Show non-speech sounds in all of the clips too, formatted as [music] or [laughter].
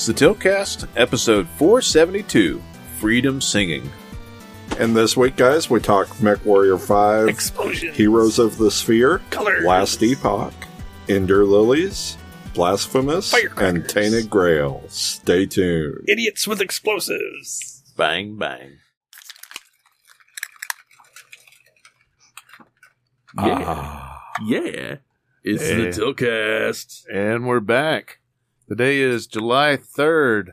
It's the Tiltcast, episode 472 Freedom Singing. And this week, guys, we talk Mech Warrior 5, Explosions. Heroes of the Sphere, Colors. Last Epoch, Ender Lilies, Blasphemous, and Tainted Grail. Stay tuned. Idiots with explosives. Bang, bang. Yeah. Yeah. It's Hey. the Tiltcast. And we're back. Today is July 3rd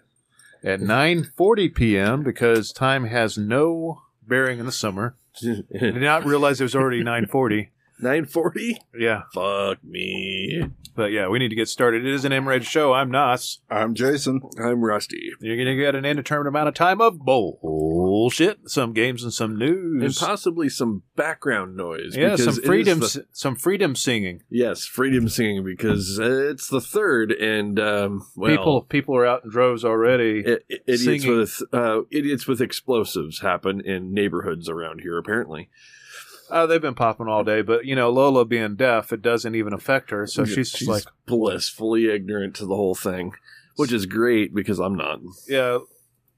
at 9.40 p.m. because time has no bearing in the summer. [laughs] I did not realize it was already 9.40. 940? Yeah, Fuck me. but yeah, we need to get started. It is an M-Red show. I'm Nos. I'm Jason. I'm Rusty. You're going to get an indeterminate amount of time of bullshit, some games and some news. And possibly some background noise. yeah, some freedom, the- some freedom singing. yes, freedom singing because uh, it's the third, and um, well, people, people are out in droves already. i- i- idiots singing. with uh, idiots with explosives happen in neighborhoods around here. Apparently, Oh, they've been popping all day, but you know, Lola being deaf, it doesn't even affect her. So she's, just like, blissfully ignorant to the whole thing, which is great because I'm not. yeah.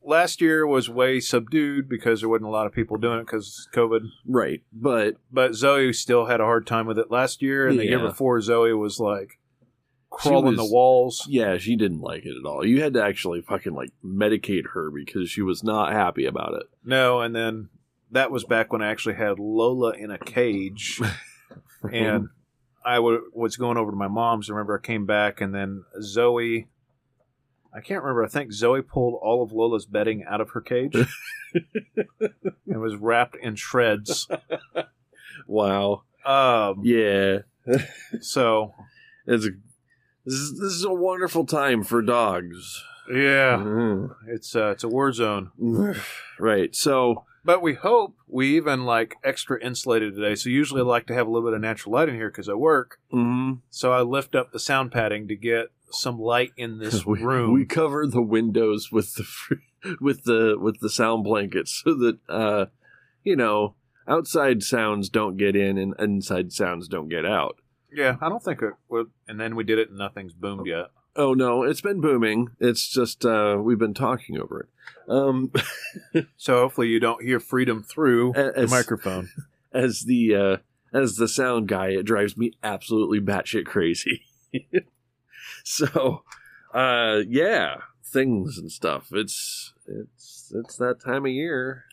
Last year was way subdued because there wasn't a lot of people doing it because COVID. Right, but But Zoe still had a hard time with it last year, and the year before Zoe was like crawling was- the walls. yeah, she didn't like it at all. You had to actually fucking like medicate her because she was not happy about it. No, and then that was back when I actually had Lola in a cage, [laughs] and I w- was going over to my mom's. Remember, I came back, and then Zoe. I can't remember. I think Zoe pulled all of Lola's bedding out of her cage [laughs] and was wrapped in shreds. wow, Um, yeah, so it's a, this is this is a wonderful time for dogs. yeah, Mhm. it's uh, it's a war zone. right, so But we hope we even like extra insulated today. So usually I like to have a little bit of natural light in here because I work. mhm. So I lift up the sound padding to get some light in this [laughs] we, room. we cover the windows with the [laughs] with the with the sound blankets [laughs] so that uh you know outside sounds don't get in and inside sounds don't get out. yeah, I don't think it would. And then we did it and nothing's boomed yet. Oh no, it's been booming. It's just uh we've been talking over it. Um [laughs] So hopefully you don't hear freedom through the microphone. [laughs] as the uh as the sound guy, it drives me absolutely batshit crazy. [laughs] so uh yeah, things and stuff. It's it's it's that time of year.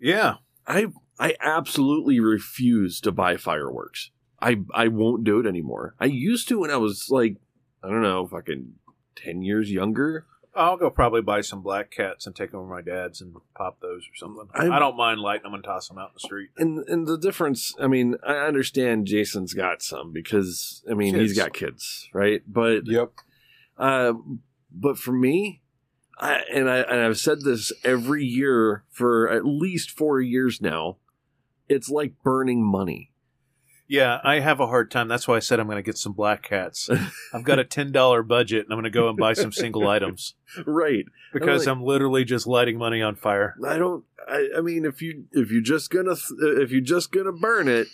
Yeah. I I absolutely refuse to buy fireworks. I I won't do it anymore. I used to when I was like I don't know, fucking ten years younger. I'll go probably buy some black cats and take them over to my dad's and pop those or something. I- I, don't mind lighting them and tossing them out in the street. And and the difference, I mean, I understand Jason's got some because I mean he's got kids, right? But Yep. uh, but for me, I and I and I've said this every year for at least four years now. It's like burning money. Yeah, I have a hard time. That's why I said I'm going to get some black cats. [laughs] I've got a ten dollar budget, and I'm going to go and buy some single [laughs] items right. because like- I'm literally just lighting money on fire. I don't. I, I mean, if you if you're just gonna if you're just gonna burn it,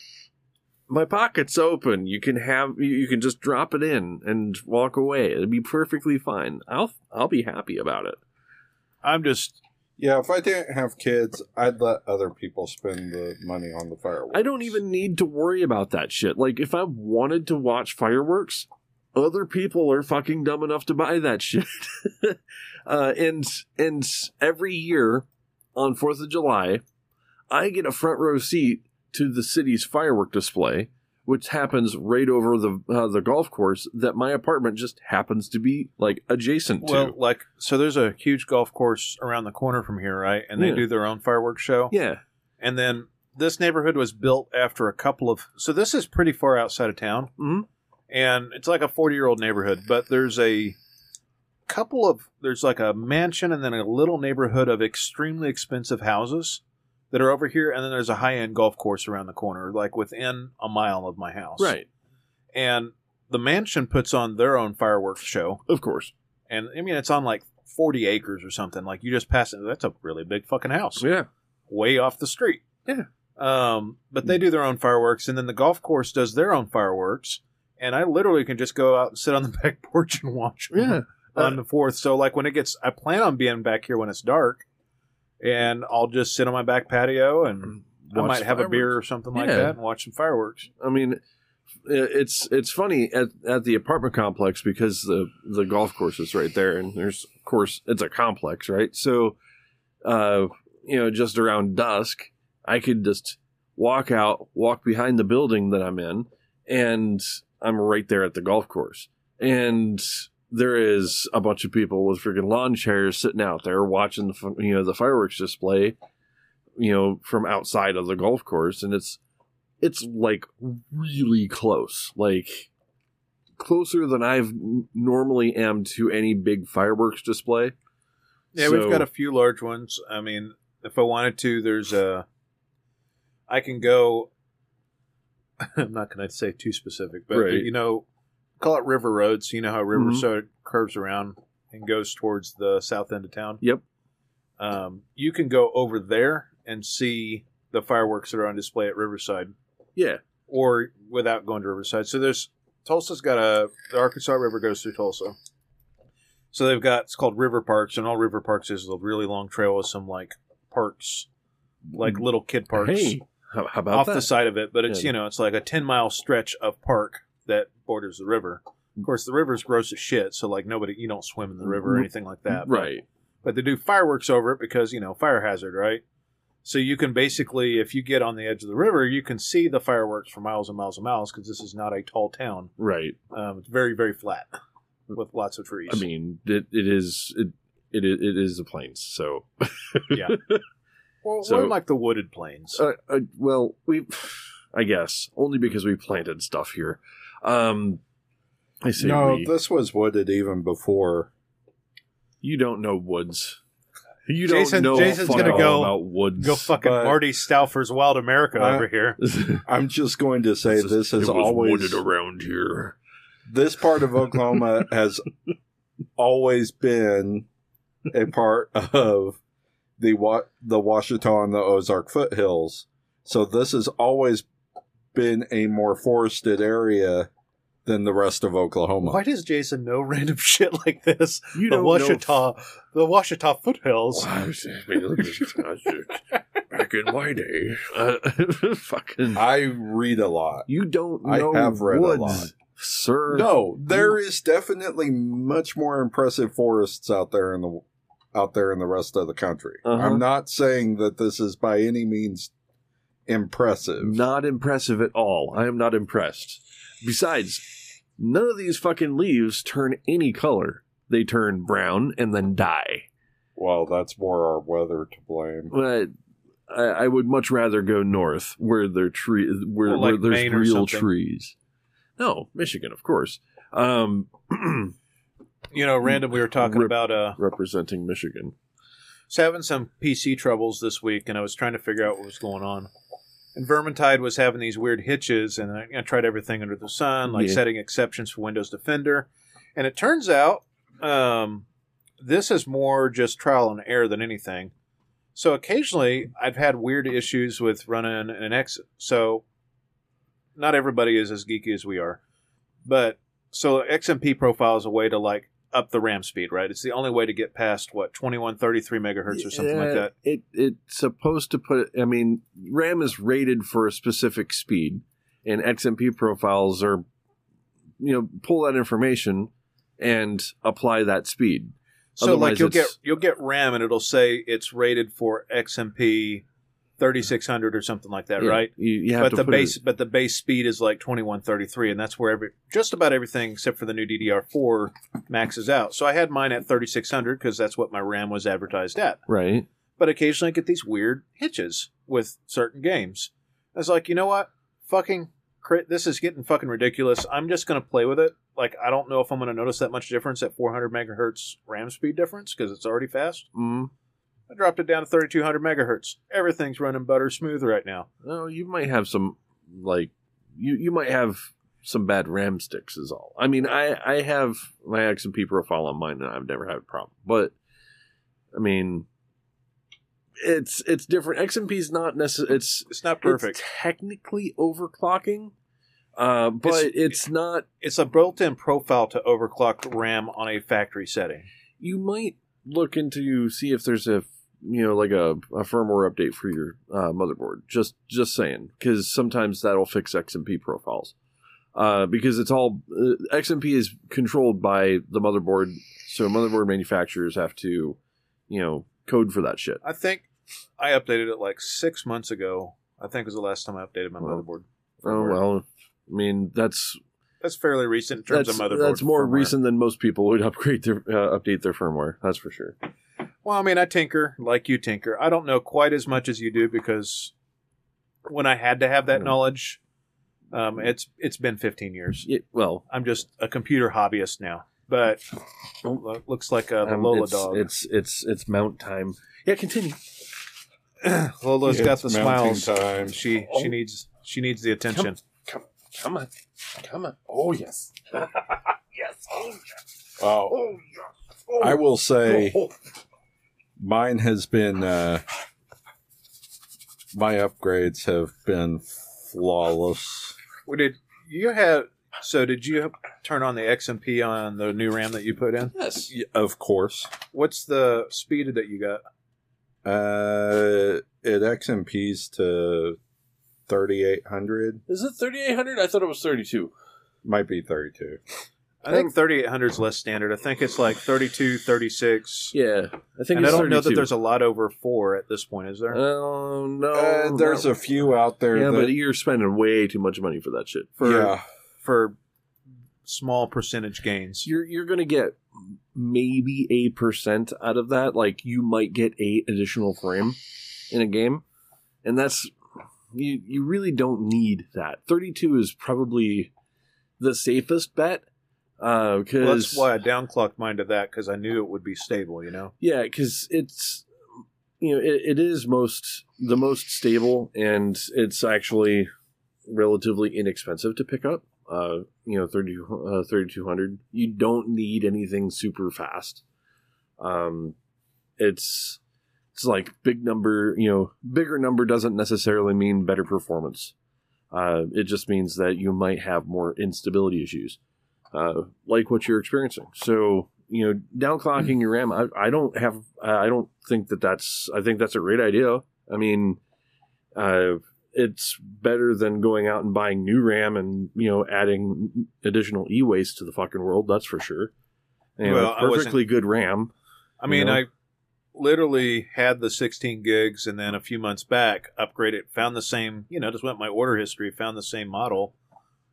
my pocket's open. You can have you you can just drop it in and walk away. It'd be perfectly fine. I'll I'll be happy about it. I'm just Yeah, if I didn't have kids, I'd let other people spend the money on the fireworks. I don't even need to worry about that shit. Like if I wanted to watch fireworks, other people are fucking dumb enough to buy that shit. [laughs] uh, and and every year on Fourth of July, I get a front row seat to the city's firework display, which happens right over the uh, the golf course that my apartment just happens to be like adjacent to. well, to. like so. There's a huge golf course around the corner from here, right? And they Yeah. do their own fireworks show. Yeah, And then this neighborhood was built after a couple of. So this is pretty far outside of town, Mhm. and it's like a 40 year old neighborhood. But there's a couple of there's like a mansion and then a little neighborhood of extremely expensive houses that are over here, and then there's a high end golf course around the corner, like within a mile of my house. right. And the mansion puts on their own fireworks show, Of course. and I mean it's on like 40 acres or something. Like you just pass it. That's a really big fucking house Yeah. way off the street. Yeah. Um, but they do their own fireworks, and then the golf course does their own fireworks. And I literally can just go out and sit on the [laughs] back porch and watch. Yeah. on the fourth. So like when it gets, I plan on being back here when it's dark, and I'll just sit on my back patio and I might have a beer or something like Yeah. that and watch some fireworks. I mean, it's it's funny at, at the apartment complex because the the golf course is right there, and there's of course it's a complex, right? So, uh, you know, just around dusk, I could just walk out, walk behind the building that I'm in, and I'm right there at the golf course, and there is a bunch of people with freaking lawn chairs sitting out there watching the you know the fireworks display, you know, from outside of the golf course, and it's it's like really close, like closer than I've normally am to any big fireworks display. Yeah, So- we've got a few large ones. I mean, if I wanted to, there's a. I can go. [laughs] I'm not going to say too specific, but Right. you know, call it River Road. So you know how River Mhm. Road curves around and goes towards the south end of town. Yep. Um, you can go over there and see the fireworks that are on display at Riverside, Yeah, or without going to Riverside. So there's Tulsa's got a the Arkansas River goes through Tulsa. So they've got it's called River Parks, and all River Parks is a really long trail with some like parks, like little kid parks Mm. Hey, how, how about off that? the side of it. But it's Yeah. you know it's like a ten mile stretch of park that borders the river. Of course, the river's gross as shit, so like nobody you don't swim in the river or anything like that. but- right. but they do fireworks over it because you know fire hazard, right? So you can basically, if you get on the edge of the river, you can see the fireworks for miles and miles and miles because this is not a tall town. Right. Um, it's very very flat with lots of trees. I mean, it, it is it, it it is the plains. So, yeah. [laughs] Well, So- we're like the wooded plains. uh, uh, well, we, I guess, only because we planted stuff here. Um, I say no, we. this was wooded even before. you don't know woods. You Jason- don't know Jason's gonna go- about woods. Go fucking but- Marty Stouffer's Wild America I- over here. [laughs] I'm just going to say this has it was always wooded around here. this part of Oklahoma [laughs] has always been a part of the Wa- the Ouachita and the Ozark foothills. So this has always been a more forested area than the rest of Oklahoma. Why does Jason know [laughs] random shit like this? You the don't Ouachita, the Ouachita foothills. [laughs] Back in my day, uh, [laughs] fucking. I read a lot. You don't I know have read a woods, lot. sir. No, there is definitely much more impressive forests out there in the out there in the rest of the country. Uh-huh. I'm not saying that this is by any means impressive. Not impressive at all. I am not impressed. Besides, none of these fucking leaves turn any color. They turn brown and then die. Well, that's more our weather to blame. But I, I would much rather go north where there tree where, Well, like where there's Maine or real something. trees. No, Michigan, of course. Um, You know, random. We were talking Rip- about uh, representing Michigan. was having some PC troubles this week, and I was trying to figure out what was going on. And Vermintide was having these weird hitches, and I, I tried everything under the sun, like Yeah. setting exceptions for Windows Defender. And it turns out um, this is more just trial and error than anything. So occasionally, I've had weird issues with running an X. So not everybody is as geeky as we are, but so XMP profile is a way to like up the RAM speed, right? It's the only way to get past what 2133 megahertz or something like that. It it's supposed to put. I mean, RAM is rated for a specific speed, and XMP profiles are, you know, pull that information and apply that speed. So like you'll get you'll get RAM and it'll say it's rated for XMP 3600 or something like that, Yeah, right? You, you But the base It, but the base speed is like 2133 and that's where every just about everything except for the new DDR4 maxes out. So I had mine at 3600 because that's what my RAM was advertised at. right. But occasionally I get these weird hitches with certain games. I was like, you know what? Fucking. This is getting fucking ridiculous. I'm just going to play with it. Like, I don't know if I'm going to notice that much difference at 400 megahertz RAM speed difference because it's already fast. Mm. I dropped it down to 3200 megahertz. Everything's running butter smooth right now. No, you might have some like you you might have some bad RAM sticks is all. I mean, I I have my XMP profile on mine and I've never had a problem. But I mean, it's it's different. XMP is not necessarily it's It's not perfect. It's technically overclocking. Uh, but It's- it's, not. It's a built-in profile to overclock RAM on a factory setting. You might look into see if there's a you know like a, a firmware update for your uh, motherboard. Just just saying, because sometimes that'll fix XMP profiles. Uh, because it's all uh, XMP is controlled by the motherboard, so motherboard manufacturers have to, you know, code for that shit. I think I updated it like six months ago. I think was the last time I updated my Well, motherboard. Oh well, I mean that's That's fairly recent in terms of motherboard. that's more firmware. recent than most people would upgrade their uh, update their firmware. That's for sure. Well, I mean, I tinker like you tinker. I don't know quite as much as you do because when I had to have that Mm. knowledge, um, it's it's been 15 years. Yeah, well, I'm just a computer hobbyist now. But lo- looks like a um, Lola it's, dog. It's it's it's mount time. Yeah, continue. [clears throat] Lola's got It's the mounting smiles. time. She she needs she needs the attention. Come on, come on. Oh yes, [laughs] yes. Oh yes. Oh, Oh yes. Oh, I will say oh, mine has been uh, my upgrades have been flawless. What did you have? So did you turn on the XMP on the new RAM that you put in? yes. Of course, What's the speed that you got? uh, it XMPs to thirty eight hundred. Is it thirty eight hundred? I thought it was thirty two. Might be thirty two. I think 3800 is less standard. I think it's like 32, 36. Yeah, I think. and I it's don't know that there's a lot over four at this point, is there? Oh no, Uh, there's no. a few out there. yeah, that, but you're spending way too much money for that shit. for yeah, for small percentage gains. You're you're gonna get maybe a percent out of that. Like you might get eight additional frame in a game, and that's you. You really don't need that. Thirty two is probably the safest bet. Uh, because Well, that's why I downclocked mine to that because I knew it would be stable. You know, Yeah, because it's you know it, it is most the most stable, and it's actually relatively inexpensive to pick up. Uh, you know, 30, uh, 3200. You don't need anything super fast. Um, it's it's like big number. You know, bigger number doesn't necessarily mean better performance. Uh, it just means that you might have more instability issues, uh, like what you're experiencing. So you know, downclocking your RAM, I, I don't have, I don't think that that's, I think that's a great idea. I mean, uh, it's better than going out and buying new RAM and you know adding additional e-waste to the fucking world. That's for sure. And Well, perfectly good RAM. I mean, You know? I literally had the 16 gigs, and then a few months back, upgraded, found the same. You know, just went my order history, found the same model,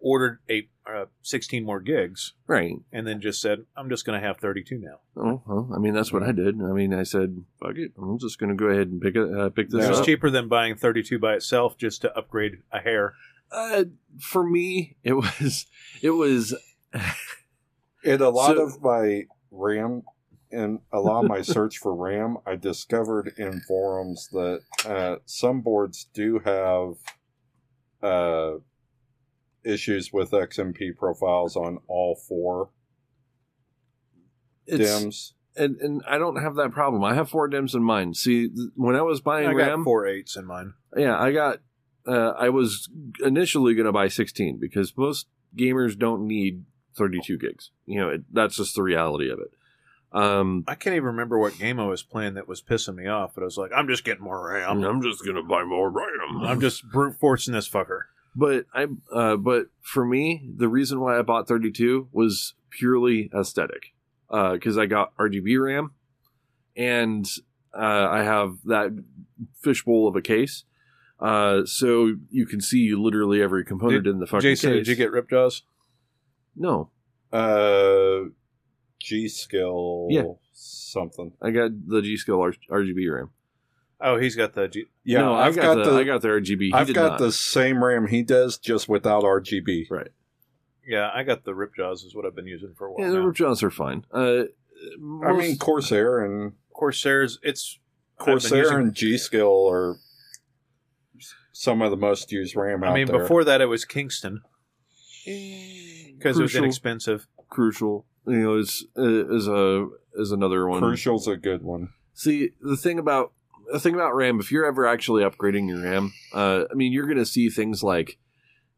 ordered a uh, 16 more gigs, Right. and then just said, I'm just going to have 32 now. Oh, well, I mean, that's what I did. I mean, I said, fuck it. I'm just going to go ahead and pick it, uh, pick this It was up. cheaper than buying 32 by itself just to upgrade a hair. Uh, for me, it was, it was, [laughs] in a lot So- of my RAM in a lot of my [laughs] search for RAM, I discovered in forums that uh, some boards do have uh, issues with XMP profiles on all four it's, DIMMs. and, and I don't have that problem. I have four DIMMs in mine. See, th- when I was buying I got RAM, four eights in mine. yeah, I got. Uh, I was initially going to buy 16 because most gamers don't need 32 gigs. You know, it, that's just the reality of it. Um, I can't even remember what game I was playing that was pissing me off, but I was like, I'm just getting more RAM. I'm just going to buy more RAM. I'm just brute forcing this fucker. But I, uh, but for me, the reason why I bought 32 was purely aesthetic, because I got RGB RAM, and uh, I have that fishbowl of a case, uh, so you can see literally every component in the fucking Jason, case. did you get Ripjaws? No, Uh, G skill Yeah. something. I got the G.Skill R- RGB RAM. Oh, he's got the. G- Yeah, no, I've I got, got, the, the I got the RGB. He I've did got not. the same RAM he does, just without RGB. right. yeah, I got the Ripjaws. Is what I've been using for a while. Yeah, the now. Ripjaws are fine. Uh, I mean, Corsair and Corsairs. It's Corsair using- and G.Skill are some of the most used RAM out there. I mean, there. before that, it was Kingston because it was Crucial. inexpensive. crucial. You know, is is a is another one. Crucial's a good one. See, the thing about the thing about RAM, if you're ever actually upgrading your RAM, uh, I mean, you're going to see things like,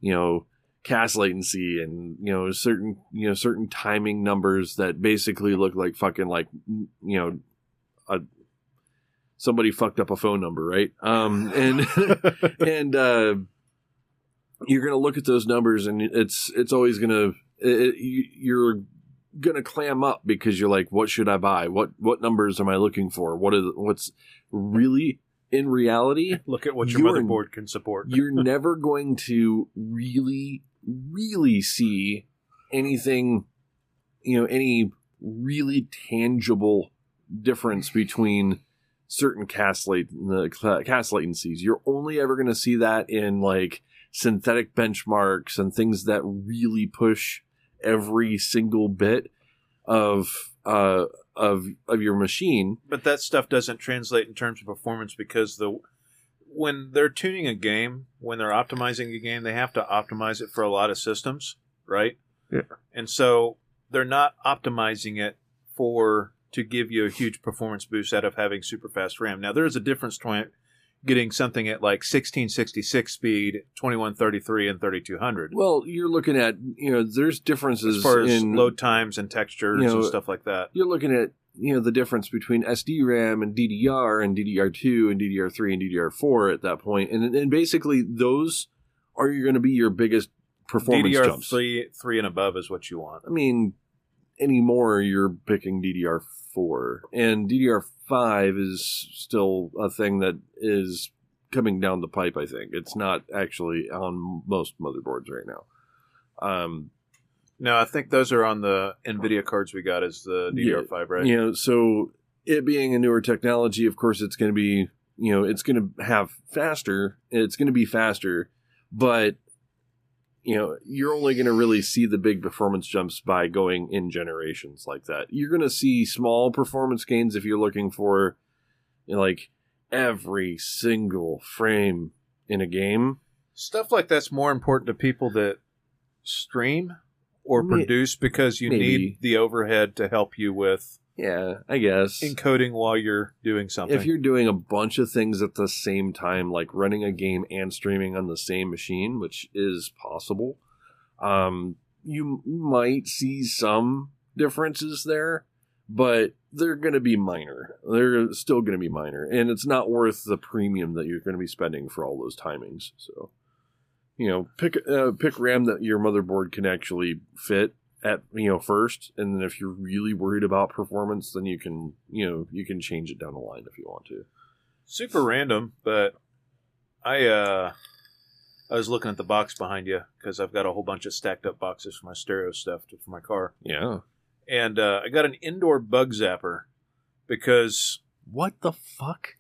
you know, CAS latency and you know certain you know certain timing numbers that basically look like fucking like you know a somebody fucked up a phone number right? Um and [laughs] and uh you're gonna look at those numbers and it's it's always gonna it, you- you're gonna clam up because you're like what should i buy? What what numbers am i looking for? What is what's really in reality [laughs] Look at what your motherboard can support. you're never going to really really see anything you know any really tangible difference between certain cast late the CAS latencies you're only ever going to see that in like synthetic benchmarks and things that really push every single bit of uh of of your machine but that stuff doesn't translate in terms of performance because the when they're tuning a game, when they're optimizing a game, they have to optimize it for a lot of systems, right? Yeah. And so they're not optimizing it for to give you a huge performance boost out of having super fast RAM. Now there is a difference between getting something at like 1666 speed, 2133 and 3200 well you're looking at you know there's differences as far as in load times and textures you know, and stuff like that. you're looking at you know the difference between SDRAM and DDR and DDR2 and DDR3 and DDR4 at that point, and and basically those are going to be your biggest performance DDR jumps. three three and above is what you want. I mean, anymore you're picking DDR4, and DDR5 is still a thing that is coming down the pipe. I think it's not actually on most motherboards right now. Um, No, I think those are on the NVIDIA cards we got as the DDR5, right? You know, so it being a newer technology, of course, it's going to be, you know, it's going to have faster. It's going to be faster, but you know, you're only going to really see the big performance jumps by going in generations like that. You're going to see small performance gains if you're looking for, you know, like every single frame in a game. Stuff like that's more important to people that stream or produce because you maybe. need the overhead to help you with Yeah, I guess. encoding while you're doing something. if you're doing a bunch of things at the same time, like running a game and streaming on the same machine, which is possible, um, you might see some differences there, but they're going to be minor. They're still going to be minor, and it's not worth the premium that you're going to be spending for all those timings. So, you know, pick uh, pick RAM that your motherboard can actually fit at you know first and then if you're really worried about performance then you can you know you can change it down the line if you want to. Super random, but I uh I was looking at the box behind you because I've got a whole bunch of stacked up boxes for my stereo stuff to, for my car, yeah. And uh, I got an indoor bug zapper because what the fuck?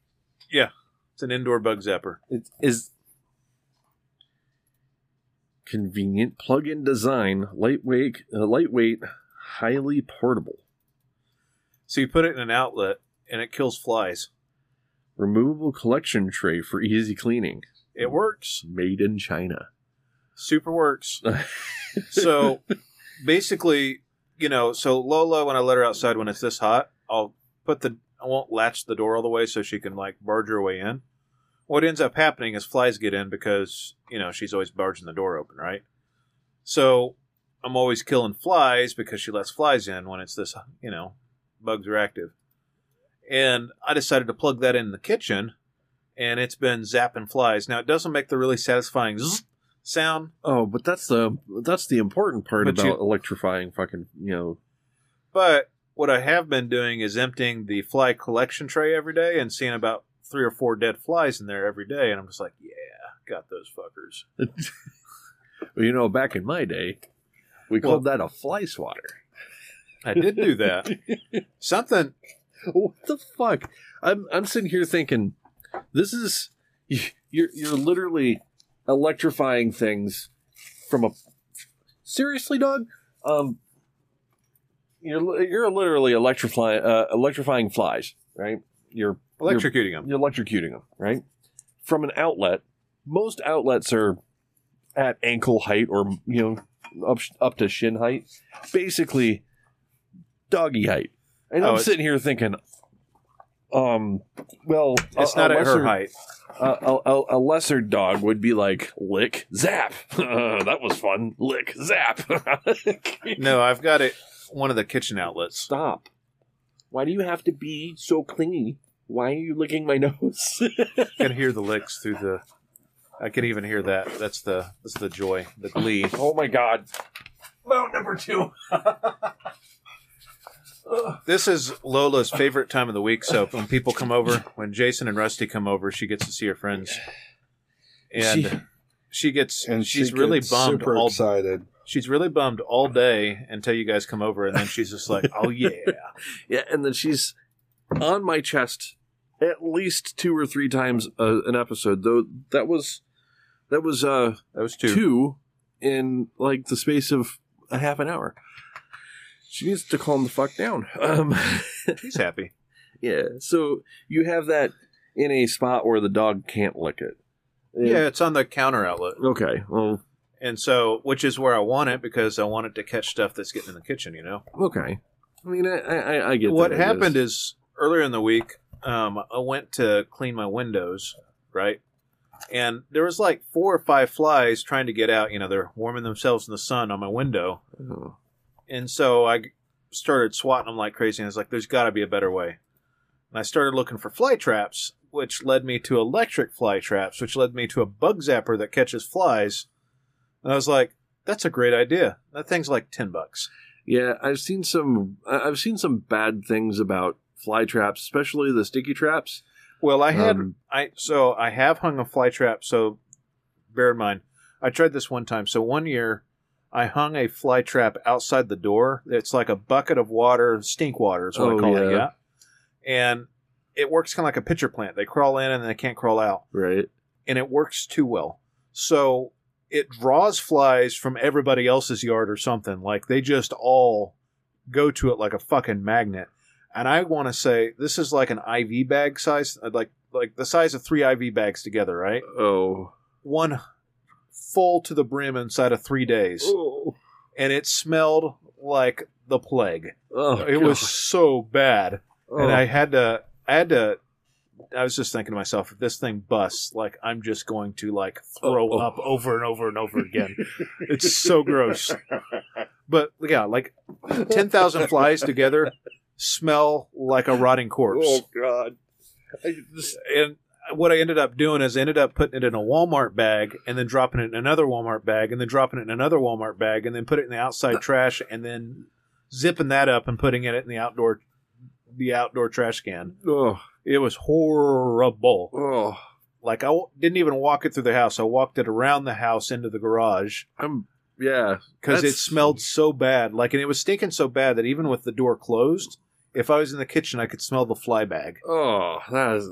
Yeah, it's an indoor bug zapper. it is convenient plug-in design lightweight uh, lightweight highly portable So you put it in an outlet and it kills flies. removable collection tray for easy cleaning It works. made in china Super works. [laughs] So basically, you know, so Lola, when I let her outside when it's this hot, I'll put the, I won't latch the door all the way so she can like barge her way in. What ends up happening is flies get in because, you know, she's always barging the door open, right? So I'm always killing flies because she lets flies in when it's this, you know, bugs are active. And I decided to plug that in the kitchen and it's been zapping flies. Now it doesn't make the really satisfying zzz sound, oh but that's the that's the important part But about you- electrifying fucking you know But what I have been doing is emptying the fly collection tray every day and seeing about three or four dead flies in there every day. And I'm just like, yeah, got those fuckers. [laughs] Well, you know, back in my day, we Well- called that a fly swatter. I did do that. [laughs] Something, what the fuck? I'm I'm sitting here thinking, this is you're you're literally electrifying things from a seriously, dog. Um, you're you're literally electrifying uh, electrifying flies, right? You're electrocuting them. you're electrocuting them, right? From an outlet. Most outlets are at ankle height or you know up up to shin height, basically doggy height. And Oh, I'm sitting here thinking, um, well, It's uh, not at unless her height. a, a, a lesser dog would be like lick zap. [laughs] that was fun. Lick zap. [laughs] No, I've got it. One of the kitchen outlets. Stop. Why do you have to be so clingy? Why are you licking my [laughs] nose? I can hear the licks through the. I can even hear that. That's the that's the joy, the glee. oh my god. Mount number two. [laughs] This is Lola's favorite time of the week. So when people come over, when Jason and Rusty come over, she gets to see her friends, and She- she, gets And she's she really bummed super all excited. she's really bummed all day until you guys come over, and then she's just like, "Oh yeah, [laughs] Yeah, and then she's on my chest at least two or three times uh, an episode. Though that was that was uh that was two. two in like the space of a half an hour. She needs to calm the fuck down. Um, [laughs] She's happy. yeah, so you have that in a spot where the dog can't lick it. Yeah, it's on the counter outlet, Okay. Well. and so which is where I want it because I want it to catch stuff that's getting in the kitchen. You know. Okay. I mean, I I, I get what happened is. is earlier in the week um, i went to clean my windows right? And there was like four or five flies trying to get out you know they're warming themselves in the sun on my window. Oh. and so i started swatting them like crazy and i was like there's got to be a better way. And i started looking for fly traps which led me to electric fly traps which led me to a bug zapper that catches flies. And i was like that's a great idea. That thing's like 10 bucks. Yeah, I've seen some. I've seen some bad things about fly traps, especially the sticky traps. well i had Um, I so I have hung a fly trap. So bear in mind, I tried this one time. So one year, I hung a fly trap outside the door. It's like a bucket of water, stink water is what Oh, I call it. yeah. Yeah, and it works kind of like a pitcher plant. They crawl in and they can't crawl out, right. and it works too well. So it draws flies from everybody else's yard or something. Like they just all go to it like a fucking magnet. And I want to say this is like an IV bag size, uh, like like the size of three IV bags together, right? Oh. One full to the brim inside of three days, Oh. and it smelled like the plague. oh it was so bad, Oh. and I had to, I had to. I was just thinking to myself, if this thing busts, like I'm just going to like throw Oh, oh. up over and over and over again. it's so gross. [laughs] But yeah, like ten thousand flies together smell like a rotting corpse. Oh God. Just, And what I ended up doing is I ended up putting it in a Walmart bag and then dropping it in another Walmart bag and then dropping it in another Walmart bag and then put it in the outside trash and then zipping that up and putting it in the outdoor the outdoor trash can. oh. It was horrible. Oh. Like I w- didn't even walk it through the house. I walked it around the house into the garage I'm. Yeah. because it smelled so bad. Like, and it was stinking so bad that even with the door closed, if I was in the kitchen, I could smell the fly bag. Oh, that is.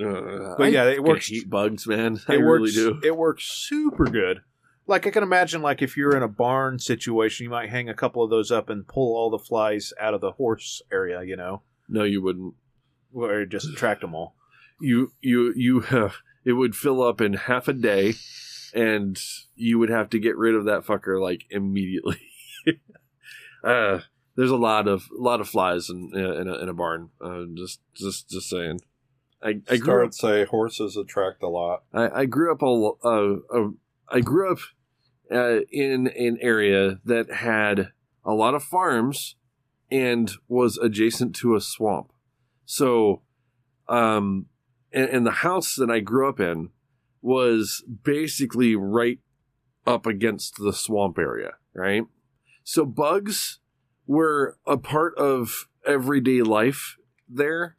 Uh, But yeah, it works. Heat bugs, man. [laughs] I It really works. do. It works super good. Like I can imagine, like if you're in a barn situation, you might hang a couple of those up and pull all the flies out of the horse area. You know, No, you wouldn't. or just attract them all. [sighs] You you you. Uh, it would fill up in half a day, and you would have to get rid of that fucker like immediately. [laughs] uh, there's a lot of a lot of flies in in a, in a barn. Uh, just just just saying. I I grew up say horses attract a lot. I, I grew up a, a, a I grew up uh, in an area that had a lot of farms and was adjacent to a swamp. So, um, and, and the house that I grew up in was basically right up against the swamp area, right? So bugs were a part of everyday life there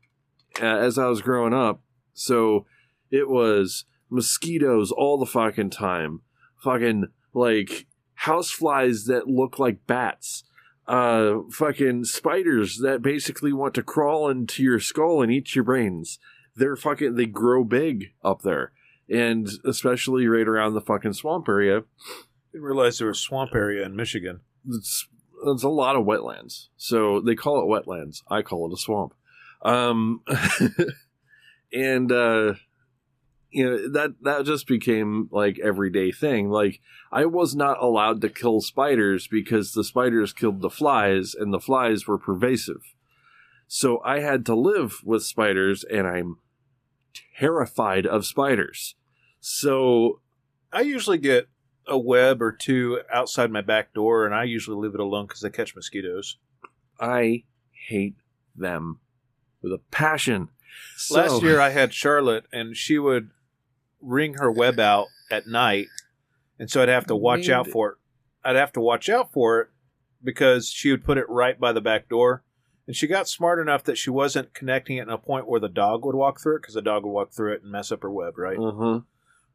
uh, as I was growing up. So it was mosquitoes all the fucking time, fucking like house flies that look like bats, uh, fucking spiders that basically want to crawl into your skull and eat your brains. They're fucking they grow big up there, and especially right around the fucking swamp area. Didn't realize there was a swamp area in Michigan. It's it's a lot of wetlands, so they call it wetlands. I call it a swamp. Um, [laughs] and uh, you know that that just became like everyday thing. Like I was not allowed to kill spiders because the spiders killed the flies, and the flies were pervasive. So I had to live with spiders, and I'm terrified of spiders. So I usually get a web or two outside my back door, and I usually leave it alone because they catch mosquitoes. I hate them with a passion. So, Last year, I had Charlotte, and she would wring her web out at night, and so I'd have to watch out for it. I'd have to watch out for it because she would put it right by the back door. And she got smart enough that she wasn't connecting it in a point where the dog would walk through it because the dog would walk through it and mess up her web, right? uh-huh.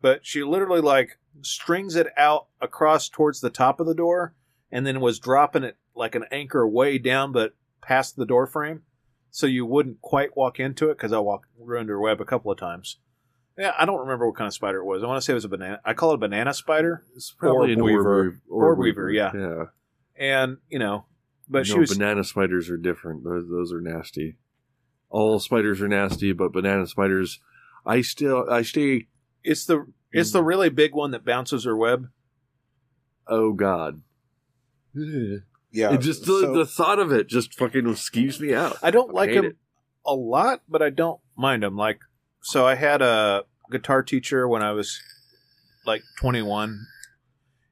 But she literally like strings it out across towards the top of the door and then was dropping it like an anchor way down but past the door frame so you wouldn't quite walk into it because i walked ruined her web a couple of times yeah i don't remember what kind of spider it was i want to say it was a banana i call it a banana spider it's probably an weaver. orb, Orb weaver, yeah. yeah. and you know but she was banana spiders are different. Those, those are nasty. All spiders are nasty, but banana spiders, I still, I stay. It's the it's the really big one that bounces her web Oh God! Yeah. it just the, so- the thought of it just fucking skeeves me out. I don't like hate him it. a lot, but I don't mind him. Like, so I had a guitar teacher when I was like 21,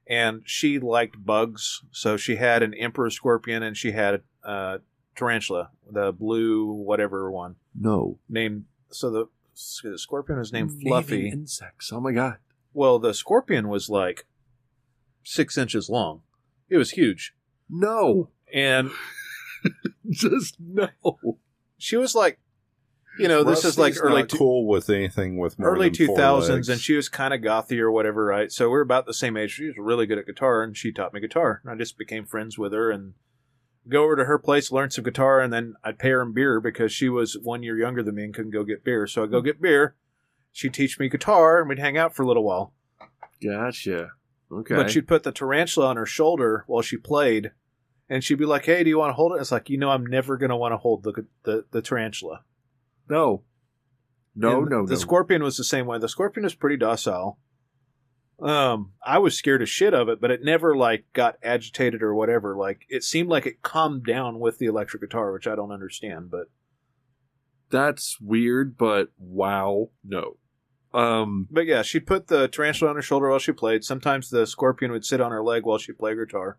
and she liked bugs. So she had an emperor scorpion and she had a uh, tarantula, the blue whatever one No, named. So the, the scorpion was named Maybe Fluffy. insects. Oh my God! Well, the scorpion was like six inches long. It was huge, No, and [laughs] just no. she was like, you know, this is like early not cool with anything with more early than two four thousands, legs. and she was kind of gothy or whatever, right? So we're about the same age. She was really good at guitar, and she taught me guitar. And I just became friends with her and go over to her place, learn some guitar, and then I'd pay her in beer because she was one year younger than me and couldn't go get beer. So I would go get beer. She'd teach me guitar, and we'd hang out for a little while. Gotcha. Okay. But she'd put the tarantula on her shoulder while she played, and she'd be like, "Hey, do you want to hold it?" It's like, you know, I'm never gonna want to hold the the, the tarantula. no, no, And no, The no. scorpion was the same way. The scorpion is pretty docile. Um, I was scared as shit of it, but it never like got agitated or whatever. Like it seemed like it calmed down with the electric guitar, which I don't understand. But That's weird, but wow, no. Um, but yeah, she'd put the tarantula on her shoulder while she played. Sometimes the scorpion would sit on her leg while she played guitar.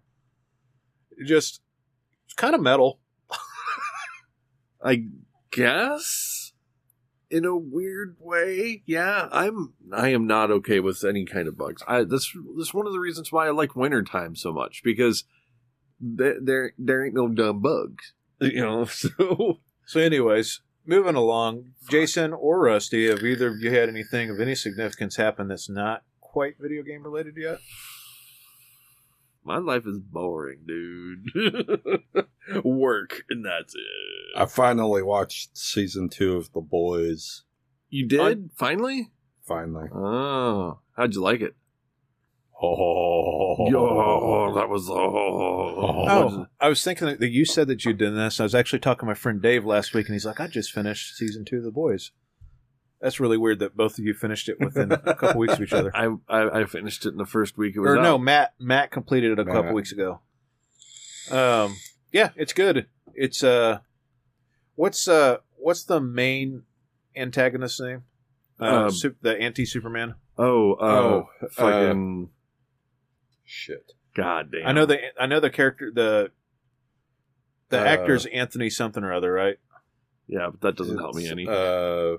Just it's kind of metal. [laughs] I guess in a weird way, yeah. I'm I am not okay with any kind of bugs. I this is one of the reasons why I like wintertime so much because there there, there ain't no dumb bugs, [laughs] you know. So So, anyways, moving along, Jason or Rusty, have either of you had anything of any significance happen that's not quite video game related yet? My life is boring, dude. [laughs] Work and that's it. I finally watched season two of The Boys. you did finally? Finally. Oh, how'd you like it? Oh, Yo, that was oh. Oh, I was thinking that you said that you'd done this. I was actually talking to my friend Dave last week, and he's like, "I just finished season two of The Boys." That's really weird that both of you finished it within a couple weeks of each other. [laughs] I, I I finished it in the first week it was Or no, out. Matt Matt completed it a couple Matt. weeks ago. Um, yeah, it's good. It's uh, what's uh, what's the main antagonist's name? Uh, Um, Sup- the anti Superman. Oh, uh, Oh, fucking Shit. goddamn! I know the I know the character the the Uh, actor's Anthony something or other, right? Yeah, but that doesn't help me It's, any. Uh,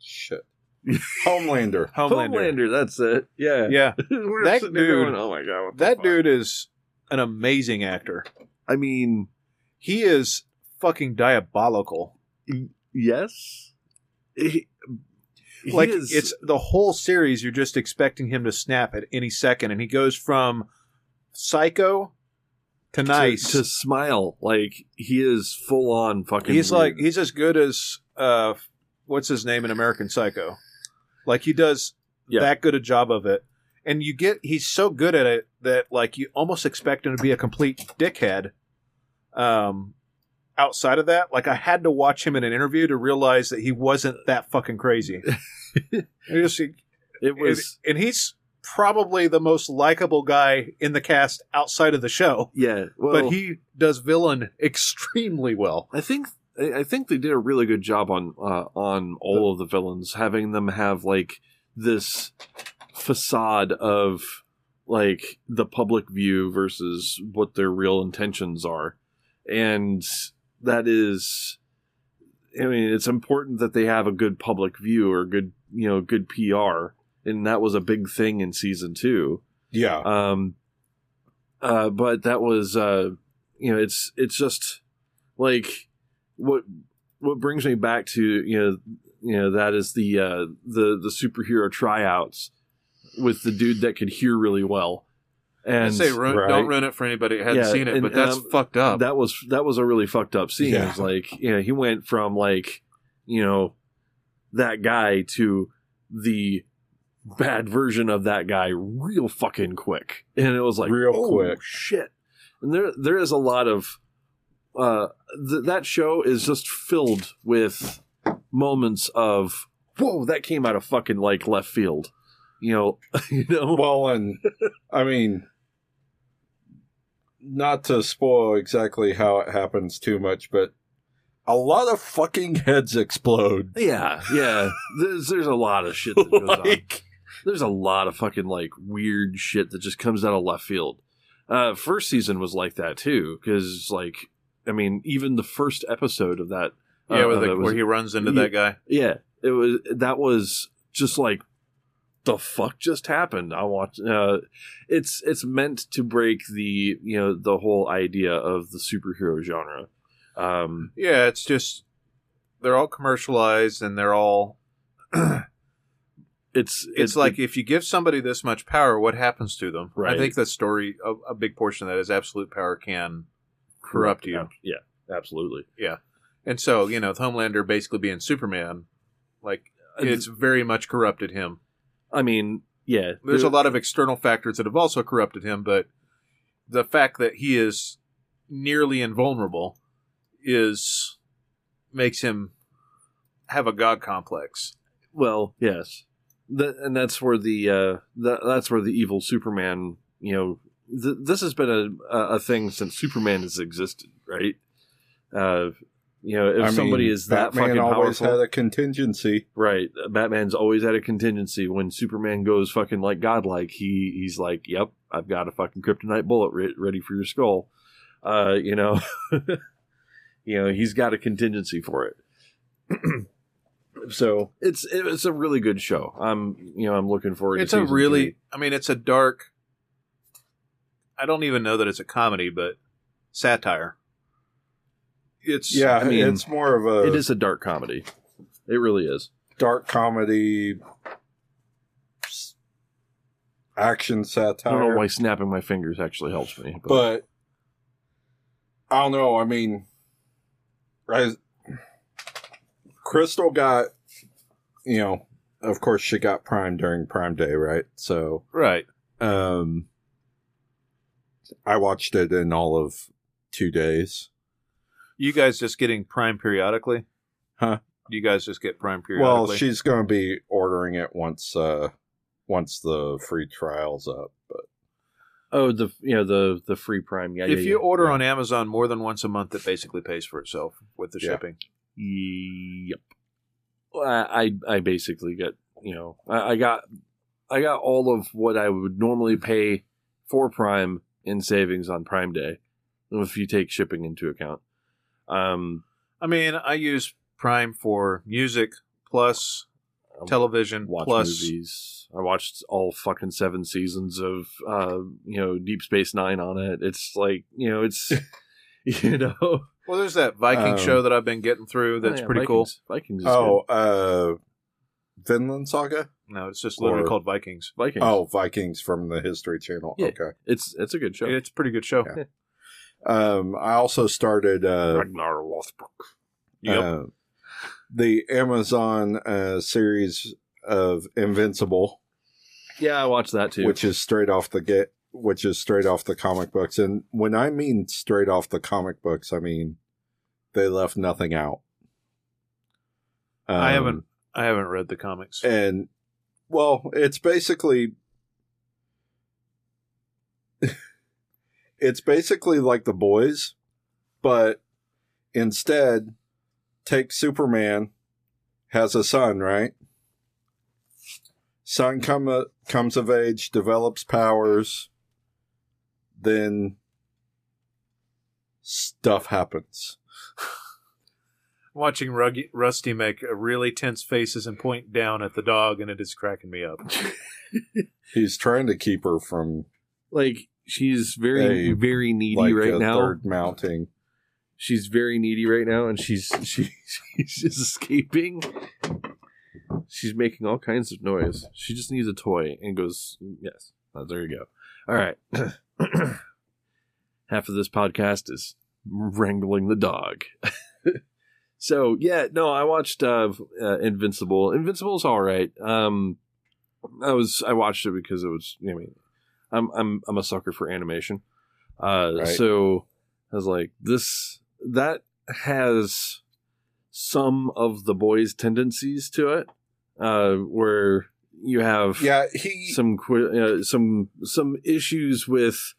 shit. [laughs] Homelander. Homelander. Homelander, that's it. Yeah, Yeah, [laughs] That dude- going, oh my god, that fuck?" dude is an amazing actor. I mean, He is fucking diabolical. yes, He- he like is- it's the whole series. You're just expecting him to snap at any second, and he goes from psycho to to- nice. to, smile. Like he is full on fucking. he's weird. like he's as good as uh, what's his name in American Psycho. Like he does Yeah. that good a job of it, and you get he's so good at it that like you almost expect him to be a complete dickhead. Um, outside of that, like I had to watch him in an interview to realize that he wasn't that fucking crazy. [laughs] It just- it was. and, and he's probably the most likable guy in the cast outside of the show, yeah, well, but he does villain [laughs] extremely well. I think I, I think they did a really good job on uh, on all of the villains, having them have like this facade of like the public view versus what their real intentions are, and that is. I mean, it's important that they have a good public view or good, you know, good PR, and that was a big thing in season two. Yeah. Um, uh, but that was, uh, you know, it's it's just like what what brings me back to you know you know that is the uh, the the superhero tryouts with the dude that could hear really well. I And say ru- right. don't ruin it for anybody who hasn't Yeah, seen it, and, but that's um, fucked up. that was that was a really fucked up scene. Yeah. It was like you know he went from like you know that guy to the bad version of that guy real fucking quick, and it was like Real oh, quick. shit. And there there is a lot of uh th- that show is just filled with moments of whoa that came out of fucking like left field, you know, [laughs] you know. well, and I mean, not to spoil exactly how it happens too much, but a lot of fucking heads explode. Yeah, yeah. There's there's a lot of shit that [laughs] goes on. like, there's a lot of fucking like weird shit that just comes out of left field. Uh, first season was like that too, because like I mean, even the first episode of that, yeah, uh, where, the, it was- where he runs into Yeah. that guy. yeah, it was that was just like the fuck just happened. I watched. Uh, it's it's meant to break the you know the whole idea of the superhero genre. Um, Yeah, it's just they're all commercialized and they're all. [clears throat] it's It's like if you give somebody this much power, what happens to them? Right. I think the story, a, a big portion of that is absolute power can corrupt you. Yeah, absolutely. Yeah. And so, you know, with Homelander basically being Superman, like it's very much corrupted him. I mean, yeah. There's a lot of external factors that have also corrupted him, but the fact that he is nearly invulnerable is makes him have a god complex. Well, yes, that, and that's where the uh, that, that's where the evil Superman. You know, th- this has been a a thing since Superman has existed, right? Uh, you know, if I somebody mean, is that Batman fucking always powerful, had a contingency. right? Batman's always had a contingency. When Superman goes fucking like godlike, he he's like, "Yep, I've got a fucking kryptonite bullet re- ready for your skull." Uh, you know, [laughs] you know, he's got a contingency for it. [clears throat] so it's it's a really good show. I'm you know I'm looking forward. To it. It's to a really, three. I mean, it's a dark. I don't even know that it's a comedy, but satire. It's Yeah, I mean, it's more of a it is a dark comedy. It really is. dark comedy, action satire. I don't know why snapping my fingers actually helps me, but, but I don't know. I mean, I, Crystal got, you know, of course she got Prime during Prime Day, right? So, right. um, I watched it in all of two days. You guys just getting Prime periodically? Huh? You guys just get Prime periodically? Well, she's going to be ordering it once, uh, once the free trial's up. But oh the you know the the free Prime. Yeah, if yeah, you yeah. order on Amazon more than once a month, it basically pays for itself with the Yeah. shipping. Yep. I I I basically get you know I, I got I got all of what I would normally pay for Prime in savings on Prime Day, if you take shipping into account. Um, I mean, I use Prime for music plus I television watch plus movies. I watched all fucking seven seasons of uh you know Deep Space Nine on it. It's like you know it's [laughs] [laughs] you know Well, there's that Viking Um, show that I've been getting through. That's Oh, yeah, pretty Vikings. Vikings. Is oh, uh, Vinland Saga. No, it's just literally Or- called Vikings. good. Vikings. Oh, Vikings from the History Channel. Yeah. Okay. it's it's a good show. It's a pretty good show. Yeah. Um, I also started uh, Ragnar Lothbrok. Yep. uh, the Amazon uh, series of Invincible, Yeah, I watched that too. which is straight off the get, which is straight off the comic books. And when I mean straight off the comic books, I mean they left nothing out. I Um, haven't I haven't read the comics. and well, it's basically it's basically like the boys, but instead take Superman, has a son, right? Son come uh, comes of age, develops powers, then stuff happens. Watching Ruggy, Rusty make really tense faces and point down at the dog, and it is cracking me up. [laughs] He's trying to keep her from like she's very A, very needy like right a now. third mounting. She's very needy right now, and she's [laughs] she, she's just escaping. She's making all kinds of noise. She just needs a toy and goes, "Yes, oh, there you go." All right. [clears throat] Half of this podcast is wrangling the dog. [laughs] so yeah, no, I watched uh, uh, Invincible. Invincible's all right. Um, I was I watched it because it was. I mean, I'm I'm I'm a sucker for animation. Uh, Right. so I was like, this that has some of the boys' tendencies to it, uh, where you have Yeah, he some uh, some some issues with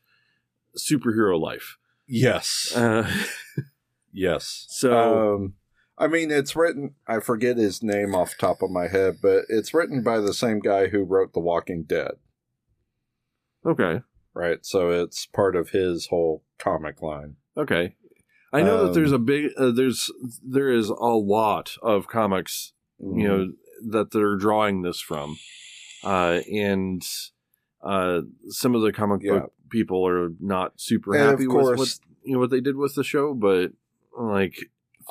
superhero life. yes. Uh, [laughs] yes. so Um, I mean, it's written. I forget his name off the top of my head, but it's written by the same guy who wrote The Walking Dead, okay, right? So it's part of his whole comic line. okay. I know that Um, there's a big uh, there's there is a lot of comics Mm-hmm. you know that they're drawing this from uh and uh some of the comic Yeah. book people are not super And happy with what you know what they did with the show but like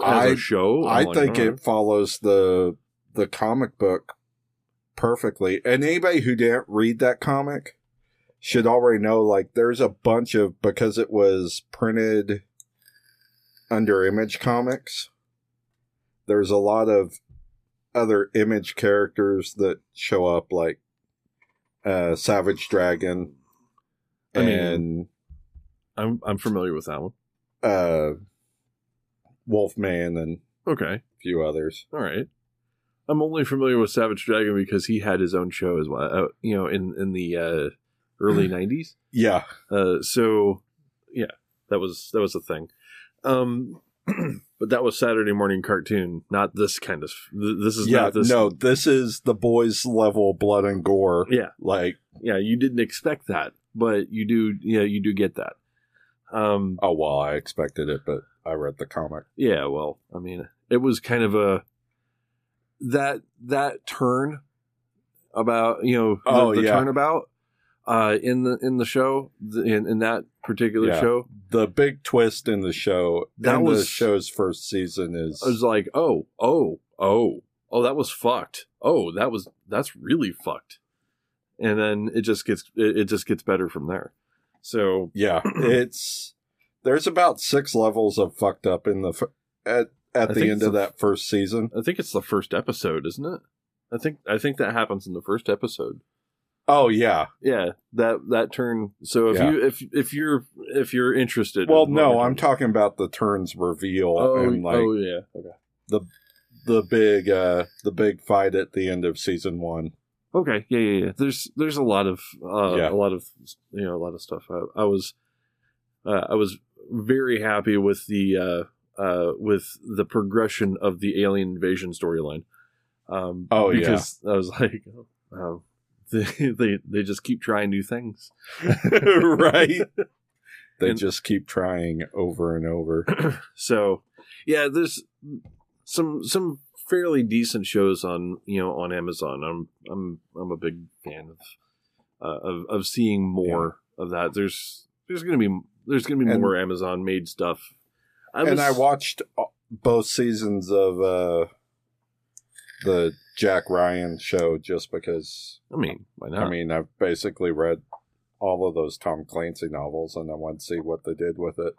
I- show I like, think it follows the the comic book perfectly, and anybody who didn't read that comic should already know. Like, there's a bunch of because it was printed under Image Comics. There's a lot of other Image characters that show up, like uh, Savage Dragon, I mean- and I'm I'm familiar with that one uh, Wolfman, and okay a few others. all right I'm only familiar with Savage Dragon because he had his own show as well uh, you know in in the uh early [clears throat] 90s Yeah, Uh, so yeah, that was that was a thing. Um, [clears throat] but that was Saturday morning cartoon, not this kind of. th- This is yeah, not this. no, this is the boys' level blood and gore. Yeah, Like, yeah, you didn't expect that, but you do. Yeah, you do get that. Um, oh well, I expected it, but I read the comic. yeah. Well, I mean, it was kind of a that that turn about you know the, Oh, the yeah. turnabout uh in the in the show the, in in that particular Yeah. show The big twist in the show, That in the was- show's first season, is I was like, oh, oh, oh, oh, that was fucked. Oh, that was that's really fucked. And then it just gets it, it just gets better from there. So yeah, [clears throat] it's there's about six levels of fucked up in the at at I the end of the- that first season. I think it's the first episode, isn't it? I think I think that happens in the first episode. Oh yeah. Yeah, that that turn. So if Yeah. you if if you're if you're interested, Well, in no, I'm talking about the turns reveal Oh, and like oh yeah. Okay. the big uh the big fight at the end of season one. Okay, yeah, yeah, yeah. There's there's a lot of uh, Yeah. a lot of you know a lot of stuff. I, I was uh, I was very happy with the uh, uh, with the progression of the alien invasion storyline. Um, Oh, yeah. because I was [laughs] like, oh, they, they they just keep trying new things. [laughs] [laughs] right? They And- just keep trying over and over. [clears throat] So yeah, there's some some fairly decent shows on you know on Amazon. I'm I'm I'm a big fan of uh, of of seeing more of that. There's there's gonna be there's gonna be And- more Amazon made stuff. I and I watched both seasons of uh the Jack Ryan show just because I mean, why not? I mean I've basically read all of those Tom Clancy novels and I want to see what they did with it.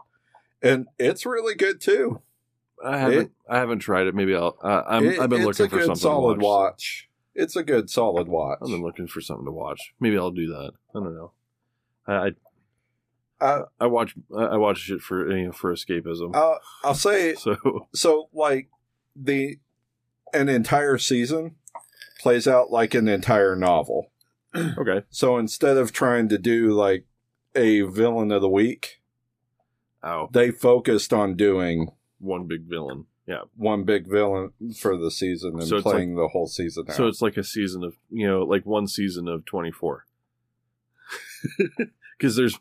And it's really good too. I haven't I haven't tried it. Maybe I'll. Uh, I'm, It- I've been looking for something solid to watch. watch. It's a good solid watch. I've been looking for something to watch. Maybe I'll do that. I don't know. I I, Uh, I watch I watch it for you know for escapism. I'll, I'll say [laughs] so so like the an entire season plays out like an entire novel. [clears throat] okay. So instead of trying to do like a villain of the week, oh, they focused on doing One big villain. Yeah. one big villain for the season and So playing the whole season out. So it's like a season of you know, like one season of twenty four. Because [laughs] there's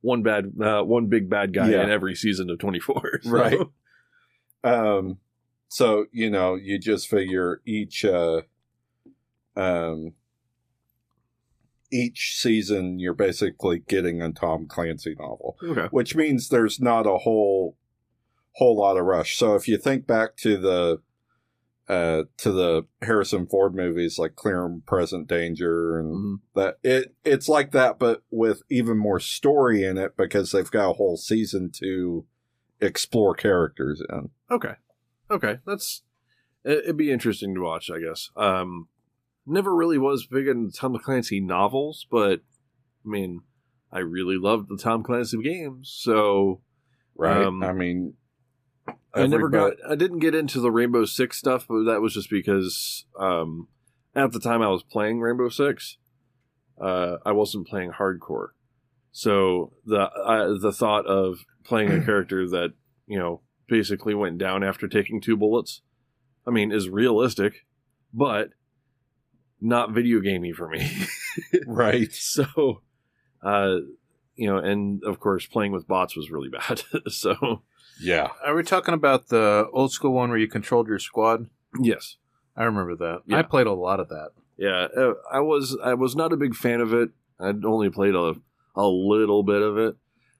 one bad, uh, one big bad guy Yeah. in every season of twenty four. [laughs] Right. Um, so you know, you just figure each uh, um, each season you're basically getting a Tom Clancy novel, Okay. which means there's not a whole whole lot of rush. So if you think back to the uh, to the Harrison Ford movies like Clear and Present Danger and Mhm. that it it's like that, but with even more story in it because they've got a whole season to explore characters in. Okay. Okay. That's it- it'd be interesting to watch, I guess. Um never really was big into Tom Clancy novels, but I mean, I really loved the Tom Clancy games, so right? Um, I mean, I never got I didn't get into the Rainbow Six stuff, but that was just because um at the time I was playing Rainbow Six, uh I wasn't playing hardcore. So the uh, the thought of playing a [clears throat] character that, you know, basically went down after taking two bullets, I mean, is realistic, but not video gamey for me. [laughs] right. so uh you know, and of course playing with bots was really [laughs] bad. so Yeah, Are we talking about the old school one where you controlled your squad? yes. I remember that. Yeah. I played a lot of that. Yeah, uh, I was I was not a big fan of it. I'd only played a a little bit of it.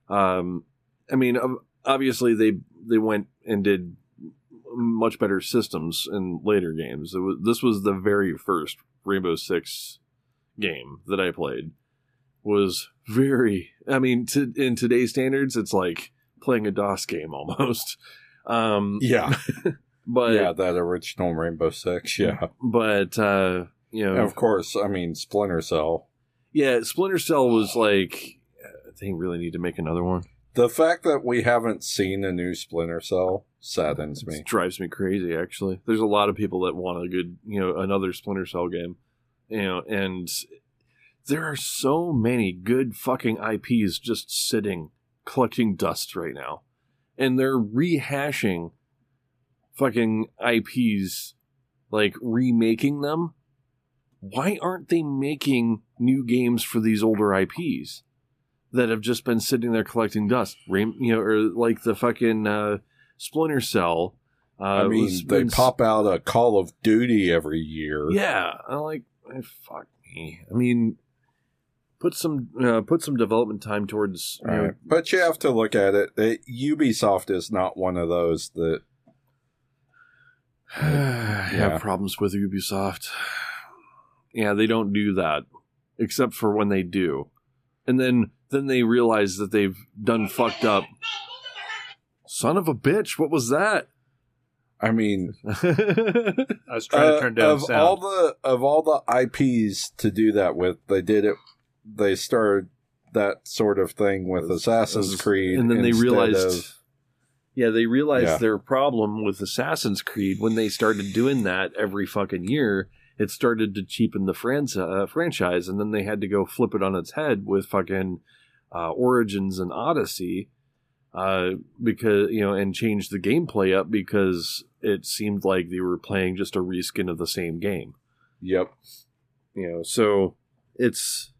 Um, I mean, obviously they they went and did much better systems in later games. It was, this was the very first Rainbow Six game that I played. Was very. I mean, to, in today's standards, it's like playing a DOS game [laughs] almost. Um, yeah, [laughs] but yeah. That original Rainbow Six. Yeah, but uh, you know, and of course. I mean, Splinter Cell. Yeah, Splinter Cell was like, they really need to make another one. The fact that we haven't seen a new Splinter Cell saddens me. It drives me crazy. Actually, there's a lot of people that want a good, you know, another Splinter Cell game, you know, and there are so many good fucking IPs just sitting collecting dust right now, and they're rehashing fucking IPs, like remaking them. Why aren't they making new games for these older IPs that have just been sitting there collecting dust? You know, or like the fucking uh, Splinter Cell. Uh, I mean, was- they was- pop out a Call of Duty every year. Yeah, I like. fuck me. I mean, put some uh, put some development time towards. You Right. But you have to look at it. it. Ubisoft is not one of those that. [sighs] know, Yeah. have problems with Ubisoft. Yeah, they don't do that, except for when they do, and then then they realize that they've done fucked up. Son of a bitch! What was that? I mean, I was trying to uh, turn down of sound. all the of all the IPs to do that with, they did it. They started that sort of thing with Assassin's As- Creed, and then they realized- of- Yeah, they realized Yeah. their problem with Assassin's Creed when they started doing that every fucking year. It started to cheapen the fran- uh, franchise, and then they had to go flip it on its head with fucking uh, Origins and Odyssey, uh, because you know, and change the gameplay up because it seemed like they were playing just a reskin of the same game. Yep. You know, so it's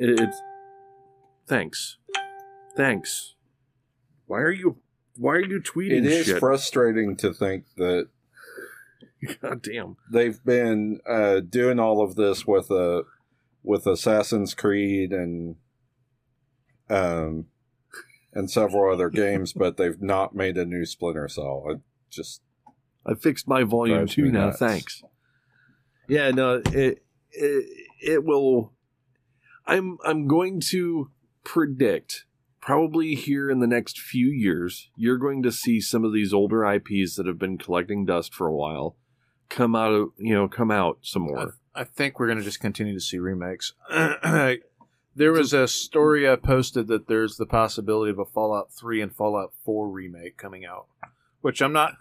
it, it's thanks, thanks. Why are you why are you tweeting It is shit? frustrating to think that [laughs] God damn. they've been uh, doing all of this with a with Assassin's Creed and um and several other [laughs] games, but they've not made a new Splinter Cell. It just I fixed my volume too now. nuts. Thanks. Yeah, no, it, it it will. I'm I'm going to predict probably here in the next few years you're going to see some of these older IPs that have been collecting dust for a while come out of you know come out some more. I think we're going to just continue to see remakes. [clears throat] there was a story I posted that there's the possibility of a Fallout 3 and Fallout 4 remake coming out, which I'm not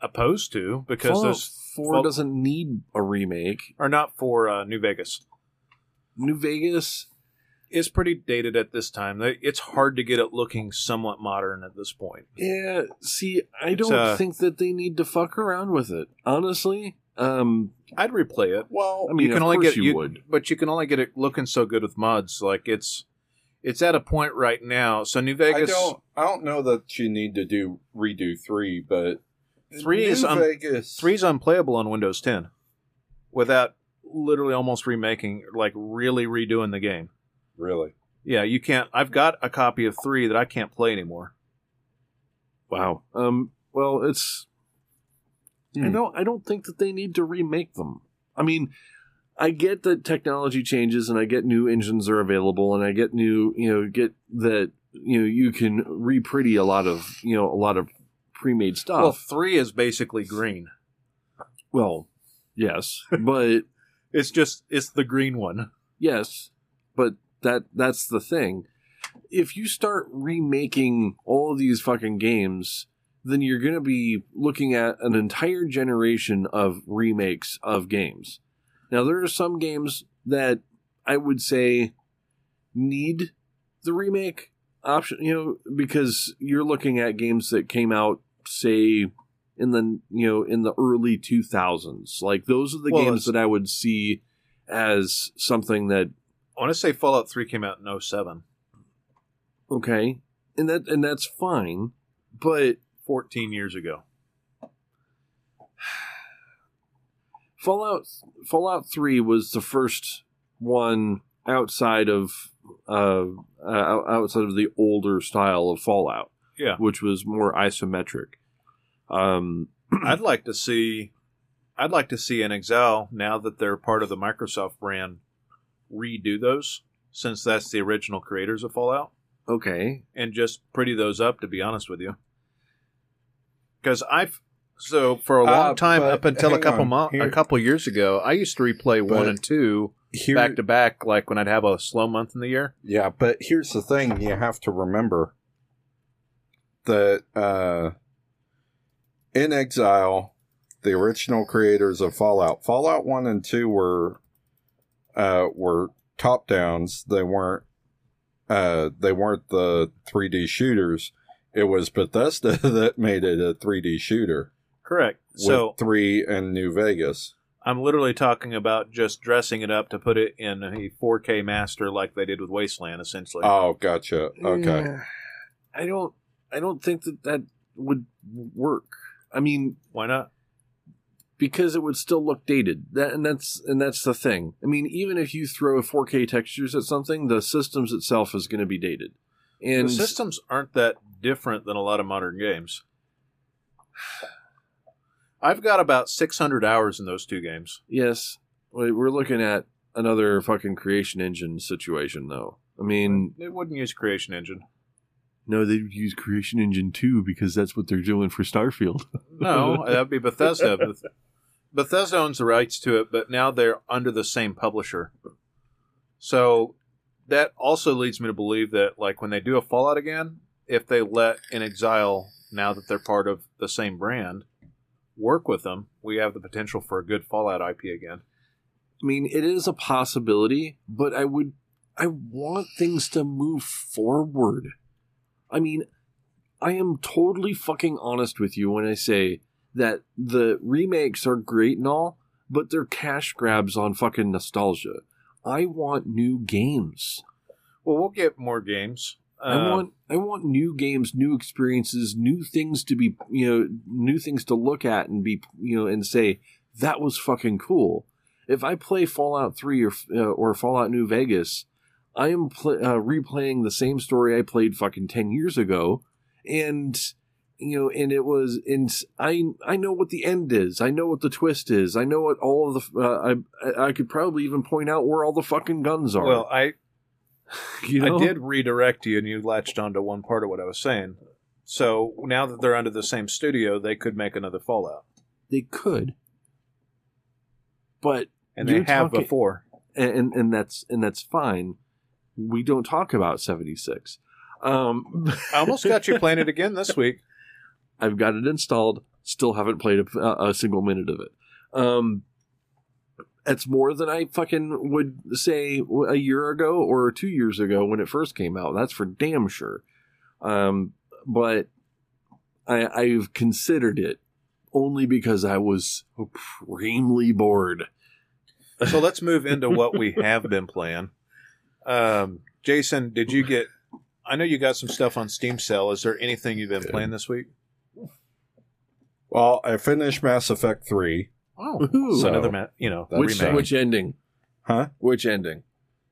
opposed to because Fallout those Four Fall- doesn't need a remake. Or not for uh, New Vegas. New Vegas. is pretty dated at this time. It's hard to get it looking somewhat modern at this point. Yeah, see, I It's, don't uh, think that they need to fuck around with it. Honestly, um, I'd replay it. Well, I mean, you can of only course get you would. but you can only get it looking so good with mods. Like it's it's at a point right now. So New Vegas, I don't. I don't know that you need to do redo three, but Three is New un- Vegas. three's unplayable on Windows 10 without literally almost remaking, like really redoing the game. really. Yeah, you can't. I've got a copy of three that I can't play anymore. wow. Um, well, it's. I Hmm. don't. I don't think that they need to remake them. I mean, I get that technology changes, and I get new engines are available, and I get new. You know, get that you know you can re-pretty a lot of you know a lot of pre-made stuff. Well, three is basically green. well yes, [laughs] but It's just it's the green one. Yes, but that that's the thing. If you start remaking all these fucking games, then you're going to be looking at an entire generation of remakes of games. Now there are some games that I would say need the remake option, you know, because you're looking at games that came out say in the you know in the early 2000s. Like those are the Well, games that I would see as something that I want to say Fallout 3 came out in 07. okay, and that and that's fine, but 14 years ago. [sighs] Fallout Fallout 3 was the first one outside of uh, uh outside of the older style of Fallout, Yeah. which was more isometric. Um [clears throat] I'd like to see I'd like to see inXile now that they're part of the Microsoft brand redo those since that's the original creators of Fallout okay. and just pretty those up to be honest with you. Cuz I've so for a long Uh, time up until a couple on. mo- a couple years ago, I used to replay 1 and 2 Here, back to back like when I'd have a slow month in the year. yeah, but here's the thing: you have to remember that uh, inXile, the original creators of Fallout, Fallout One and Two were uh, were top downs. They weren't uh, they weren't the 3D shooters. It was Bethesda [laughs] that made it a 3D shooter Correct. with So three and New Vegas. I'm literally talking about just dressing it up to put it in a 4K master like they did with Wasteland essentially. Oh, gotcha. Okay. Yeah. I don't I don't think that that would work. I mean, Why not? because it would still look dated. That and that's and that's the thing. I mean, even if you throw 4K textures at something, the systems itself is going to be dated. And the systems aren't that different than a lot of modern games. I've got about 600 hours in those two games. yes, we- we're looking at another fucking creation engine situation, though. I mean, It wouldn't use Creation Engine. No, they would use Creation Engine 2 because that's what they're doing for Starfield. [laughs] No, that'd be Bethesda. Beth- Bethesda owns the rights to it, but now they're under the same publisher. So that also leads me to believe that, like, when they do a Fallout again, if they let inXile, now that they're part of the same brand, work with them, we have the potential for a good Fallout IP again. I mean, it is a possibility, but I would, I want things to move forward. I mean, I am totally fucking honest with you when I say that the remakes are great and all, but they're cash grabs on fucking nostalgia. I want new games. Well, we'll get more games. I Uh, want I want new games, new experiences, new things to be you know, new things to look at and be you know and say that was fucking cool. If I play Fallout 3 or uh, or Fallout New Vegas, I am pl- uh, replaying the same story I played fucking 10 years ago and you know and it was and I I know what the end is. I know what the twist is. I know what all of the uh, I I could probably even point out where all the fucking guns are. Well, I [laughs] you know? I did redirect you, and you latched onto one part of what I was saying. So now that they're under the same studio, they could make another Fallout, They could. But and they have talking- before. and and that's and that's fine. We don't talk about 76. Um [laughs] I almost got you playing it again this week. I've got it installed, still haven't played a, a single minute of it. Um it's more than I fucking would say a year ago or two years ago when it first came out. That's for damn sure. Um, but I, I've considered it only because I was supremely bored. So let's move into what we have been playing. Um, Jason, did you get? I know you got some stuff on Steam Sale. Is there anything you've been playing this week? Well, I finished Mass Effect 3. Oh, Woohoo. So- another ma- you know Which remake. which ending? Huh? Which ending?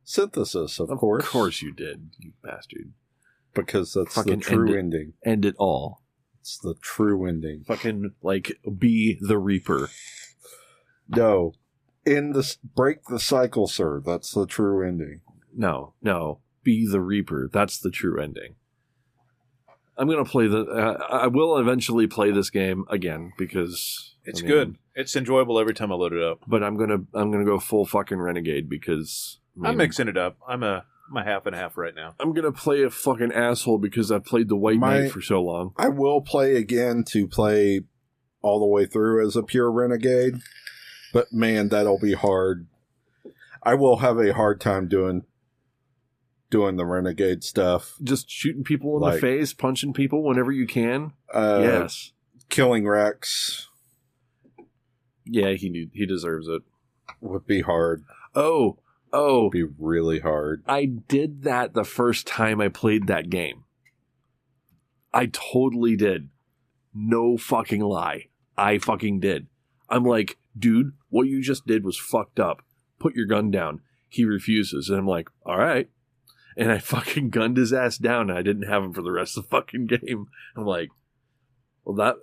Synthesis, of, course. Of course you did, you bastard. Because that's Fucking the true end it. ending. End it all. It's the true ending. Fucking like be the Reaper. No. In the break the cycle, sir. That's the true ending. No, no. Be the Reaper. That's the true ending. I'm gonna play the. Uh, I will eventually play this game again because It's I mean, good. It's enjoyable every time I load it up. But I'm gonna I'm gonna go full fucking renegade because I I'm mixing it up. I'm a I'm a half and a half right now. I'm gonna play a fucking asshole because I've played the White My- Knight for so long. I will play again to play all the way through as a pure renegade, but man, that'll be hard. I will have a hard time doing doing the renegade stuff. Just shooting people in Like- the face, punching people whenever you can. Uh, yes. killing Wrex Yeah, he need- he deserves it. would be hard. Oh, oh, Would be really hard. I did that the first time I played that game. I totally did. No fucking lie. I fucking did. I'm like, dude, what you just did was fucked up. Put your gun down. He refuses. And I'm like, all right. And I fucking gunned his ass down and I didn't have him for the rest of the fucking game. I'm like, well, that,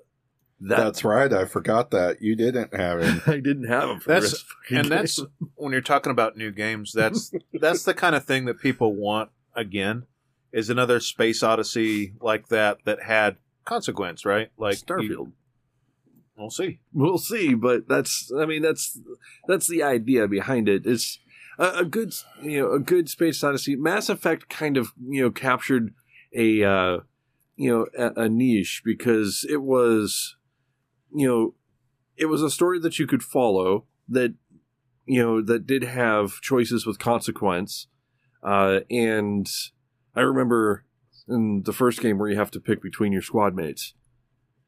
that, That's right. I forgot that you didn't have him. [laughs] I didn't have him for That's- the rest of the fucking And that's [laughs] when you're talking about new games. That's [laughs] that's the kind of thing that people want again. Is another Space Odyssey like that that had consequence, right? Like you- Starfield. we'll see. we'll see but that's i mean that's that's the idea behind it it's a, a good you know a good space odyssey mass effect kind of you know captured a uh you know a, a niche because it was you know it was a story that you could follow that you know that did have choices with consequence uh and i remember in the first game where you have to pick between your squad mates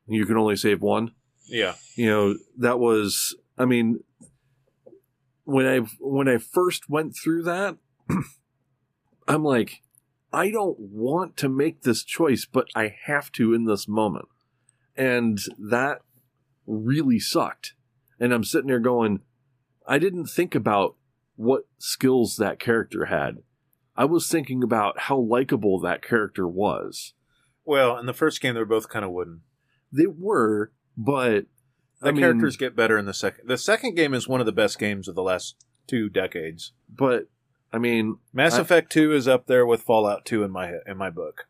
you can only save one Yeah. you know that was i mean when i when i first went through that [clears throat] i'm like i don't want to make this choice but i have to in this moment. And that really sucked. And i'm sitting there going i didn't think about what skills that character had. I was thinking about how likable that character was. Well, in the first game, they were both kind of wooden. they were but The I mean- characters get better in the second. The second game is one of the best games of the last two decades. but i mean Mass I- Effect Two is up there with Fallout Two in my in my book.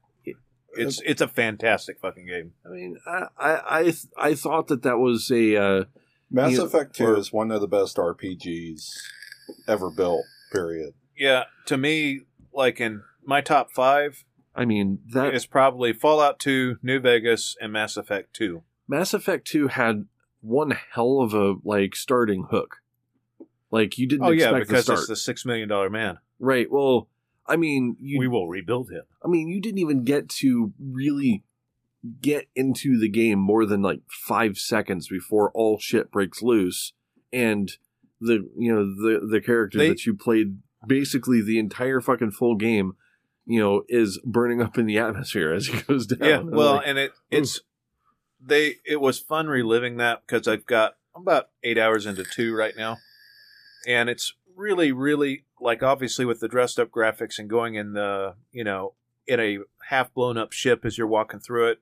It's it's a fantastic fucking game. I mean, I I I, I thought that that was a uh, Mass You- Effect 2 or- is one of the best RPGs ever built, period. Yeah, to me, like in my top five I mean that is probably Fallout Two, New Vegas, and Mass Effect Two. Mass Effect Two had one hell of a like starting hook. Like you didn't Oh yeah, because it's the six million dollar man. right. Well, I mean, you we will rebuild him. I mean, you didn't even get to really get into the game more than like five seconds before all shit breaks loose, and the you know the the character They- that you played basically the entire fucking full game, you know, is burning up in the atmosphere as it goes down. Yeah, [laughs] well, like, and it it's they it was fun reliving that because I've got I'm about eight hours into two right now, and it's really really like obviously with the dressed up graphics and going in the you know in a half blown up ship as you're walking through it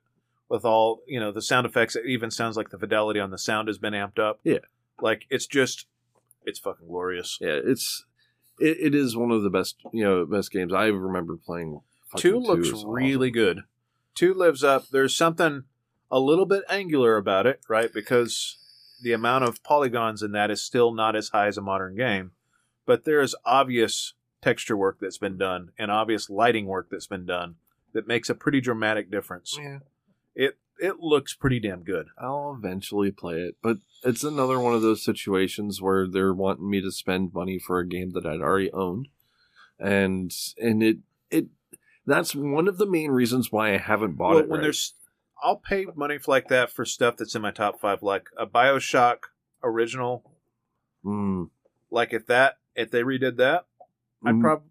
with all you know the sound effects. It even sounds like the fidelity on the sound has been amped up. Yeah. like it's just it's fucking glorious. yeah, it's it, it is one of the best you know best games I remember playing. Two looks is awesome. really good. Two lives up. There's something a little bit angular about it, right? Because the amount of polygons in that is still not as high as a modern game. But there is obvious texture work that's been done and obvious lighting work that's been done that makes a pretty dramatic difference. Yeah. It it looks pretty damn good. I'll eventually play it, but it's another one of those situations where they're wanting me to spend money for a game that I'd already owned, and and it it that's one of the main reasons why I haven't bought well, it. when right. there's, I'll pay money for like that for stuff that's in my top five, like a Bioshock original. Mm, Like if that, if they redid that, I mm. probably,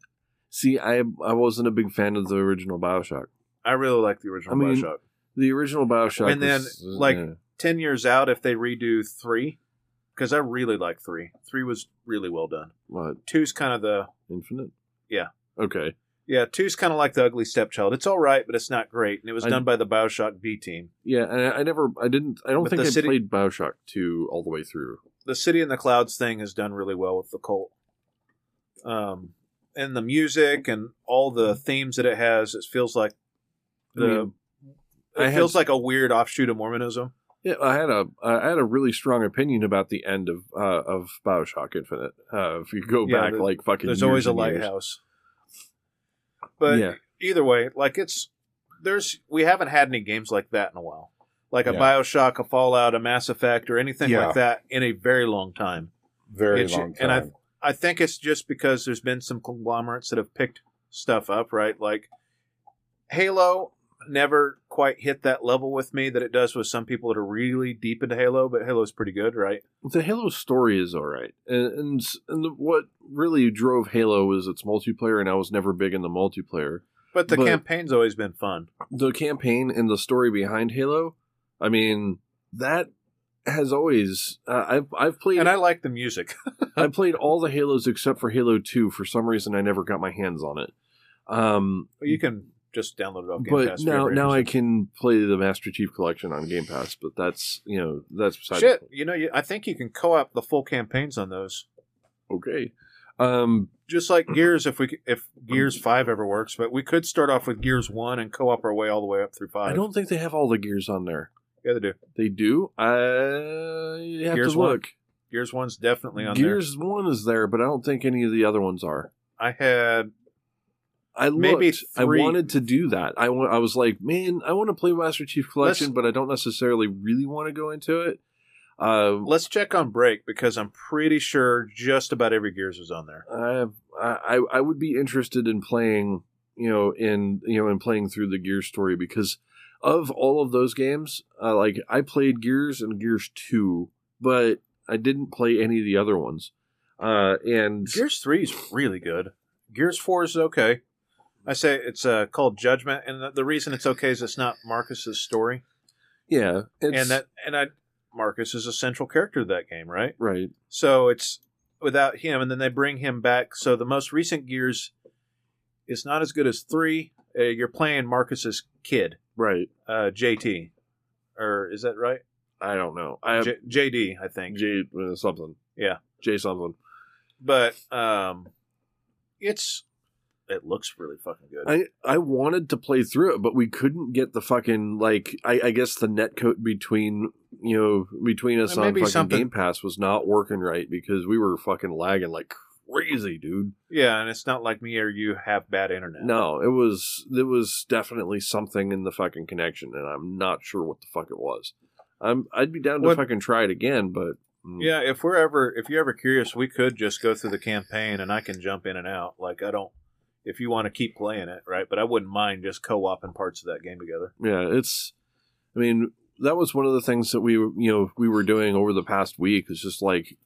see, I I wasn't a big fan of the original Bioshock. I really like the original I mean, Bioshock. The original Bioshock, And then, was, like, yeah. Ten years out, if they redo three, because I really like three. Three was really well done. what Two's kind of the Infinite? Yeah. Okay. Yeah. Two's kind of like the ugly stepchild. It's all right, but it's not great. And it was I- done by the Bioshock B team. Yeah, and I, I never, I didn't, I don't But think the I city- played Bioshock two all the way through. the city in the clouds thing has done really well with the cult um and the music and all the themes that it has it feels like the I mean, it had- feels like a weird offshoot of mormonism Yeah, I had a, I had a really strong opinion about the end of, uh, of Bioshock Infinite. Uh, if you go Yeah, back there- like fucking, there's always a and years. But Yeah. either way like it's there's we haven't had any games like that in a while like a Yeah. bioshock a fallout a mass effect or anything Yeah. like that in a very long time Very It should- long and I- I think it's just because there's been some conglomerates that have picked stuff up, right? Like Halo never quite hit that level with me that it does with some people that are really deep into Halo, but Halo's pretty good, right? The Halo story is all right, and and, and the, what really drove Halo was its multiplayer, and I was never big in the multiplayer. But the But- campaign's always been fun. The campaign and the story behind Halo, I mean, that has always uh, I've I've played And I like the music. [laughs] I played all the Halos except for Halo Two. For some reason, I never got my hands on it. Um, you can just download it off Game but Pass. now now I can play the Master Chief Collection on Game Pass. But that's you know that's beside Shit, you know, you, I think you can co-op the full campaigns on those. okay. Um, Just like [clears throat] Gears, if we if Gears Five ever works, but we could start off with Gears One and co-op our way all the way up through five. I don't think they have all the gears on there. Yeah, they do. They do. I have Gears to one. look. Gears One's definitely on there. Gears One is there, but I don't think any of the other ones are. I had I looked. Maybe I wanted to do that. I I was like, man, I want to play Master Chief Collection, Let's- but I don't necessarily really want to go into it. Uh, Let's check on break because I'm pretty sure just about every Gears is on there. I I I would be interested in playing, you know, in you know, in playing through the Gears story because of all of those games, uh, like I played Gears and Gears Two, but I didn't play any of the other ones. Uh, and Gears Three is really good. Gears Four is okay. I say it's uh, called Judgment, and the, the reason it's okay is it's not Marcus's story, yeah, it's, and that and I Marcus is a central character of that game, right? right, So it's without him, and then they bring him back. So the most recent Gears is not as good as three. Uh, you're playing Marcus's kid, right. uh, JT, or is that right? I don't know. I have J- JD, I think. J uh, something. Yeah. J something. but um, it's it looks really fucking good. I I wanted to play through it, but we couldn't get the fucking like I, I guess the net code between you know between us on fucking something- Game Pass was not working right because we were fucking lagging like crazy, dude. yeah, and it's not like me or you have bad internet. No, it was it was definitely something in the fucking connection, and I'm not sure what the fuck it was. I'm I'd be down to What- fucking try it again, but mm, Yeah, if we're ever if you're ever curious, we could just go through the campaign and I can jump in and out. Like I don't if you want to keep playing it, right? But I wouldn't mind just co-oping parts of that game together. yeah, it's. I mean, that was one of the things that we you know we were doing over the past week. Is just like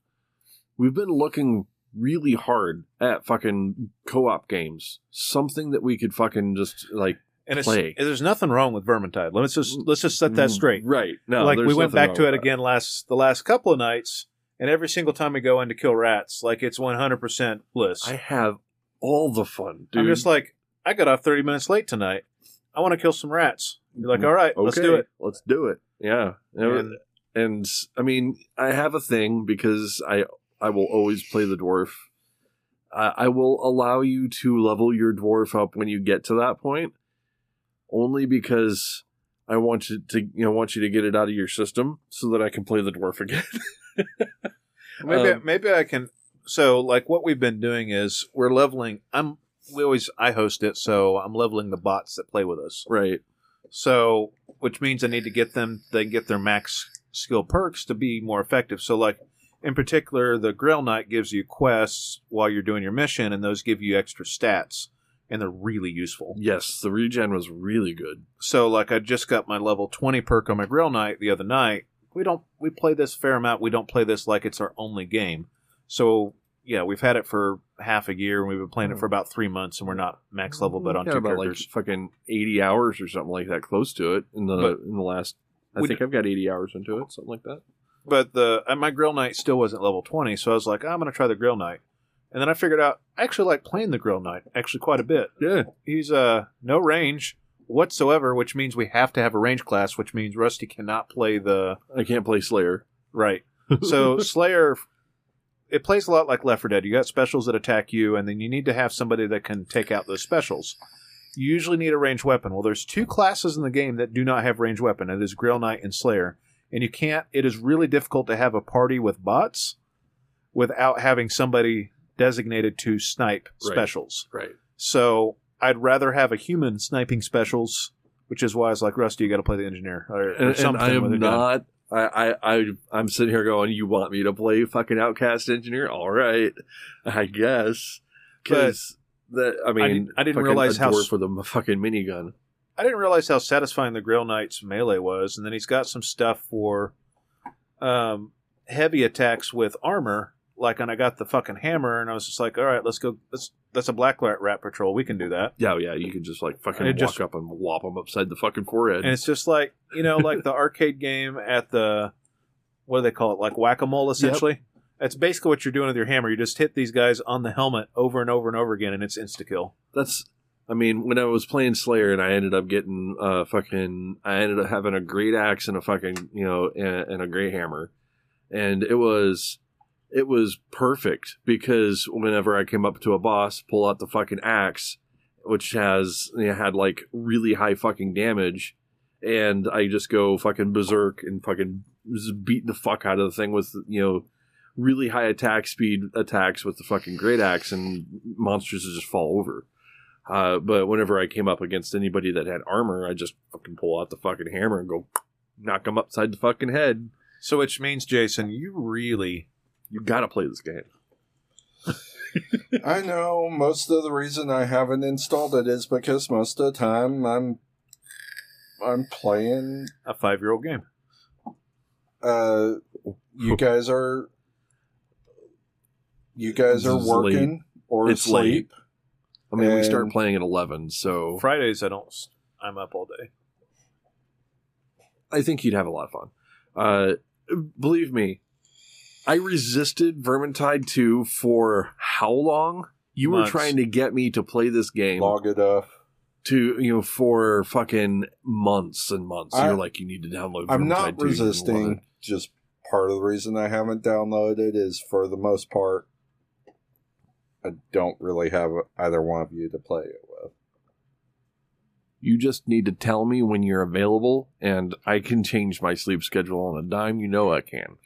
we've been looking really hard at fucking co-op games, something that we could fucking just like And it's, Play. there's nothing wrong with Vermintide. Let's just mm, let's just set that mm, straight. Right? No, like we went back to it again last the last couple of nights, and every single time we go in to kill rats, like it's 100% bliss. I have all the fun, dude. I'm just like, I got off 30 minutes late tonight. I want to kill some rats. You're like, all right, let's do it. Let's do it. Yeah. And and I mean, I have a thing because I I will always play the dwarf. I, I will allow you to level your dwarf up when you get to that point, only because I want you to you know want you to get it out of your system so that I can play the dwarf again. [laughs] maybe Um, maybe I can. So, like, what we've been doing is we're leveling. I'm we always I host it, so I'm leveling the bots that play with us. right. So, which means I need to get them, they get their max skill perks to be more effective. So, like, in particular, the Grail Knight gives you quests while you're doing your mission, and those give you extra stats, and they're really useful. Yes, the regen was really good. So, like, I just got my level 20 perk on my Grail Knight the other night. We don't, we play this fair amount. We don't play this like it's our only game. So, yeah, we've had it for half a year, and we've been playing it for about three months, and we're not max level, but on Got two about characters. like fucking eighty hours or something like that, close to it in the But- in the last. I We think I've got eighty hours into it, something like that. but the and my Grail knight still wasn't level 20 so i was like i'm going to try the Grail knight and then i figured out i actually like playing the Grail knight actually quite a bit Yeah, he's uh no range whatsoever which means we have to have a range class which means rusty cannot play the I can't play Slayer. right [laughs] so slayer it plays a lot like left 4 dead you got specials that attack you and then you need to have somebody that can take out those specials you usually need a ranged weapon well there's two classes in the game that do not have ranged weapon it is Grail knight and slayer and you can't it is really difficult to have a party with bots without having somebody designated to snipe Right. specials Right. so i'd rather have a human sniping specials which is why i was like rusty you got to play the engineer or, or And, and something I with a am not. I, I I I'm sitting here going. You want me to play fucking Outcast Engineer? All right, I guess. Because that I mean, didn't- I didn't realize how for the fucking minigun. I didn't realize how satisfying the Grail Knight's melee was, and then he's got some stuff for um, heavy attacks with armor. Like, and I got the fucking hammer, and I was just like, "All right, let's go. Let's that's a black rat, rat patrol. We can do that." Yeah, yeah. You can just like fucking walk just- up and whop them upside the fucking forehead. And it's just like you know, like the [laughs] arcade game at the what do they call it? Like whack a mole, essentially. That's basically what you're doing with your hammer. You just hit these guys on the helmet over and over and over again, and it's insta kill. That's. I mean, when I was playing Slayer and I ended up getting uh fucking, I ended up having a great axe and a fucking, you know, and, and a great hammer, and it was, it was perfect because whenever I came up to a boss, pull out the fucking axe, which has you know, had like really high fucking damage, and I just go fucking berserk and fucking just beat the fuck out of the thing with you know really high attack speed attacks with the fucking great axe, and monsters just fall over. Uh, but whenever I came up against anybody that had armor, I just fucking pull out the fucking hammer and go knock them upside the fucking head. So, which means, Jason, you really You gotta play this game. I know most of the reason I haven't installed it is because most of the time I'm I'm playing a five year old game. uh you [laughs] guys are you guys are It's working or It's asleep. I mean, we start playing at eleven, so Fridays, I don't. I'm up all day. I think you'd have a lot of fun. Uh, believe me, I resisted Vermintide 2 for how long? You Months. were trying to get me to play this game Log it up. to you know for fucking months and months. I- You're like, you need to download. I'm not Vermintide 2, resisting. Just part of the reason I haven't downloaded is for the most part, I don't really have either one of you to play it with. You just need to tell me when you're available, and I can change my sleep schedule on a dime. You know I can.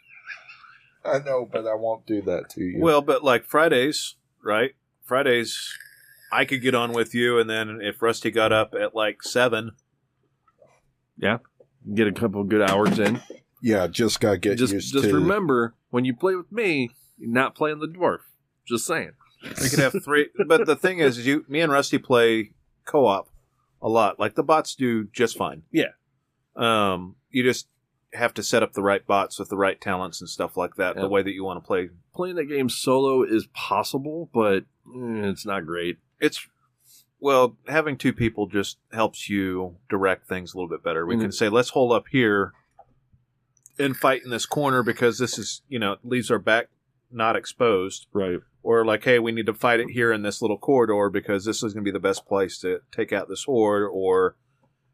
I know, but I won't do that to you. Well, but like Fridays, right? Fridays, I could get on with you, and then if Rusty got up at like seven, yeah, Get a couple good hours in. yeah, just gotta get just used just to. remember when you play with me, you're not playing the dwarf. Just saying. we could have three. but the thing is, you, me and Rusty play co-op a lot. Like the bots do just fine. Yeah. Um, you just have to set up the right bots with the right talents and stuff like that. Yeah. The way that you want to play. Playing that game solo is possible, but eh, it's not great. It's well, having two people just helps you direct things a little bit better. We Mhm. can say, let's hold up here and fight in this corner because this is, you know, leaves our back not exposed. Right. Or like, hey, we need to fight it here in this little corridor because this is going to be the best place to take out this horde. Or,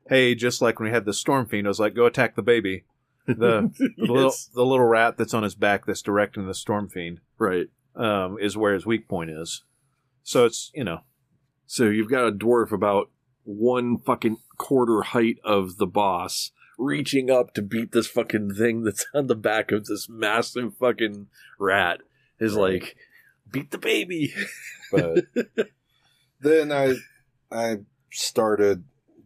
hey, just like when we had the storm fiend, I was like, go attack the baby, the [laughs] the little the little rat that's on his back that's directing the storm fiend Right. um, is where his weak point is. So it's you know So you've got a dwarf about one fucking quarter height of the boss reaching up to beat this fucking thing that's [laughs] on the back of this massive fucking rat is Right. like beat the baby. but [laughs] then I I started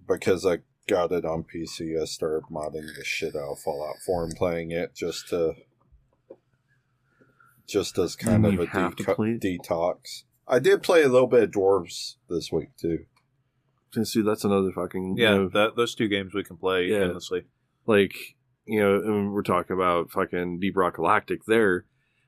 because I got it on PC, I started modding the shit out of Fallout 4 and playing it just to just as kind And of a have deco- detox. I did play a little bit of Dwarves this week too. See, that's another fucking you Yeah, know, that, those two games we can play Yeah. endlessly. like you know and we're talking about fucking deep rock galactic there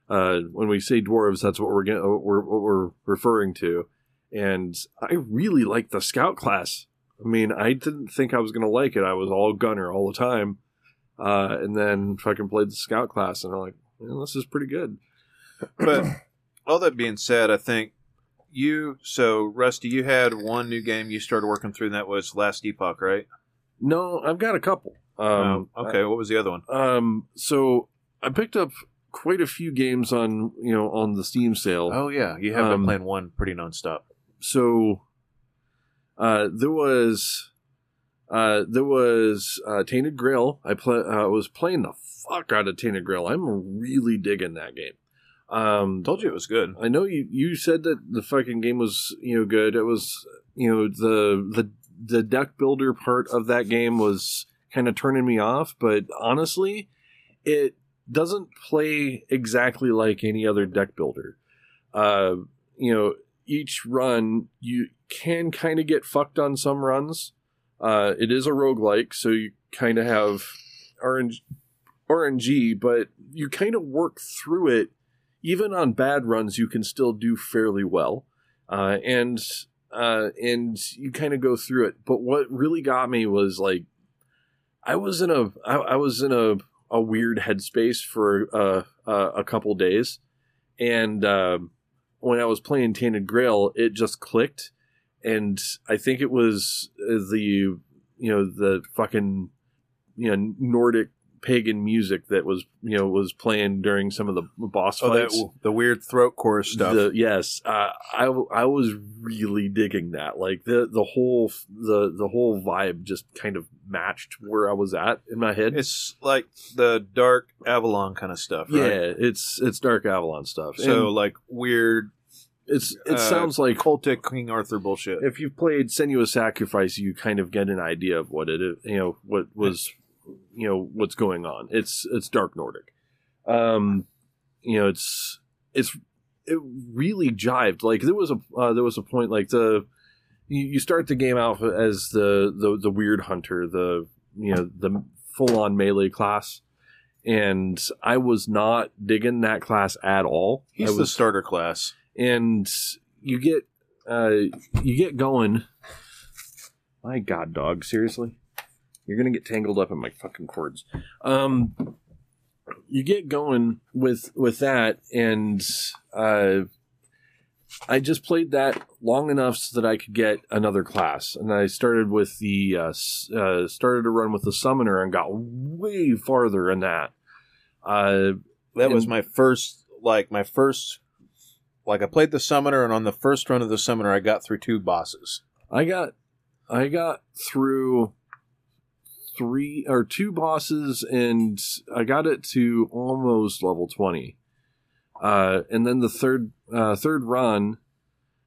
uh when we say dwarves that's what we're getting what we're, what we're referring to and i really like the scout class i mean i didn't think i was gonna like it i was all gunner all the time uh and then fucking played the scout class and i'm like well, this is pretty good But all that being said, I think you so Rusty, you had one new game you started working through, and that was Last Epoch, right? no i've got a couple um Oh, okay. what was the other one? um so i picked up quite a few games on you know on the steam sale Oh yeah, you have Um, been playing one pretty nonstop. so uh, there was uh, there was uh, Tainted Grail. I play, uh, was playing the fuck out of Tainted Grail. I'm really digging that game. Um, Told you it was good. I know you you said that the fucking game was you know good. It was you know the the the deck builder part of that game was kind of turning me off, but honestly, it doesn't play exactly like any other deck builder. Uh, you know, each run you can kind of get fucked on some runs. Uh, it is a roguelike, so you kind of have RNG, RNG, but you kind of work through it even on bad runs, you can still do fairly well, uh, and uh, and you kind of go through it. But what really got me was like, I was in a I, I was in a a weird headspace for uh, uh, a couple days, and um when I was playing Tainted Grail, it just clicked, and I think it was uh, the you know the fucking you know Nordic pagan music that was you know was playing during some of the boss Oh, that fights. the weird throat chorus stuff. The, yes, uh, I I was really digging that. Like the the whole the the whole vibe just kind of matched where I was at in my head. it's like the dark Avalon kind of stuff, right? yeah, it's it's Dark Avalon stuff. So And like weird it's it uh, sounds like cultic King Arthur bullshit. if you've played Senua's Sacrifice, you kind of get an idea of what it is, you know what was you know what's going on. It's it's Dark Nordic. Um, you know it's it's it really jived. Like there was a uh, there was a point like the you, you start the game out as the the the weird hunter, the you know the full on melee class. And I was not digging that class at all. He's the starter class. And you get uh you get going. My god dog seriously? You're gonna get tangled up in my fucking cords. Um you get going with with that and uh I just played that long enough so that I could get another class, and I started with the uh, uh, started to run with the summoner and got way farther in that. Uh, That was my first, like my first, like I played the summoner, and on the first run of the summoner, I got through two bosses. I got I got through three or two bosses and I got it to almost level 20. Uh, and then the third uh, third run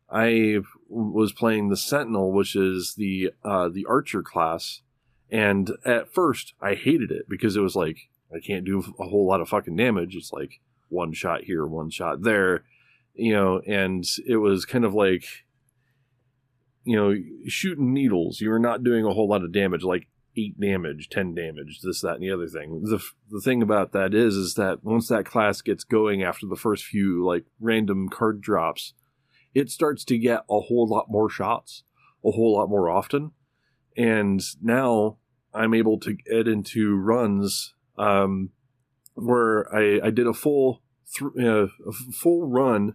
I was playing the Sentinel which is the uh, the archer class and at first I hated it because it was like I can't do a whole lot of fucking damage. It's like one shot here, one shot there, you know, and it was kind of like you know, shooting needles, you were not doing a whole lot of damage, like eight damage, ten damage, this, that, and the other thing. The the thing about that is, is that once that class gets going after the first few like random card drops, it starts to get a whole lot more shots, a whole lot more often, and now I'm able to get into runs um, where I I did a full th- uh, a full run,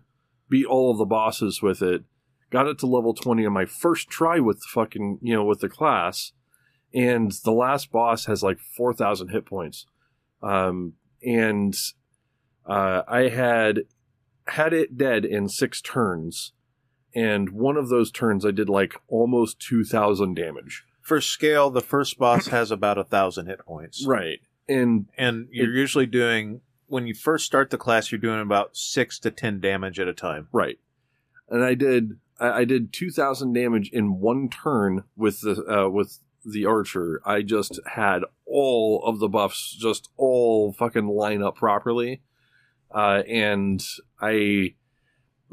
beat all of the bosses with it. Got it to level 20 on my first try with the fucking you know with the class. And the last boss has like 4000 hit points. Um and uh i had had it dead in six turns. And one of those turns i did like almost 2000 damage. For scale, the first boss has about a thousand hit points, right. And and you're usually doing when you first start the class, you're doing about six to ten damage at a time. Right. And I did I, I did two thousand damage in one turn with the uh, with the archer, I just had all of the buffs just all fucking line up properly. Uh, and I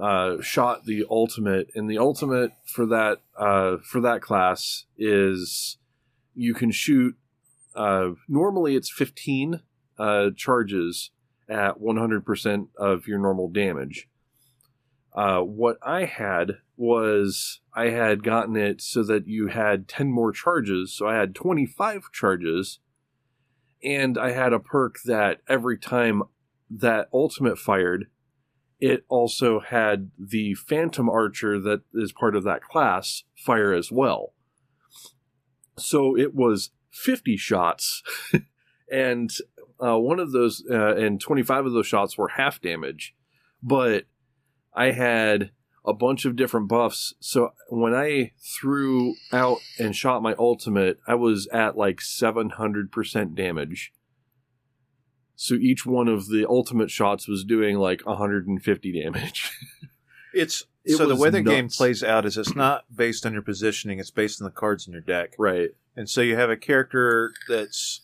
uh, shot the ultimate, and the ultimate for that uh, for that class is you can shoot. Uh, normally, it's fifteen uh, charges at one hundred percent of your normal damage. Uh, what I had was I had gotten it so that you had 10 more charges. So I had 25 charges. And I had a perk that every time that ultimate fired, it also had the Phantom Archer that is part of that class fire as well. So it was 50 shots. [laughs] and uh, one of those, uh, and 25 of those shots were half damage. But I had a bunch of different buffs. So when I threw out and shot my ultimate, I was at like 700% damage. So each one of the ultimate shots was doing like 150 damage. [laughs] It's It so the way the game plays out is it's not based on your positioning; it's based on the cards in your deck. right. And so you have a character that's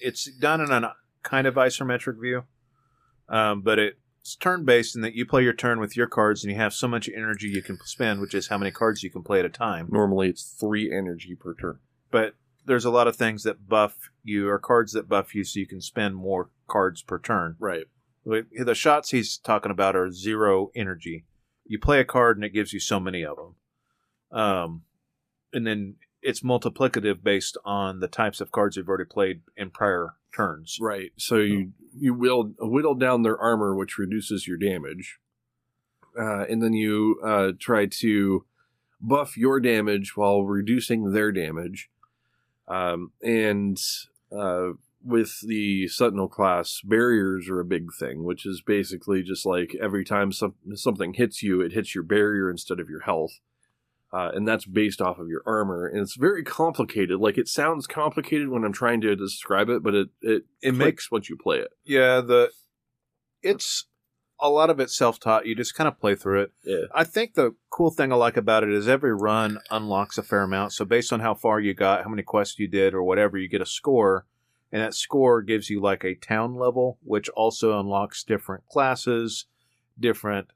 it's done in a kind of isometric view, um, but it's turn based in that you play your turn with your cards and you have so much energy you can spend, which is how many cards you can play at a time. Normally it's three energy per turn. But there's a lot of things that buff you or cards that buff you so you can spend more cards per turn. Right. The shots he's talking about are zero energy. You play a card and it gives you so many of them. Um, and then it's multiplicative based on the types of cards you've already played in prior turns. Right. So you you will whittle down their armor, which reduces your damage, uh, and then you uh, try to buff your damage while reducing their damage. Um, and uh, with the Sentinel class, barriers are a big thing, which is basically just like every time some, something hits you, it hits your barrier instead of your health. Uh, and that's based off of your armor, and it's very complicated. Like it sounds complicated when I'm trying to describe it, but it it, It makes once you play it. yeah the it's a lot of it self taught. You just kind of play through it. Yeah. I think the cool thing I like about it is every run unlocks a fair amount. So based on how far you got, how many quests you did, or whatever, you get a score, and that score gives you like a town level, which also unlocks different classes, different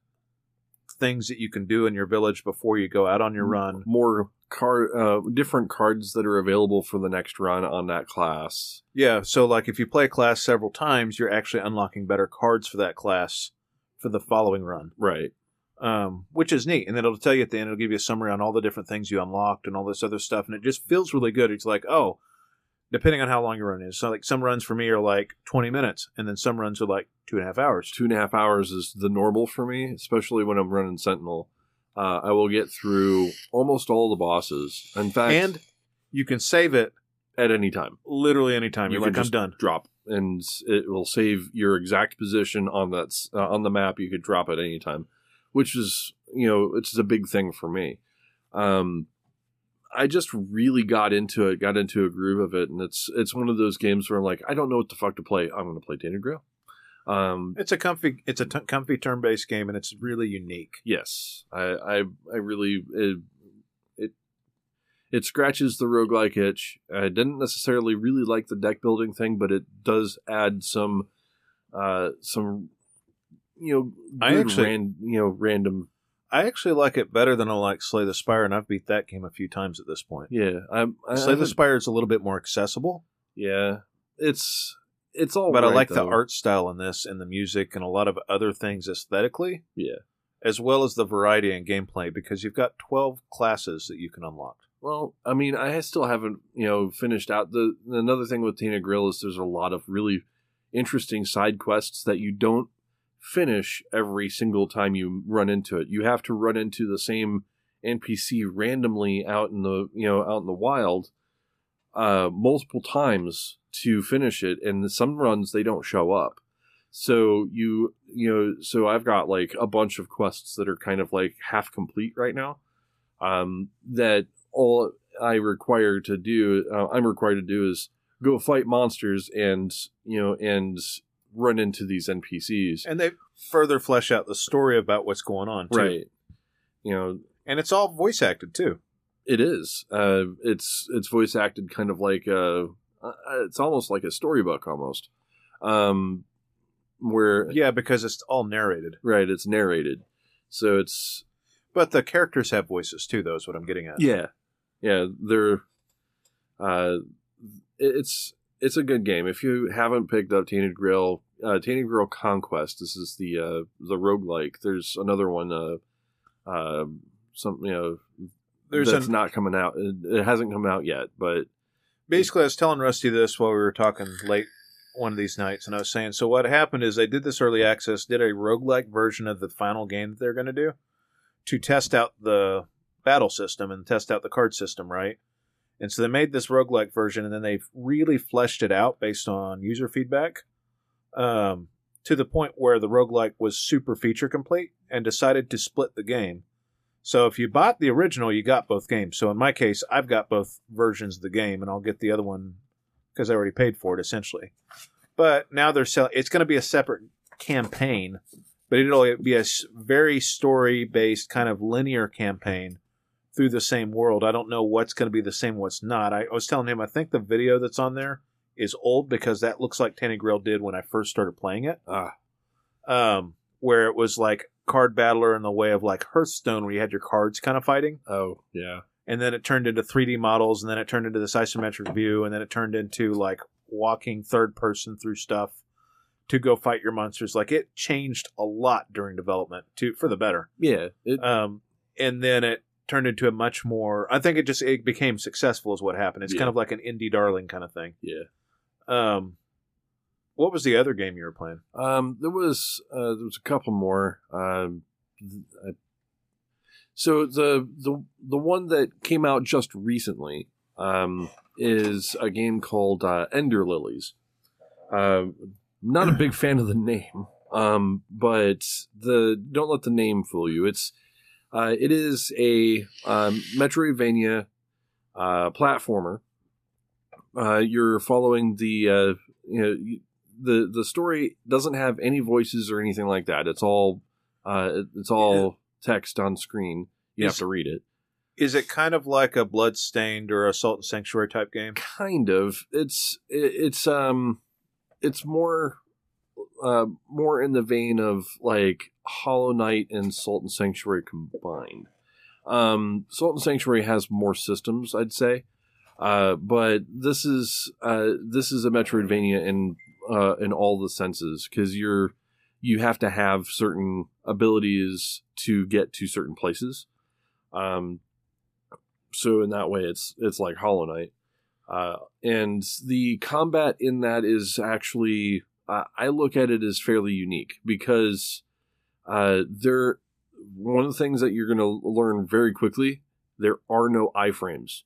things that you can do in your village before you go out on your run. More card, uh, different cards that are available for the next run on that class. Yeah, so like if you play a class several times, you're actually unlocking better cards for that class for the following run. Right. um, which is neat. And then it'll tell you at the end, it'll give you a summary on all the different things you unlocked and all this other stuff. And it just feels really good. It's like, oh, depending on how long your run is. So, like, some runs for me are like 20 minutes, and then some runs are like two and a half hours. Two and a half hours is the normal for me, especially when I'm running Sentinel. Uh, I will get through almost all the bosses. In fact, And you can save it at any time. literally anytime. You You're can like, I'm just done. Drop, and it will save your exact position on that uh, on the map. You could drop at any time, which is you know it's a big thing for me. Um, I just really got into it, got into a groove of it, and it's it's one of those games where I'm like, I don't know what the fuck to play. I'm going to play Tainted Grail. Um, It's a comfy, it's a t- comfy turn-based game, and it's really unique. yes, I I, I really it, it it scratches the roguelike itch. I didn't necessarily really like the deck building thing, but it does add some uh some you know I actually- ran, you know random I actually like it better than I like Slay the Spire, and I've beat that game a few times at this point. yeah I, I Slay the Spire is a little bit more accessible, yeah it's it's all but I right, like the art style in this and the music and a lot of other things aesthetically. Yeah. As well as the variety in gameplay because you've got 12 classes that you can unlock. Well, I mean, I still haven't, you know, finished out the another thing with Tainted Grail is there's a lot of really interesting side quests that you don't finish every single time you run into it. You have to run into the same NPC randomly out in the, you know, out in the wild uh multiple times to finish it and some runs they don't show up. So you you know, so I've got like a bunch of quests that are kind of like half complete right now. Um that all I require to do, uh, I'm required to do is go fight monsters and you know and run into these NPCs. And they further flesh out the story about what's going on, too. Right. You know, And it's all voice acted, too. It is. Uh, it's it's voice acted kind of like a. Uh, it's almost like a storybook almost. Um, where Yeah, because it's all narrated. right, it's narrated, so it's But the characters have voices too, though, is what I'm getting at. yeah, yeah. They're. Uh, it's it's a good game. If you haven't picked up Tainted Grail, uh, Tainted Grail Conquest. This is the uh, the roguelike. There's another one. Uh, uh, some you know There's that's an, not coming out. It, it hasn't come out yet, but basically, I was telling Rusty this while we were talking late one of these nights, and I was saying, so what happened is they did this early access, did a roguelike version of the final game that they're going to do to test out the battle system and test out the card system, right? And so they made this roguelike version, and then they really fleshed it out based on user feedback um, to the point where the roguelike was super feature complete and decided to split the game. So if you bought the original, you got both games. So in my case, I've got both versions of the game, and I'll get the other one because I already paid for it essentially. But now they're selling. It's going to be a separate campaign, but it'll be a very story based kind of linear campaign through the same world. I don't know what's going to be the same, what's not. I, I was telling him I think the video that's on there is old because that looks like Tainted Grail did when I first started playing it. ah, Um, where it was like card battler in the way of like Hearthstone, where you had your cards kind of fighting oh yeah, and then it turned into 3D models, and then it turned into this isometric view, and then it turned into like walking third person through stuff to go fight your monsters. Like it changed a lot during development to for the better. yeah. It, Um, and then it turned into a much more. I think it just it became successful is what happened. It's Yeah. kind of like an indie darling kind of thing. yeah. Um, what was the other game you were playing? Um, there was uh, there was a couple more. Um, I, so the the the one that came out just recently um, is a game called uh, Ender Lilies. Um, not a big [clears throat] fan of the name, um, but the don't let the name fool you. It's uh, it is a um, Metroidvania uh, platformer. Uh, you're following the uh, you know the the story doesn't have any voices or anything like that. It's all uh, it's all text on screen. You Is- have to read it. Is it kind of like a Bloodstained or a Salt and Sanctuary type game? Kind of. It's it, it's um it's more uh more in the vein of like Hollow Knight and Salt and Sanctuary combined. Um, Salt and Sanctuary has more systems, I'd say. Uh, but this is uh, this is a Metroidvania in uh, in all the senses because you're you have to have certain abilities to get to certain places. Um, so in that way, it's it's like Hollow Knight, uh, and the combat in that is actually I look at it as fairly unique because uh, there one of the things that you're going to learn very quickly there are no iframes.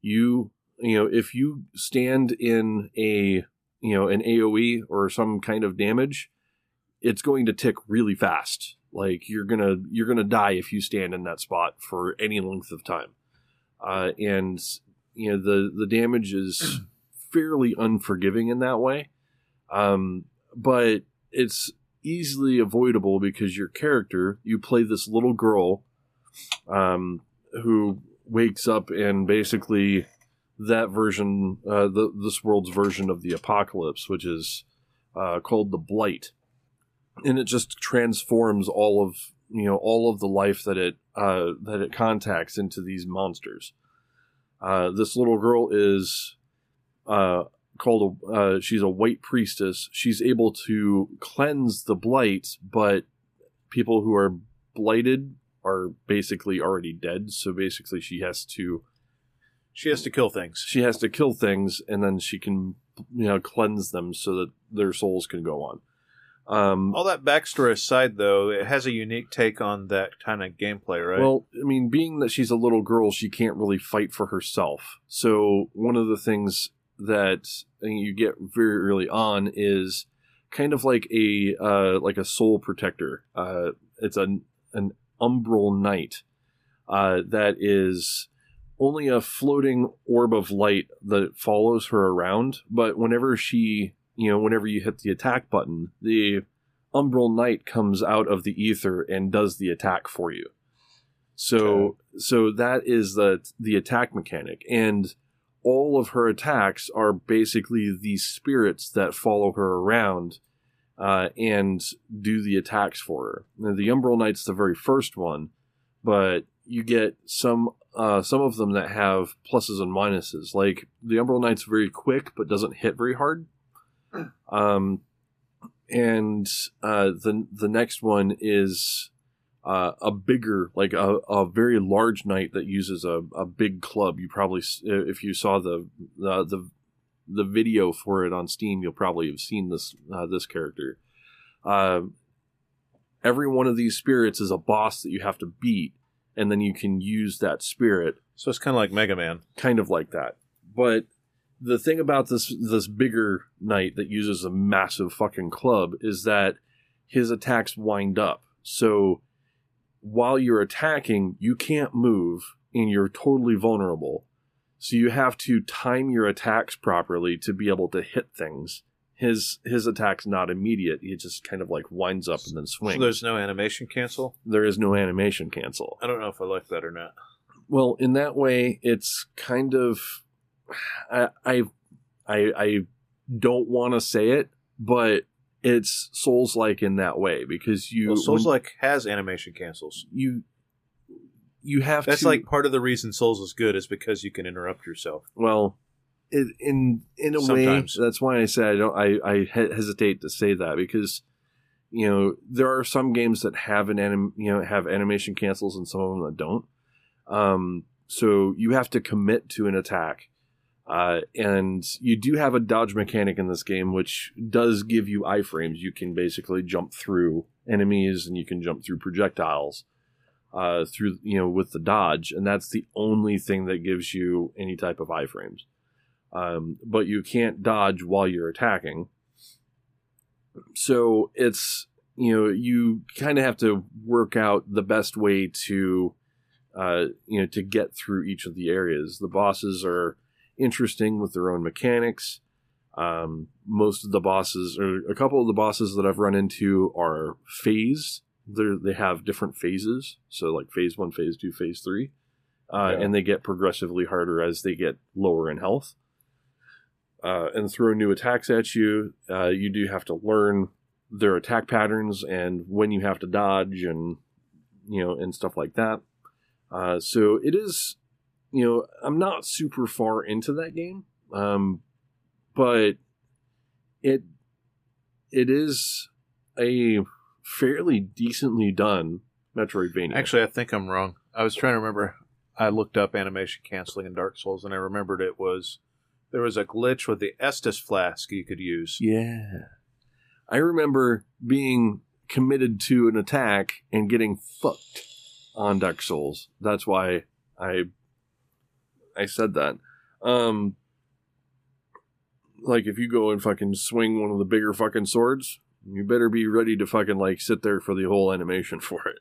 You you know if you stand in a you know an aoe or some kind of damage it's going to tick really fast. Like you're gonna you're gonna die if you stand in that spot for any length of time. Uh, and you know the the damage is [clears throat] fairly unforgiving in that way. Um, but it's easily avoidable because your character you play this little girl um, who wakes up and basically that version uh, the this world's version of the apocalypse which is uh, called the blight. And it just transforms all of you know all of the life that it uh, that it contacts into these monsters. Uh, this little girl is uh, called a uh, she's a white priestess she's able to cleanse the blight but people who are blighted are basically already dead so basically she has to She has to kill things. she has to kill things and then she can you know cleanse them so that their souls can go on um All that backstory aside, though, it has a unique take on that kind of gameplay, right? Well, I mean, being that she's a little girl, she can't really fight for herself. So one of the things that you get very early on is kind of like a uh, like a soul protector. Uh, it's an an umbral knight uh, that is only a floating orb of light that follows her around. But whenever she, you know, whenever you hit the attack button, the umbral knight comes out of the ether and does the attack for you. So so that is the the attack mechanic, and all of her attacks are basically these spirits that follow her around uh, and do the attacks for her. Now, the Umbral Knight's the very first one, but you get some uh, some of them that have pluses and minuses. Like the Umbral Knight's very quick, but doesn't hit very hard. Um, and uh, the the next one is uh, a bigger, like a, a very large knight that uses a, a big club. You probably, if you saw the the the, the video for it on Steam, you'll probably have seen this uh, this character. Uh, every one of these spirits is a boss that you have to beat, and then you can use that spirit So it's kind of like Mega Man. kind of like that. But the thing about this this bigger knight that uses a massive fucking club is that his attacks wind up. So while you're attacking, you can't move and you're totally vulnerable. So you have to time your attacks properly to be able to hit things. His his attack's not immediate. He just kind of like winds up and then swings. So there's no animation cancel. there is no animation cancel. I don't know if I like that or not. Well, in that way, it's kind of I I I, I don't want to say it, but it's Souls like in that way because you Well, Souls like has animation cancels. you you have That's to like part of the reason Souls is good is because you can interrupt yourself. well it, in in a Sometimes. way that's why I say I don't I I hesitate to say that because you know there are some games that have an anim you know have animation cancels and some of them that don't um so you have to commit to an attack uh, and you do have a dodge mechanic in this game which does give you iframes you can basically jump through enemies and you can jump through projectiles uh, through you know with the dodge and that's the only thing that gives you any type of iframes um, but you can't dodge while you're attacking. So it's you know you kind of have to work out the best way to uh, you know to get through each of the areas. The bosses are interesting with their own mechanics. Um, most of the bosses, or a couple of the bosses that I've run into, are phased. They're, they have different phases, so like phase one, phase two, phase three, uh, Yeah. and they get progressively harder as they get lower in health uh, and throw new attacks at you. Uh, you do have to learn their attack patterns and when you have to dodge and you know and stuff like that. Uh, so it is, you know, I'm not super far into that game, um, but it it is a fairly decently done Metroidvania. Actually, I think I'm wrong. I was trying to remember. I looked up animation canceling in Dark Souls, and I remembered it was there was a glitch with the Estus flask you could use. Yeah. I remember being committed to an attack and getting fucked on Dark Souls. That's why I I said that. Um like if you go and fucking swing one of the bigger fucking swords, you better be ready to fucking like sit there for the whole animation [laughs] for it.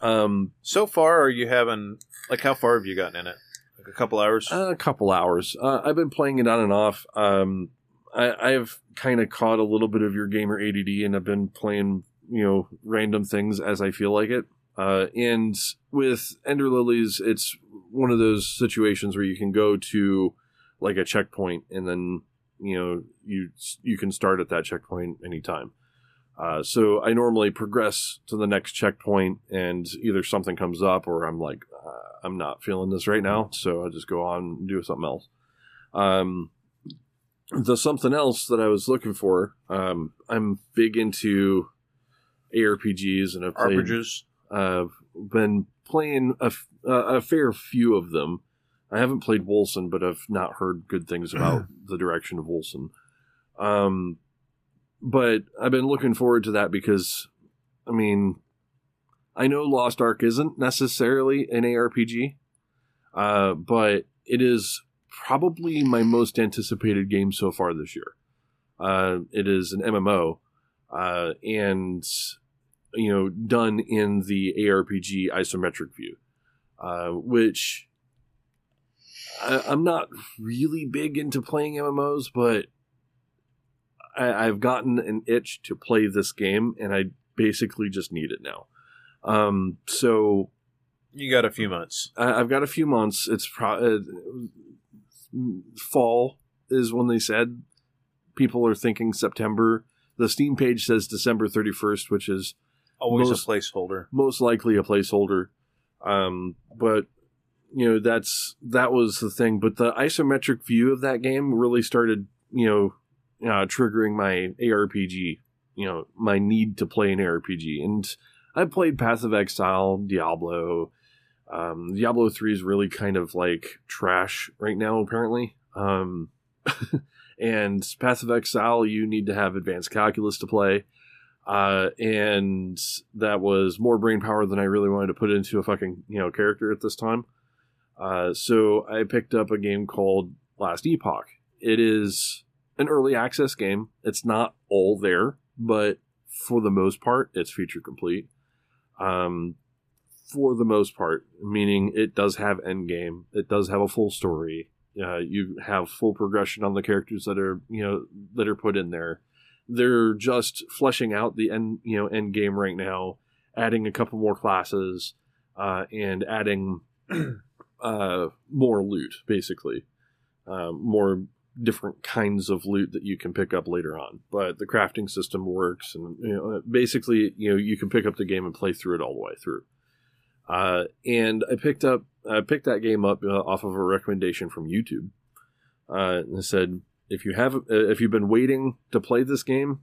Um So far, are you having like how far have you gotten in it? Like a couple hours. A couple hours. Uh, I've been playing it on and off. Um, I, I've kind of caught a little bit of your gamer ADD, and I've been playing, you know, random things as I feel like it. Uh, and with Ender Lilies, it's one of those situations where you can go to like a checkpoint, and then you know you you can start at that checkpoint anytime. Uh, so I normally progress to the next checkpoint, and either something comes up, or I'm like, uh, I'm not feeling this right now, so I just go on and do something else. Um, the something else that I was looking for, um, I'm big into ARPGs, and I've played. I've been playing a fair few of them. I haven't played Wolcen, but I've not heard good things about [clears throat] the direction of Wolcen. Um, but I've been looking forward to that because, I mean, I know Lost Ark isn't necessarily an ARPG, uh, but it is probably my most anticipated game so far this year. Uh, it is an MMO, uh, and you know, done in the ARPG isometric view, uh, which I, I'm not really big into playing MMOs, but I, I've gotten an itch to play this game, and I basically just need it now. Um, so You got a few months. I, I've got a few months. It's pro- uh, fall is when they said people are thinking September. The Steam page says December 31st, which is Always Most- a placeholder. most likely a placeholder. Um, but you know that's that was the thing. But the isometric view of that game really started, you know, uh, triggering my ARPG. You know, my need to play an ARPG, and I played Path of Exile, Diablo. Um, Diablo three is really kind of like trash right now, apparently. Um, [laughs] and Path of Exile, you need to have advanced calculus to play uh, and that was more brain power than I really wanted to put into a fucking you know character at this time. Uh, so I picked up a game called Last Epoch. It is an early access game. It's not all there, but for the most part, it's feature complete. Um, for the most part, meaning it does have end game. It does have a full story. Uh, you have full progression on the characters that are you know that are put in there they're just fleshing out the end you know end game right now adding a couple more classes uh, and adding [clears throat] uh, more loot basically. Um, more different kinds of loot that you can pick up later on. But the crafting system works and you know basically you know you can pick up the game and play through it all the way through. Uh, and i picked up i picked that game up uh, off of a recommendation from youtube uh, and said if you have uh, if you've been waiting to play this game,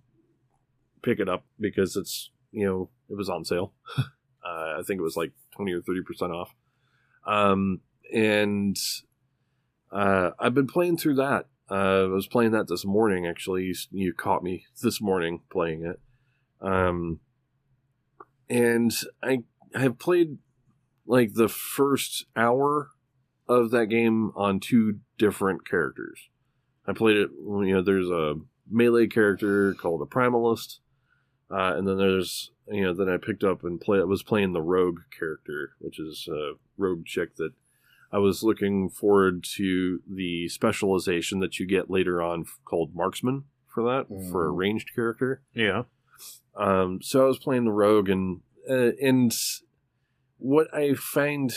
pick it up because it's you know it was on sale. [laughs] uh, I think it was like twenty or thirty percent off. Um, and uh, I've been playing through that. Uh, I was playing that this morning. Actually, you, caught me [laughs] this morning playing it. Um, and I have played like the first hour of that game on two different characters. I played it. You know, there's a melee character called a primalist, uh, and then there's you know then I picked up and play. I was playing the rogue character, which is a rogue chick that I was looking forward to the specialization that you get later on called marksman for that for a Mhm. ranged character. Yeah. Um, so I was playing the rogue, and uh, and what I find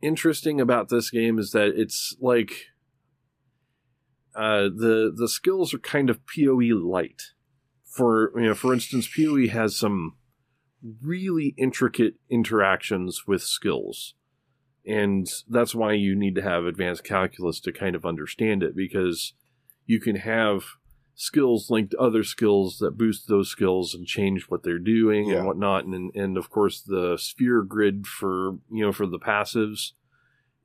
interesting about this game is that it's like uh, the the skills are kind of POE light. For you know, for instance, POE has some really intricate interactions with skills, and that's why you need to have advanced calculus to kind of understand it because you can have skills linked to other skills that boost those skills and change what they're doing Yeah. and whatnot and and of course the sphere grid for you know for the passives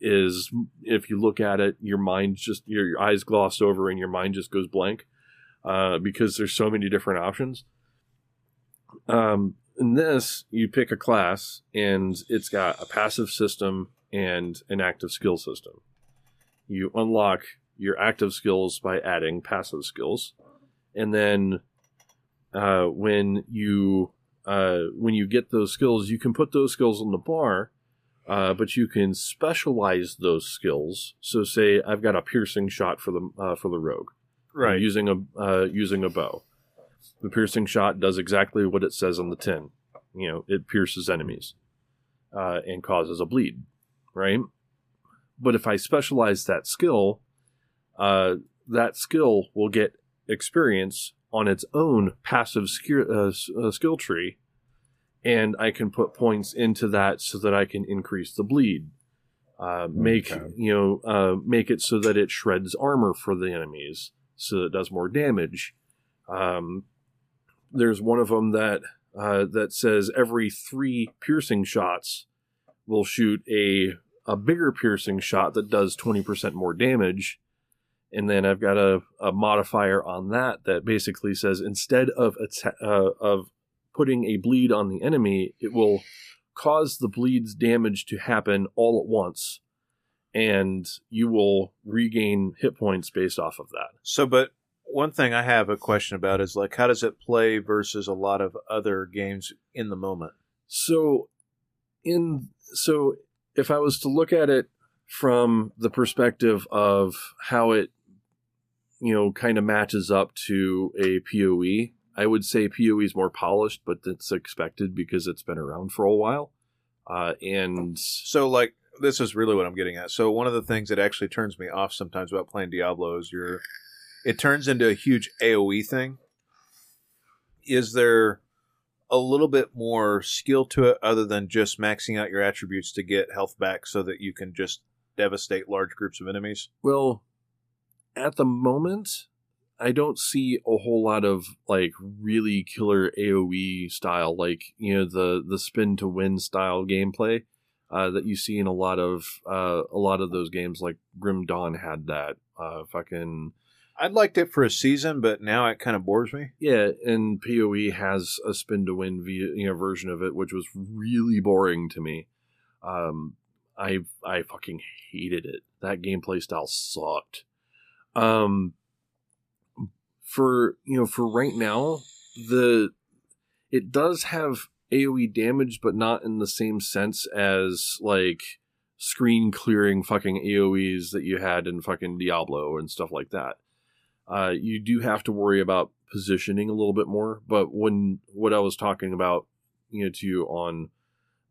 is if you look at it your mind just your, your eyes gloss over and your mind just goes blank uh, because there's so many different options. Um, in this you pick a class and it's got a passive system and an active skill system. You unlock your active skills by adding passive skills. And then uh, when you uh, when you get those skills you can put those skills on the bar uh, but you can specialize those skills. So say i've got a piercing shot for the uh, for the rogue. Right. using a uh, using a bow. The piercing shot does exactly what it says on the tin. You know it pierces enemies uh, and causes a bleed right? But if i specialize that skill uh, that skill will get experience on its own passive skill, uh, skill tree, and I can put points into that so that I can increase the bleed. Uh, make Okay. you know uh, make it so that it shreds armor for the enemies, so that it does more damage. Um, there's one of them that uh, that says every three piercing shots will shoot a a bigger piercing shot that does 20% more damage and then I've got a, a modifier on that that basically says instead of atta- uh, of putting a bleed on the enemy, it will cause the bleed's damage to happen all at once, and you will regain hit points based off of that. So, but one thing I have a question about is like, how does it play versus a lot of other games in the moment? So, in so if I was to look at it from the perspective of how it, you know, kind of matches up to a POE, I would say POE is more polished, but that's expected because it's been around for a while. Uh, and So, like, this is really what I'm getting at. So, one of the things that actually turns me off sometimes about playing Diablo is your, it turns into a huge AOE thing. Is there a little bit more skill to it other than just maxing out your attributes to get health back so that you can just devastate large groups of enemies? Well, at the moment, I don't see a whole lot of like really killer AOE style, like you know the the spin to win style gameplay uh, that you see in a lot of uh, a lot of those games. Like Grim Dawn had that. Uh, fucking I liked it for a season, but now it kind of bores me. yeah, and Poe has a spin to win via, you know version of it, which was really boring to me. Um, I I fucking hated it. That gameplay style sucked. Um, for you know for right now, the it does have AOE damage, but not in the same sense as like screen clearing fucking AOEs that you had in fucking Diablo and stuff like that. Uh, you do have to worry about positioning a little bit more, but when what I was talking about, you know, to you on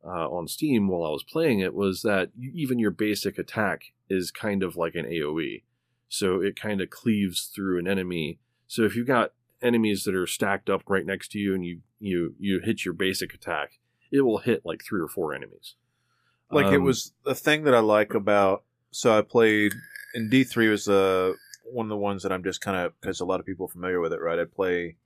uh, on Steam while I was playing it was that even your basic attack is kind of like an AOE, so it kind of cleaves through an enemy. So if you've got enemies that are stacked up right next to you and you you you hit your basic attack, it will hit like three or four enemies. Like it Um, was the thing that I like about. So I played in D three was the one of the ones that I'm just kind of because a lot of people are familiar with it, right? I play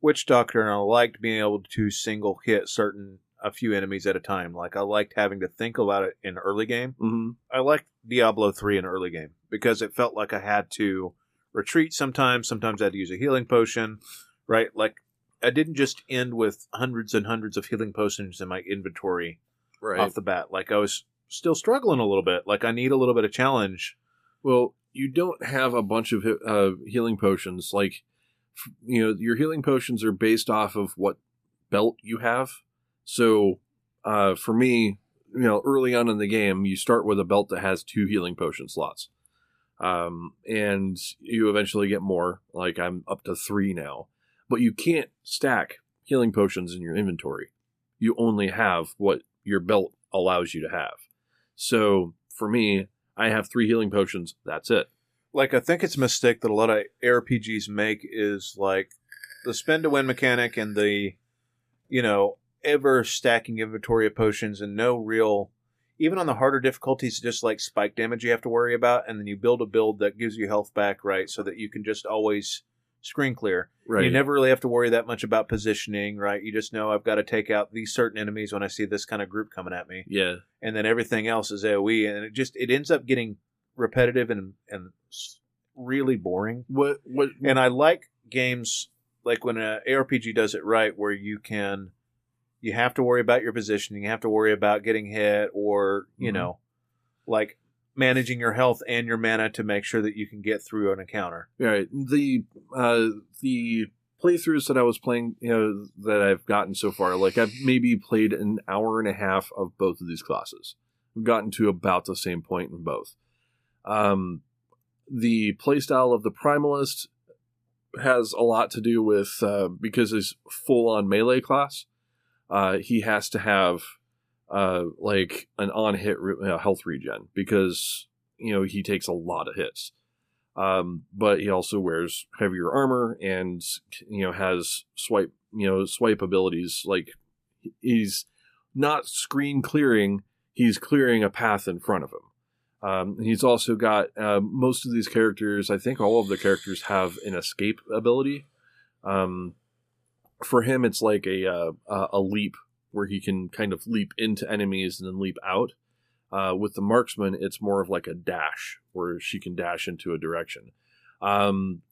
Witch Doctor, and I liked being able to single hit certain a few enemies at a time. Like I liked having to think about it in early game. mhm. I liked Diablo three in early game because it felt like I had to retreat sometimes. Sometimes I had to use a healing potion, right? Like I didn't just end with hundreds and hundreds of healing potions in my inventory right. off the bat. Like I was still struggling a little bit. Like I need a little bit of challenge. Well, you don't have a bunch of uh, healing potions. Like, you know, your healing potions are based off of what belt you have. So, uh, for me, you know, early on in the game, you start with a belt that has two healing potion slots. Um, and you eventually get more. Like, I'm up to three now. But you can't stack healing potions in your inventory. You only have what your belt allows you to have. So, for me, I have three healing potions. That's it. Like I think it's a mistake that a lot of RPGs make is like the spend to win mechanic and the you know ever stacking inventory of potions and no real even on the harder difficulties just like spike damage you have to worry about and then you build a build that gives you health back right so that you can just always screen clear Right. You never really have to worry that much about positioning, right? You just know I've got to take out these certain enemies when I see this kind of group coming at me, yeah. and then everything else is AOE, and it just it ends up getting repetitive and and really boring. What? What? And I like games like when a ARPG does it right, where you can you have to worry about your positioning, you have to worry about getting hit, or you Mhm. know, like managing your health and your mana to make sure that you can get through an encounter. Right. The uh the playthroughs that I was playing, you know, that I've gotten so far, like I've maybe played an hour and a half of both of these classes. I've gotten to about the same point in both. Um, the playstyle of the primalist has a lot to do with uh, because he's full on melee class. Uh, he has to have uh, like an on hit re- uh, health regen because you know he takes a lot of hits. Um, but he also wears heavier armor and you know has swipe you know swipe abilities. Like he's not screen clearing he's clearing a path in front of him. Um, he's also got uh, most of these characters i think all of the characters have an escape ability. Um, for him it's like a, uh, a leap where he can kind of leap into enemies and then leap out uh, with the marksman, it's more of like a dash where she can dash into a direction. Um,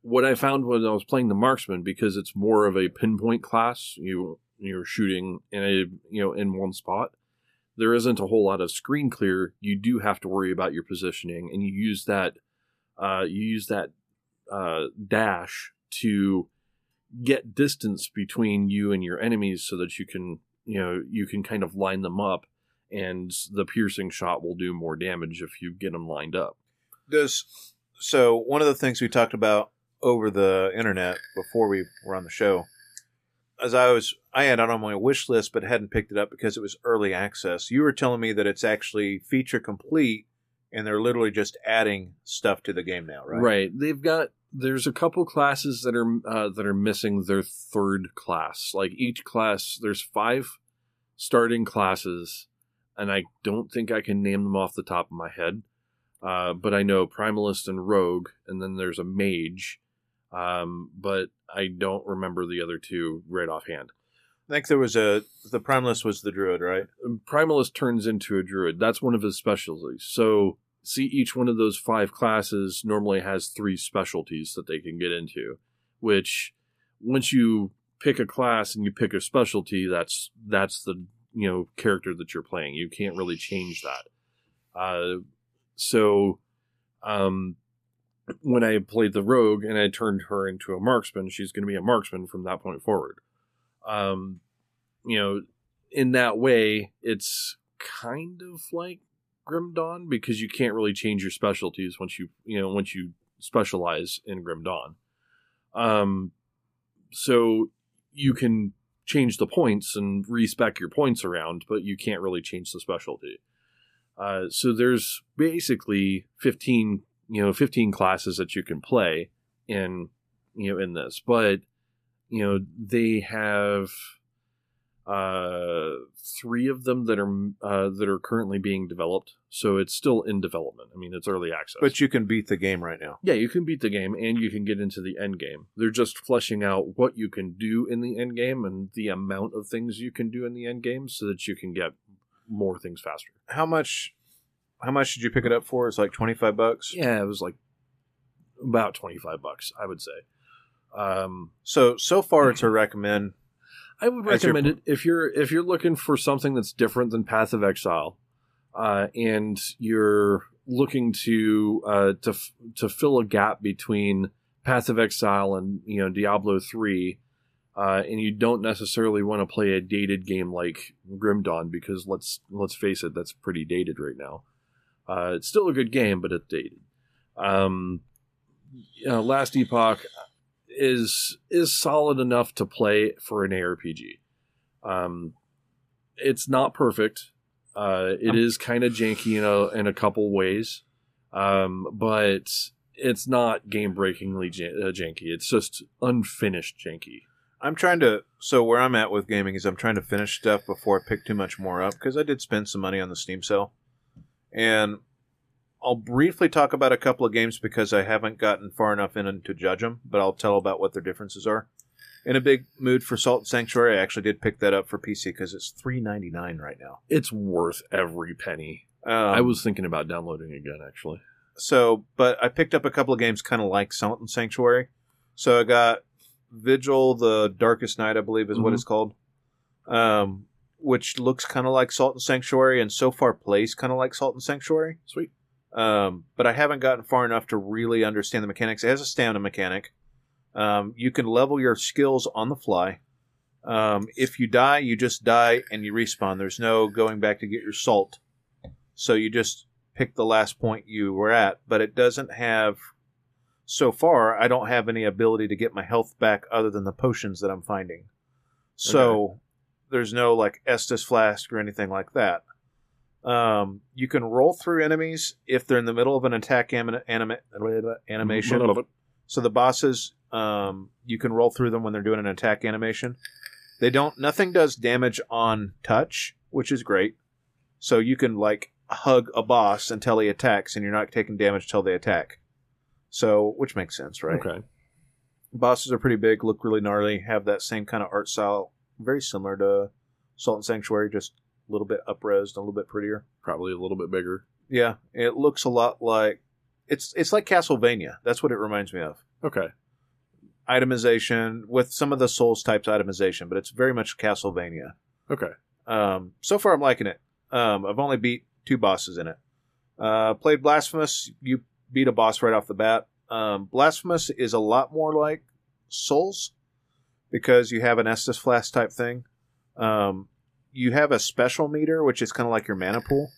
what I found when I was playing the marksman, because it's more of a pinpoint class, you you're shooting in a you know in one spot. There isn't a whole lot of screen clear. You do have to worry about your positioning, and you use that uh, you use that uh, dash to get distance between you and your enemies, so that you can you know you can kind of line them up and the piercing shot will do more damage if you get them lined up. does so one of the things we talked about over the internet before we were on the show as I was, I had it on my wish list, but hadn't picked it up because it was early access. You were telling me that it's actually feature complete, and they're literally just adding stuff to the game now, right? Right. They've got there's a couple classes that are uh, that are missing their third class. Like each class, there's five starting classes, and I don't think I can name them off the top of my head. Uh, but I know Primalist and Rogue, and then there's a Mage. Um, but I don't remember the other two right offhand. I think there was a the Primalist was the Druid, right? Primalist turns into a Druid. That's one of his specialties. So see each one of those five classes normally has three specialties that they can get into which once you pick a class and you pick a specialty that's that's the you know character that you're playing. You can't really change that. Uh, so um when i played the rogue and i turned her into a marksman she's going to be a marksman from that point forward. Um you know in that way it's kind of like Grim Dawn because you can't really change your specialties once you you know once you specialize in Grim Dawn. Um, so you can change the points and respec your points around, but you can't really change the specialty. Uh, so there's basically 15 you know 15 classes that you can play in you know in this, but you know they have uh, three of them that are uh, that are currently being developed. So it's still in development. I mean, it's early access. But you can beat the game right now. Yeah, you can beat the game and you can get into the end game. They're just fleshing out what you can do in the end game and the amount of things you can do in the end game so that you can get more things faster. How much? How much did you pick it up for? It's like twenty five bucks. Yeah, it was like about twenty five bucks, I would say. Um, so so far, it's a [clears throat] recommend. I would recommend it if you're if you're looking for something that's different than Path of Exile, uh, and you're looking to uh, to f- to fill a gap between Path of Exile and you know Diablo three, uh, and you don't necessarily want to play a dated game like Grim Dawn because let's let's face it, that's pretty dated right now. Uh, it's still a good game, but it's dated. Um, you know, Last Epoch is is solid enough to play for an ARPG. Um, it's not perfect. Uh, it is kind of janky in a in a couple ways, um, but it's not game breakingly jan- uh, janky. It's just unfinished janky. I'm trying to. So where I'm at with gaming is I'm trying to finish stuff before I pick too much more up because I did spend some money on the Steam sale, and I'll briefly talk about a couple of games because I haven't gotten far enough in to judge them, but I'll tell about what their differences are. In a big mood for Salt and Sanctuary, I actually did pick that up for PC because it's three ninety nine right now. It's worth every penny. Um, I was thinking about downloading again, actually. so, but I picked up a couple of games kind of like Salt and Sanctuary. So I got Vigil, the Darkest Night, I believe is what Mhm. it's called, um, which looks kind of like Salt and Sanctuary, and so far plays kind of like Salt and Sanctuary. Sweet. Um, but I haven't gotten far enough to really understand the mechanics. As a stamina mechanic. Um, you can level your skills on the fly. Um, if you die, you just die and you respawn. There's no going back to get your salt. So you just pick the last point you were at, but it doesn't have. So far, I don't have any ability to get my health back other than the potions that I'm finding. So there's no like Estus flask or anything like that. Um, you can roll through enemies if they're in the middle of an attack anim- anima- animation. So the bosses, um, you can roll through them when they're doing an attack animation. They don't. Nothing does damage on touch, which is great. So you can like hug a boss until he attacks, and you're not taking damage till they attack. So, which makes sense, right? Okay. Bosses are pretty big, look really gnarly, have that same kind of art style, very similar to Salt and Sanctuary, just a little bit upresed, a little bit prettier. Probably a little bit bigger. Yeah, it looks a lot like it's it's like Castlevania. That's what it reminds me of. Okay. Itemization with some of the Souls types itemization, but it's very much Castlevania. Okay. Um, so far, I'm liking it. Um, I've only beat two bosses in it. Uh, played Blasphemous. You beat a boss right off the bat. Um, Blasphemous is a lot more like Souls because you have an Estus Flask type thing. Um, you have a special meter, which is kind of like your mana pool,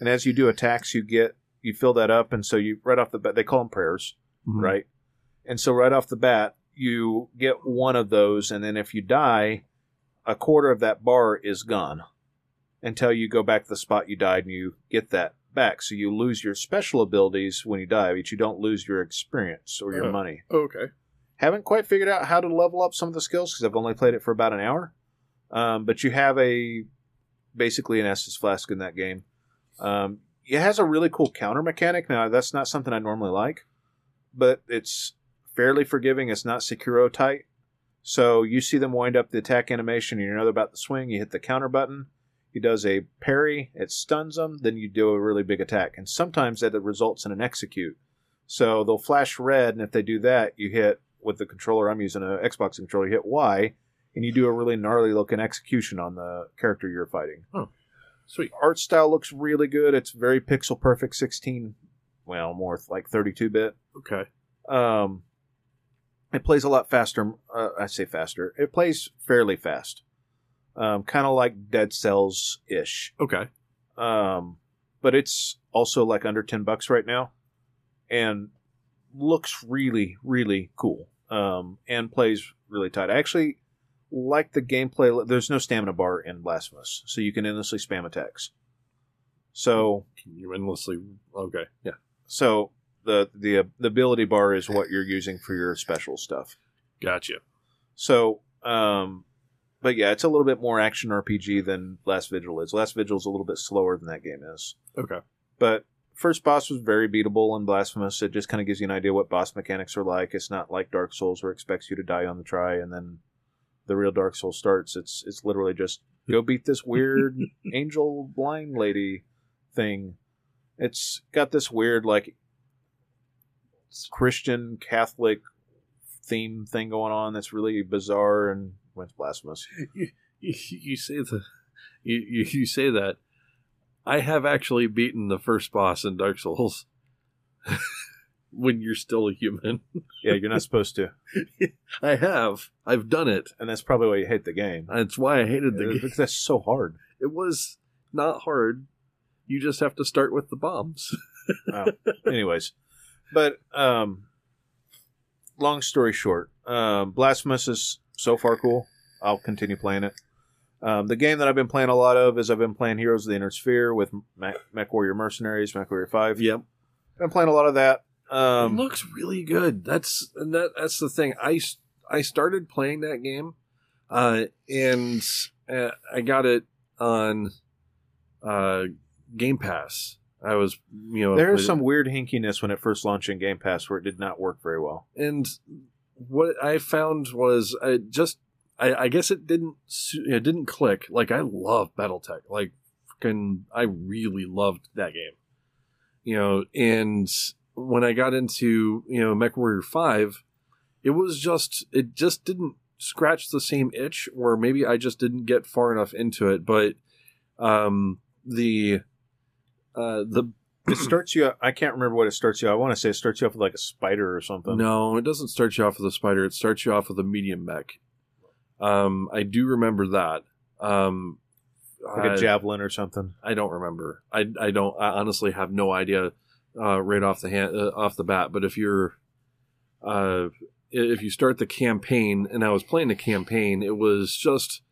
and as you do attacks, you get you fill that up, and so you right off the bat they call them prayers Mhm. right? And so right off the bat, you get one of those, and then if you die, a quarter of that bar is gone until you go back to the spot you died and you get that back. So you lose your special abilities when you die, but you don't lose your experience or your Oh. money. Okay. Haven't quite figured out how to level up some of the skills because I've only played it for about an hour. Um, but you have a basically an Estus flask in that game. Um, it has a really cool counter mechanic. Now that's not something I normally like, but it's fairly forgiving. It's not Sekiro tight. So you see them wind up the attack animation, you know they're about to swing. You hit the counter button. He does a parry. It stuns them. Then you do a really big attack, and sometimes that results in an execute. So they'll flash red, and if they do that, you hit with the controller. I'm using an Xbox controller. You hit Y, and you do a really gnarly looking execution on the character you're fighting. Sweet. Art style looks really good. It's very pixel perfect, 16, well, more like 32 bit. Okay. Um, it plays a lot faster. Uh, I say faster. It plays fairly fast, um, kind of like Dead Cells ish. Okay. Um, but it's also like under 10 bucks right now and looks really, really cool. Um, and plays really tight. I actually like the gameplay. There's no stamina bar in Blasphemous, so you can endlessly spam attacks. So, Can you endlessly? Okay. Yeah. so the the the ability bar is what you're using for your special stuff. Gotcha. So, um, but yeah, it's a little bit more action RPG than Last Vigil is. Last Vigil is a little bit slower than that game is. Okay. But first boss was very beatable in Blasphemous. It just kind of gives you an idea what boss mechanics are like. It's not like Dark Souls where it expects you to die on the try and then the real Dark Souls starts. It's it's literally just go beat this [laughs] weird angel blind lady thing. It's got this weird like Christian Catholic theme thing going on that's really bizarre and well, it's blasphemous. You, you, you say the you, you you say that. I have actually beaten the first boss in Dark Souls. [laughs] when you're still a human, Yeah, you're not supposed to, [laughs] I have. I've done it. and that's probably why you hate the game. That's why I hated the game. Because that's so hard. [laughs] It was not hard. You just have to start with the bombs. [laughs] anyways but um long story short um blasphemous is so far cool i'll continue playing it um, the game that I've been playing a lot of is I've been playing Heroes of the Inner Sphere with Mech, MechWarrior Mercenaries, MechWarrior Five. Yep. I've been playing a lot of that. It Um, looks really good. That's and that that's the thing. I I started playing that game, uh, and uh, I got it on uh, Game Pass. I was you know there is some weird hinkiness when it first launched in Game Pass where it did not work very well. and what I found was I just I, I guess it didn't it didn't click. Like I love BattleTech. Like fucking I really loved that game. You know, and when I got into you know MechWarrior Five, it was just it just didn't scratch the same itch, or maybe I just didn't get far enough into it. But um, the uh, the It starts you. I can't remember what it starts you. I want to say it starts you off with like a spider or something. No, it doesn't start you off with a spider. It starts you off with a medium mech. Um, I do remember that. Um, like a I- javelin or something. I don't remember. I, I don't. I honestly have no idea uh, right off the hand uh, off the bat. But if you're, uh, if you start the campaign, and I was playing the campaign, it was just,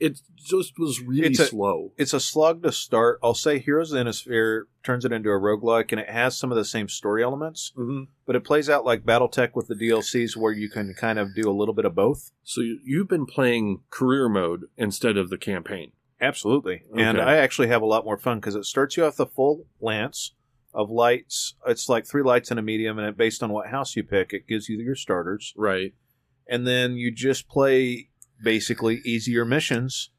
it just was really It's a- slow. It's a slug to start. I'll say Heroes of the Inner Sphere turns it into a roguelike, and it has some of the same story elements, Mm-hmm. but it plays out like BattleTech with the DLCs, where you can kind of do a little bit of both. So you, you've been playing career mode instead of the campaign. Absolutely, and I actually have a lot more fun because it starts you off the full lance of lights. It's like three lights and a medium, and it, based on what house you pick, it gives you your starters, Right. and then you just play basically easier missions.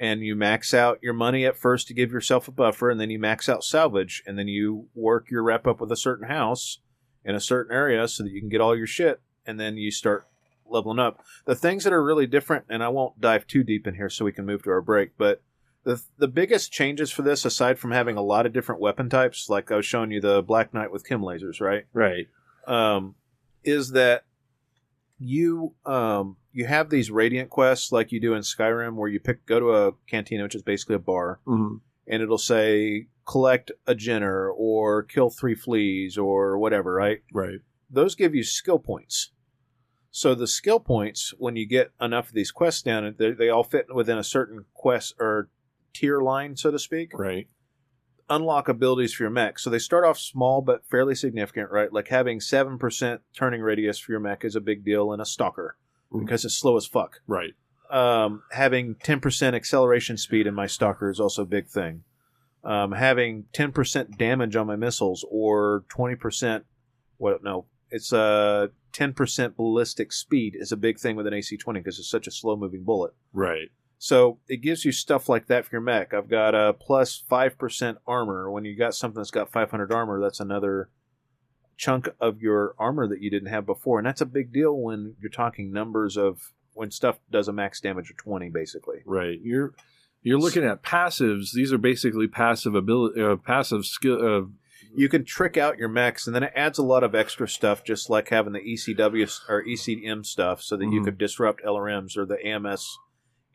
And you max out your money at first to give yourself a buffer, and then you max out salvage, and then you work your rep up with a certain house in a certain area so that you can get all your shit, and then you start leveling up. The things that are really different, and I won't dive too deep in here so we can move to our break, but the the biggest changes for this, aside from having a lot of different weapon types, like I was showing you the Black Knight with Kim lasers, right? Right. um, is that you um, you have these radiant quests like you do in Skyrim, where you pick go to a cantina, which is basically a bar, Mm-hmm. and it'll say collect a Jenner or kill three fleas or whatever, right? Right. Those give you skill points. So the skill points, when you get enough of these quests down, they, they all fit within a certain quest or tier line, so to speak. Right. Unlock abilities for your mech. So they start off small but fairly significant, right? Like having seven percent turning radius for your mech is a big deal in a stalker Mhm. because it's slow as fuck. Right. Um, having ten percent acceleration speed in my stalker is also a big thing. Um, having ten percent damage on my missiles or twenty percent, what? No, it's uh ten percent ballistic speed is a big thing with an AC twenty because it's such a slow moving bullet. Right. So it gives you stuff like that for your mech. I've got a plus five percent armor. When you got something that's got five hundred armor, that's another chunk of your armor that you didn't have before, and that's a big deal when you're talking numbers of when stuff does a max damage of twenty, basically. Right. You're you're looking at passives. These are basically passive ability, uh, passive skill. Uh, You can trick out your mechs, and then it adds a lot of extra stuff, just like having the ECW or ECM stuff, so that you Mhm. could disrupt LRMs or the AMS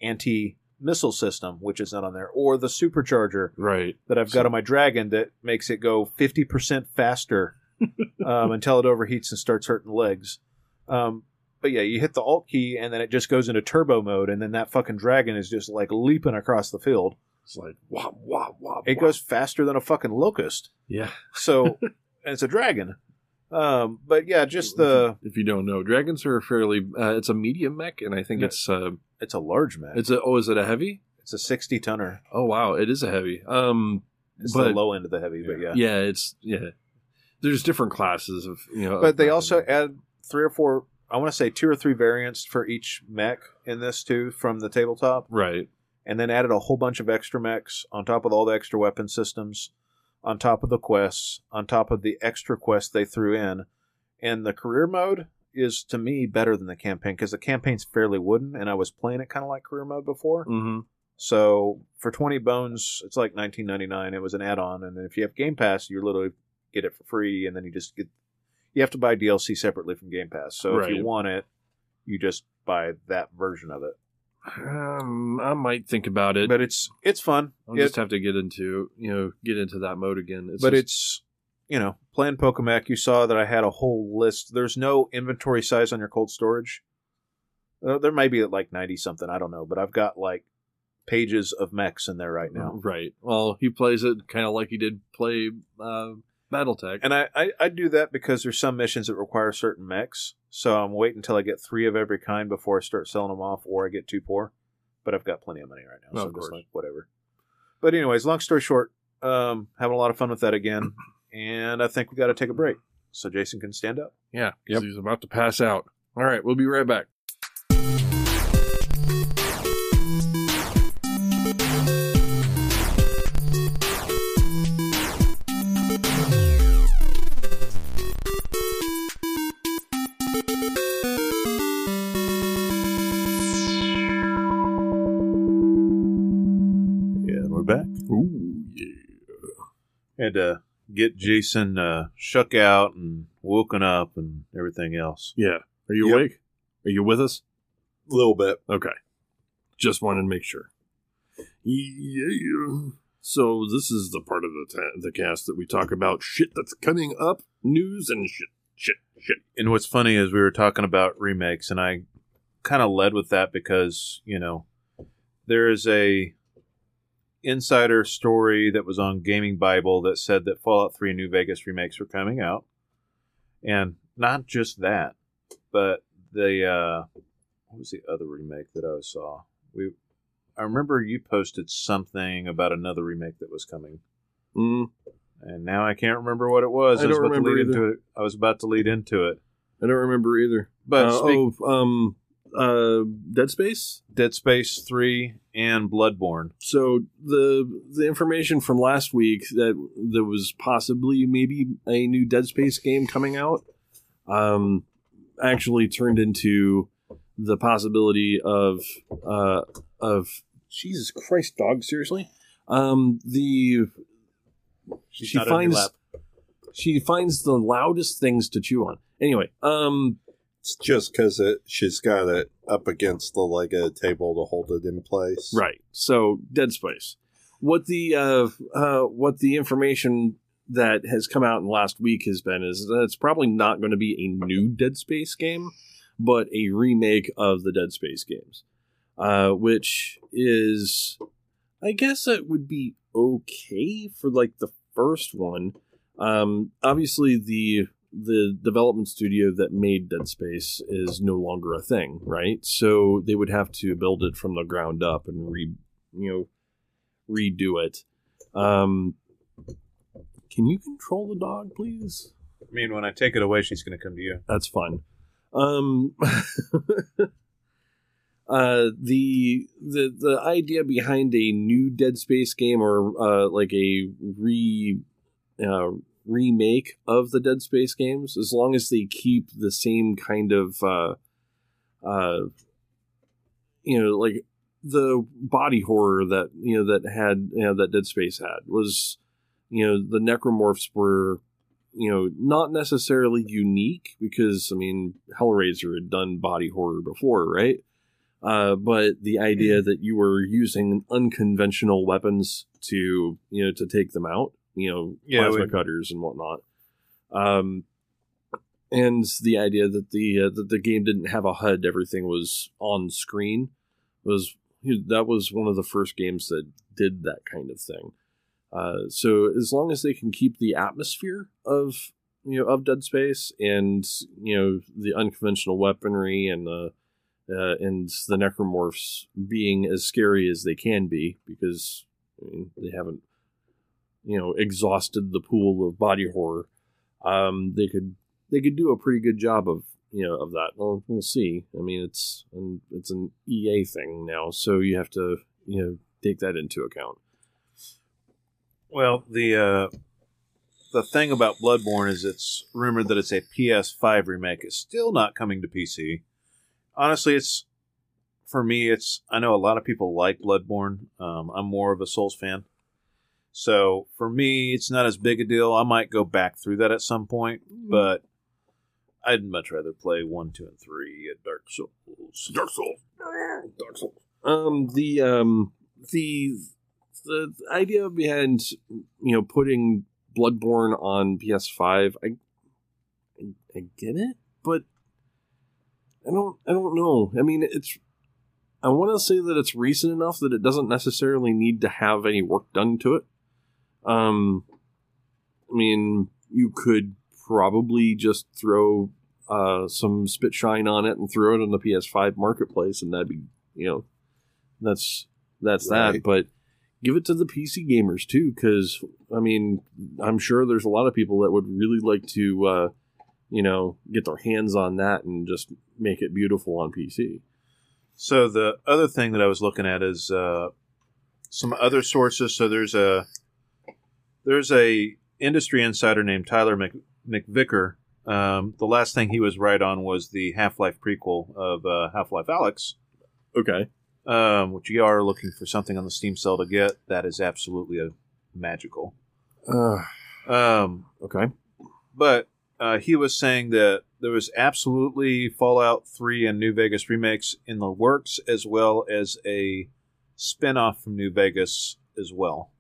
anti missile system, which is not on there, or the supercharger right. that I've got on my dragon that makes it go 50% faster [laughs] um, until it overheats and starts hurting legs. Um, but yeah, you hit the alt key and then it just goes into turbo mode, and then that fucking dragon is just like leaping across the field. It's like wah wah wah. It wah. goes faster than a fucking locust. Yeah. So, [laughs] and it's a dragon. Um, but yeah, just the If you don't know, dragons are fairly. Uh, it's a medium mech, and I think Yeah. it's. Uh, it's a large mech. it's a. Oh, is it a heavy? It's a 60 tonner. Oh wow, it is a heavy. Um, It's but the low end of the heavy, but yeah. yeah, it's yeah. There's different classes of you know. But they also add three or four, I want to say two or three variants for each mech in this too from the tabletop. right. and then added a whole bunch of extra mechs on top of all the extra weapon systems, on top of the quests, on top of the extra quests they threw in. And the career mode is to me better than the campaign because the campaign's fairly wooden, and I was playing it kind of like career mode before. Mm-hmm. So for twenty bones, it's like nineteen ninety nine. It was an add on, and if you have Game Pass, you literally get it for free, and then you just get you have to buy DLC separately from Game Pass. So if you want it, you just buy that version of it. Um, I might think about it. But it's it's fun. I'll It- just have to get into you know get into that mode again. It's but just- it's you know playing Pokemon. You saw that I had a whole list. There's no inventory size on your cold storage. Uh, there might be at like ninety something. I don't know, but I've got like pages of mechs in there right now. right. Well, he plays it kind of like he did play uh, BattleTech. And I, I I do that because there's some missions that require certain mechs. So I'm waiting until I get three of every kind before I start selling them off, or I get too poor. But I've got plenty of money right now, so of I'm just like whatever. But anyways, long story short, um, having a lot of fun with that again, and I think we got to take a break so Jason can stand up. yeah, 'cause he's about to pass out. All right, we'll be right back. And we're uh, back. Ooh, yeah. Had to get Jason uh, shook out and woken up and everything else. Yeah. Are you Yep. awake? Are you with us? A little bit. Okay. Just wanted to make sure. Yeah. So this is the part of the ta- the cast that we talk about shit that's coming up, news and shit, shit, shit. And what's funny is we were talking about remakes, and I kind of led with that because you know there is a insider story that was on Gaming Bible that said that Fallout 3 New Vegas remakes were coming out, and not just that, but the uh, what was the other remake that I saw? We I remember you posted something about another remake that was coming. Mm, And now I can't remember what it was. I was don't about to remember lead either. into it. I was about to lead into it. I don't remember either. But Uh, speak- oh, um, uh, Dead Space. Dead Space 3 and Bloodborne. So the the information from last week that there was possibly maybe a new Dead Space game coming out, um, actually turned into the possibility of uh of Jesus Christ, dog, seriously. Um, the She's she not on your finds she finds the loudest things to chew on. Anyway, um, It's just because it she's got it up against the leg of the table to hold it in place. Right. So Dead Space. What the uh, uh, what the information that has come out in the last week has been is that it's probably not going to be a new Dead Space game. but a remake of the Dead Space games, uh, which is, I guess, it would be okay for like the first one. Um, obviously, the the development studio that made Dead Space is no longer a thing, right? So they would have to build it from the ground up and re, you know, redo it. Um, can you control the dog, please? I mean, when I take it away, she's going to come to you. That's fine. Um, [laughs] uh, the the the idea behind a new Dead Space game or uh, like a re uh, remake of the Dead Space games, as long as they keep the same kind of uh, uh, you know, like the body horror that you know that had you know that Dead Space had was you know the necromorphs were you know not necessarily unique because I mean Hellraiser had done body horror before, right? Uh, but the idea that you were using unconventional weapons to you know to take them out, you know, Yeah, plasma we- cutters and whatnot. Um, and the idea that the uh, that the game didn't have a HUD, everything was on screen, was that was one of the first games that did that kind of thing. Uh, so as long as they can keep the atmosphere of you know of Dead Space and you know the unconventional weaponry and the uh, and the necromorphs being as scary as they can be because I mean, they haven't you know exhausted the pool of body horror. Um, they could they could do a pretty good job of you know of that. Well, we'll see. I mean, it's an, it's an EA thing now, so you have to you know take that into account. Well, the uh, the thing about Bloodborne is it's rumored that it's a PS5 remake. It's still not coming to PC. Honestly, it's for me. It's I know a lot of people like Bloodborne. Um, I'm more of a Souls fan, so for me, it's not as big a deal. I might go back through that at some point, but I'd much rather play one, two, and three at Dark Souls. Dark Souls. Dark Souls. Um, the um, the the idea behind you know putting Bloodborne on PS5, I, I I get it, but I don't I don't know. I mean, it's I want to say that it's recent enough that it doesn't necessarily need to have any work done to it. Um, I mean, you could probably just throw uh, some spit shine on it and throw it on the PS5 marketplace, and that'd be you know that's that's that. But give it to the PC gamers too, because I mean, I'm sure there's a lot of people that would really like to uh, you know get their hands on that and just make it beautiful on PC. So the other thing that I was looking at is uh, some other sources. So there's a there's a industry insider named Tyler Mc, McVicker. Um, the last thing he was right on was the Half Life prequel of uh, Half Life Alyx, Okay. um, which you are looking for something on the Steam sale to get. That is absolutely a magical. Uh, Um, okay. but uh, he was saying that there was absolutely Fallout 3 and New Vegas remakes in the works, as well as a spin off from New Vegas as well.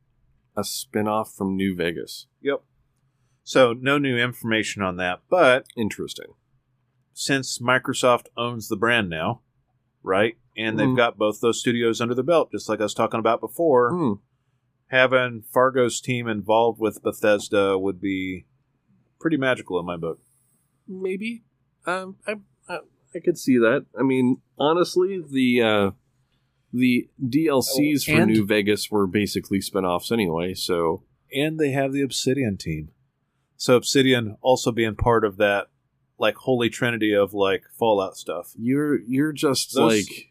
A spin-off from New Vegas. Yep. So, no new information on that. But Interesting. since Microsoft owns the brand now, right? And they've Mhm. got both those studios under their belt, just like I was talking about before. Hmm. Having Fargo's team involved with Bethesda would be pretty magical in my book. maybe um I, I i could see that i mean honestly the uh the dlcs for And- new vegas were basically spin-offs anyway so and they have the Obsidian team. So Obsidian also being part of that like holy trinity of like Fallout stuff. you're you're just Those like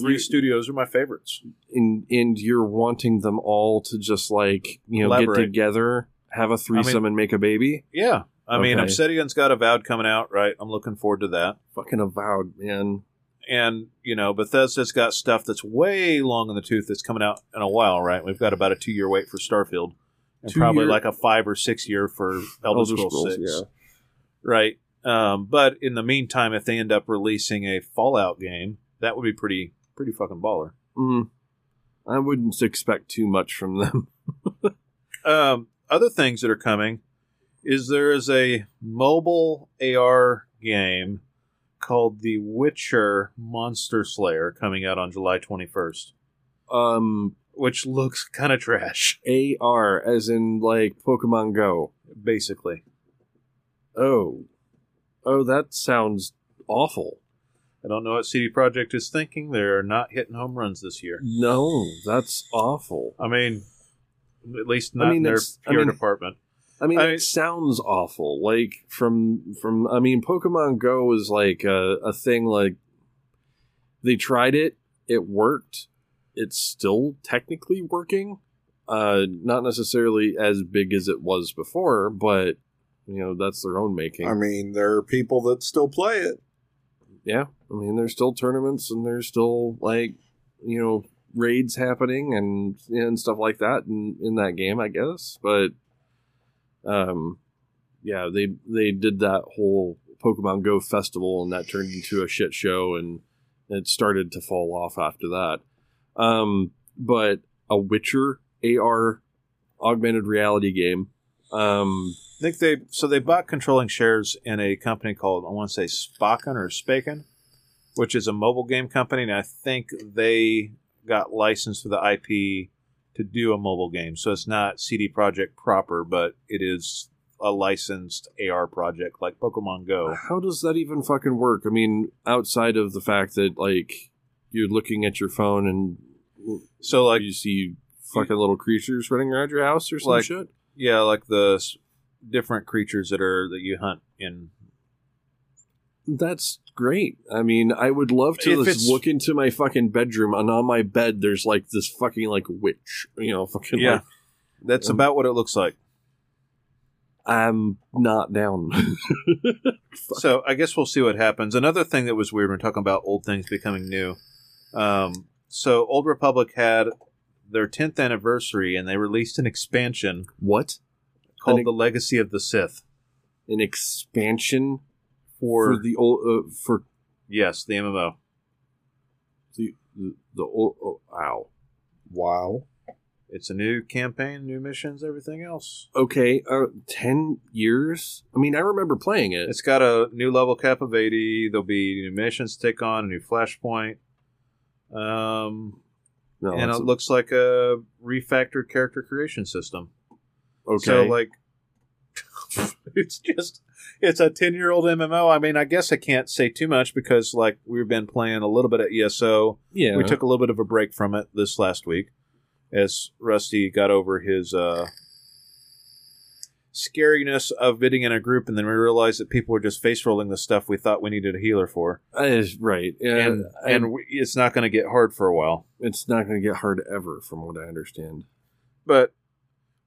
Three studios are my favorites. and and you're wanting them all to just like you know get together have a threesome and make a baby Yeah. I mean, Obsidian's got Avowed coming out, right? I'm looking forward to that. fucking avowed man And, you know, Bethesda's got stuff that's way long in the tooth that's coming out in a while, right? We've got about a two year wait for Starfield. And Two probably year- like a five or six year for Elder, Scrolls, Scrolls, 6. yeah. Right. Um, but in the meantime, if they end up releasing a Fallout game, that would be pretty pretty fucking baller. mm, i wouldn't expect too much from them [laughs] Um, other things that are coming is there is a mobile AR game called The Witcher Monster Slayer coming out on July 21st, Um, which looks kind of trash, AR, as in like Pokemon Go. basically. Oh, oh, that sounds awful. I don't know what CD Projekt is thinking. They're not hitting home runs this year. No, that's awful. I mean, at least not mean, in their it's- I mean- department. I mean, I- it sounds awful. Like from from. I mean, Pokemon Go is like a, a thing. Like they tried it, it worked. It's still technically working. Uh, not necessarily as big as it was before, but you know that's their own making. I mean, there are people that still play it. yeah, I mean, there's still tournaments and there's still like you know raids happening and and stuff like that in in that game, I guess. But um, yeah, they they did that whole Pokemon Go festival and that turned into a shit show and it started to fall off after that. Um, but a Witcher AR augmented reality game. Um, I think they so they bought controlling shares in a company called I want to say Spaken or Spaken, which is a mobile game company, and I think they got licensed for the IP to do a mobile game. So it's not CD Projekt proper, but it is a licensed AR project like Pokemon Go. How does that even fucking work? I mean, outside of the fact that like you're looking at your phone and So like you see fucking little creatures running around your house or some Like- shit. yeah, like the different creatures that are that you hunt in. That's great. I mean, I would love to If just look into my fucking bedroom and on my bed there's like this fucking like witch. You know, fucking Yeah. like That's Um, about what it looks like. I'm not down. [laughs] So I guess we'll see what happens. Another thing that was weird when talking about old things becoming new. Um, so Old Republic had their 10th anniversary, and they released an expansion what? called An- The Legacy of the Sith. An expansion For, for the old uh, for yes, the MMO. the the, the old oh, ow. Wow. It's a new campaign, new missions, everything else. Okay, uh, 10 years? I mean, I remember playing it. It's got a new level cap of 80. There'll be new missions to take on, a new flashpoint. Um, No, and it's it looks like a refactored character creation system. okay. So like [laughs] it's just it's a 10 year old MMO. I mean, I guess I can't say too much because like we've been playing a little bit at ESO. yeah. We took a little bit of a break from it this last week as Rusty got over his uh scariness of bidding in a group and then we realized that people were just face rolling the stuff we thought we needed a healer for. Uh, right. Yeah, And and we, it's not going to get hard for a while. it's not going to get hard ever, from what I understand. but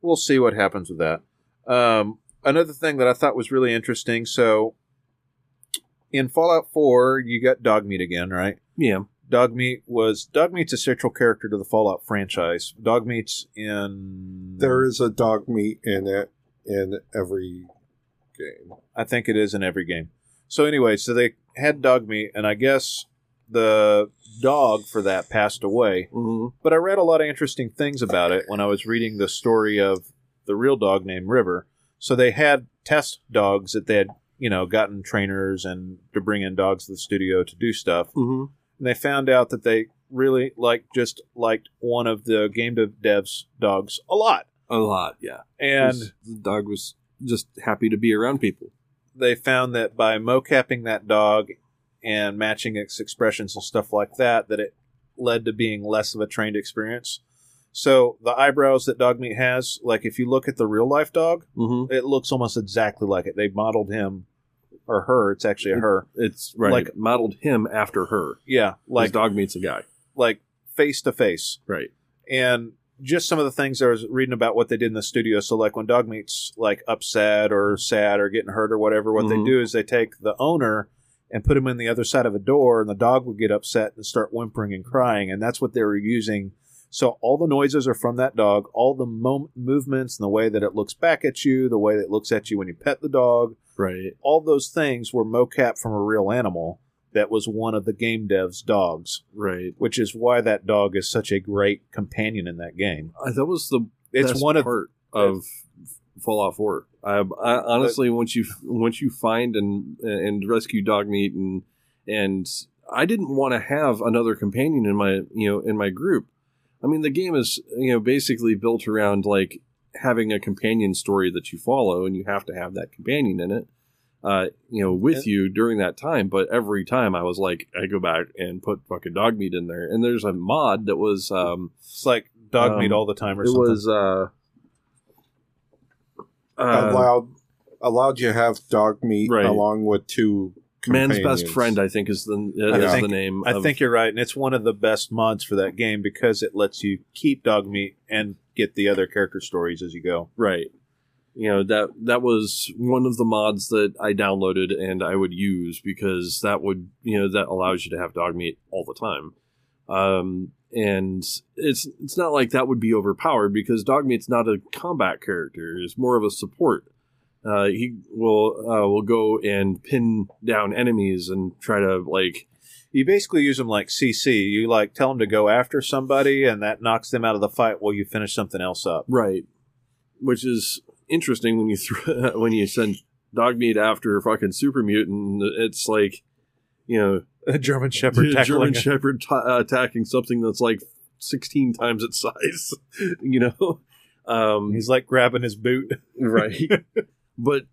we'll see what happens with that. Um, another thing that I thought was really interesting. So, in Fallout Four, you got Dogmeat again, right? Yeah. Dogmeat was Dogmeat's a central character to the Fallout franchise. Dogmeat's in There is a Dogmeat in it in every game. I think it is in every game. So anyway, so they had Dogmeat, and I guess the dog for that passed away. hmm But I read a lot of interesting things about it when I was reading the story of the real dog named River. So they had test dogs that they had, you know, gotten trainers and to bring in dogs to the studio to do stuff. hmm And they found out that they really like just liked one of the game dev- devs dogs a lot. A lot, yeah. And the dog was just happy to be around people. they found that by mocapping that dog and matching its expressions and stuff like that, that it led to being less of a trained experience. So the eyebrows that Dogmeat has, like if you look at the real life dog, Mm-hmm. it looks almost exactly like it. They modeled him or her. It's actually a her. It's right. Like- modeled him after her. Yeah, Like dog meets a guy. like face to face. Right. and just some of the things I was reading about what they did in the studio. So, like when Dogmeat's like upset or sad or getting hurt or whatever, what Mhm. they do is they take the owner and put him in the other side of a door, and the dog would get upset and start whimpering and crying, and that's what they were using. So all the noises are from that dog, all the mo- movements and the way that it looks back at you, the way that it looks at you when you pet the dog, Right. all those things were mocap from a real animal that was one of the game devs' dogs, Right. which is why that dog is such a great companion in that game. Uh, that was the It's best one of part of Fallout Four. I, I honestly, once you once you find and and rescue Dogmeat and and I didn't want to have another companion in my you know in my group. I mean, the game is you know basically built around like having a companion story that you follow, and you have to have that companion in it, uh, you know, with you during that time. But every time I was like, I go back and put fucking Dogmeat in there, and there's a mod that was um, It's like Dogmeat Um, all the time or it something. was uh, uh, allowed allowed you to have Dogmeat Right. along with two man's best friend. I think is the I is think- the name. I of- think you're right, and it's one of the best mods for that game because it lets you keep Dogmeat and get the other character stories as you go. Right. You know that that was one of the mods that I downloaded and I would use because that would you know that allows you to have Dogmeat all the time. Um, and it's it's not like that would be overpowered because Dogmeat's not a combat character; it's more of a support. Uh, he will uh, will go and pin down enemies and try to like You basically use them like CC. You like tell them to go after somebody, and that knocks them out of the fight while you finish something else up. right, which is interesting when you throw [laughs] when you send Dogmeat after fucking super mutant. It's like you know A German Shepherd [laughs] a. German Shepherd t- uh, attacking something that's like 16 times its size, [laughs] you know? Um, He's like grabbing his boot. right. But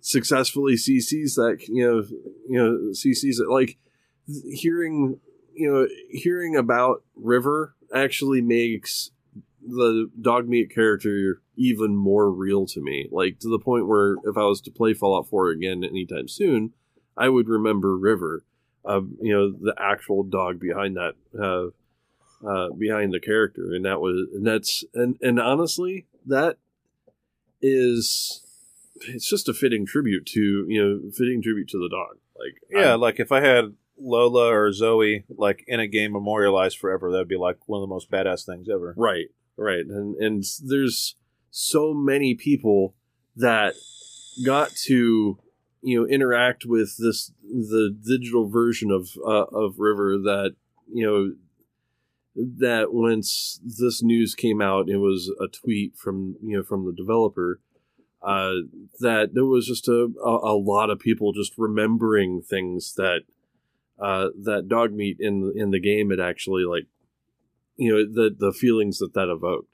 successfully CCs that, you know, you know, CCs that like hearing, you know, hearing about River actually makes the Dogmeat character even more real to me. Like to the point where if I was to play Fallout 4 again anytime soon, I would remember River um, you know, the actual dog behind that, uh, uh, behind the character, and that was, and that's, and and honestly, that is, it's just a fitting tribute to, you know, fitting tribute to the dog. Like, Yeah, I'm- like if I had Lola or Zoe like in a game memorialized forever, that'd be like one of the most badass things ever. right, right, and and there's so many people that got to you know interact with this the digital version of uh, of River that you know that once this news came out, it was a tweet from you know from the developer uh, that there was just a, a, a lot of people just remembering things that uh, that Dogmeat in in the game had actually like you know the the feelings that that evoked,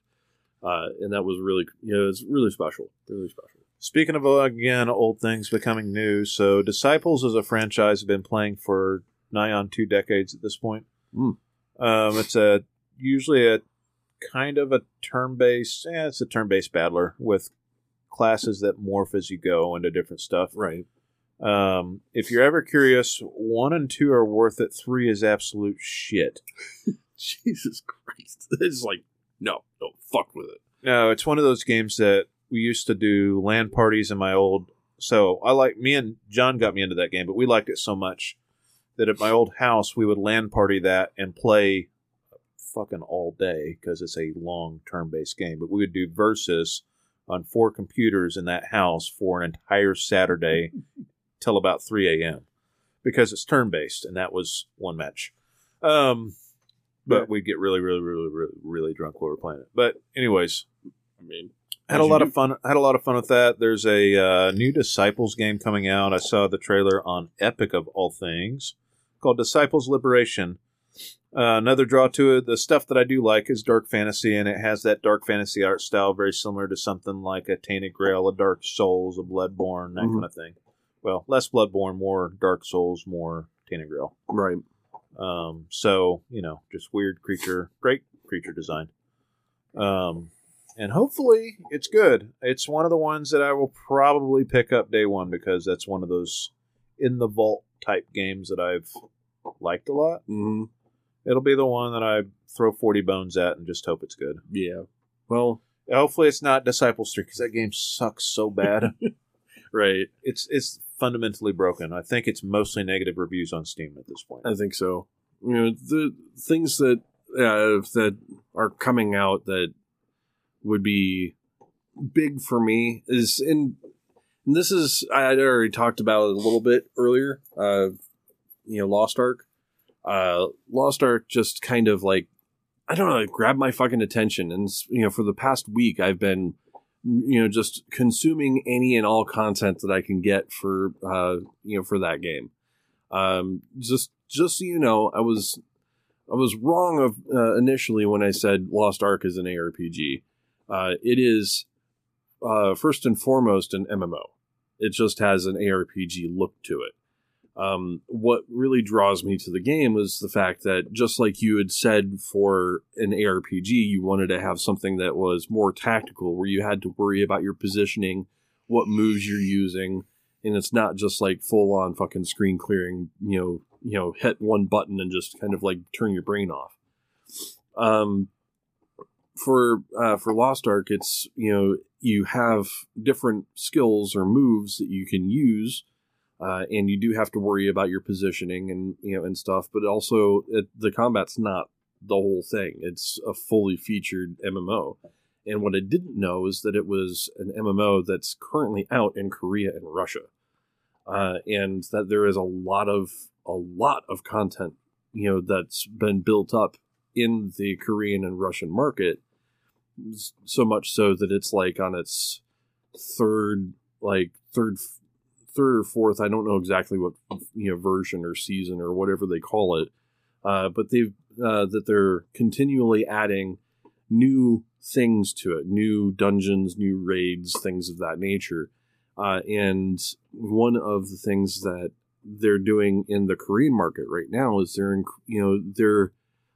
uh, and that was really you know it's really special, really special. Speaking of again old things becoming new, so Disciples as a franchise have been playing for nigh on two decades at this point. Mm. Um, it's a usually a kind of a turn based. Yeah, it's a turn based battler with classes that morph as you go into different stuff. Right. Um, if you're ever curious, one and two are worth it. Three is absolute shit. [laughs] Jesus Christ! [laughs] It's like no, no, fuck with it. No, it's one of those games that we used to do LAN parties in my old. So I like me and John got me into that game, but we liked it so much that at my old house we would LAN party that and play fucking all day because it's a long term based game. But we would do versus on four computers in that house for an entire Saturday [laughs] till about three a.m. because it's turn based, and that was one match. Um, but we'd get really, really, really, really, really drunk while we were playing it. But anyways, I mean, had a lot do? of fun. Had a lot of fun with that. There's a uh, new Disciples game coming out. I saw the trailer on Epic of all things, called Disciples Liberation. Uh, another draw to it. The stuff that I do like is dark fantasy, and it has that dark fantasy art style, very similar to something like a Tainted Grail, a Dark Souls, a Bloodborne, that Mhm. kind of thing. Well, less Bloodborne, more Dark Souls, more Tainted Grail. right. Um, so you know, just weird creature, great creature design. Um, and hopefully it's good. It's one of the ones that I will probably pick up day one because that's one of those in the vault type games that I've liked a lot. hmm It'll be the one that I throw forty bones at and just hope it's good. Yeah. Well, Hopefully it's not Disciples Three because that game sucks so bad. [laughs] right. it's it's fundamentally broken. I think it's mostly negative reviews on Steam at this point. I think so. You know, the things that uh, that are coming out that would be big for me is and, and this is I had already talked about it a little bit earlier. Uh, you know, Lost Ark. Uh, Lost Ark just kind of like I don't know, grabbed my fucking attention, and you know, for the past week, I've been you know just consuming any and all content that I can get for uh, you know for that game. Um, just just so you know, I was I was wrong of uh, initially when I said Lost Ark is an ARPG. Uh, it is uh, first and foremost an MMO. It just has an ARPG look to it. Um, what really draws me to the game is the fact that just like you had said for an ARPG, you wanted to have something that was more tactical, where you had to worry about your positioning, what moves you're using, and it's not just like full on fucking screen clearing. You know, you know, hit one button and just kind of like turn your brain off. Um, for uh, for Lost Ark, it's you know you have different skills or moves that you can use uh, and you do have to worry about your positioning and you know and stuff. But also, it, the combat's not the whole thing. It's a fully featured MMO. And what I didn't know is that it was an MMO that's currently out in Korea and Russia, uh, and that there is a lot of a lot of content, you know, that's been built up in the Korean and Russian market. So much so that it's like on its third, like third third or fourth. I don't know exactly what you know version or season or whatever they call it, uh, but they've uh, that they're continually adding new things to it, new dungeons, new raids, things of that nature. Uh, and one of the things that they're doing in the Korean market right now is they're in, you know they're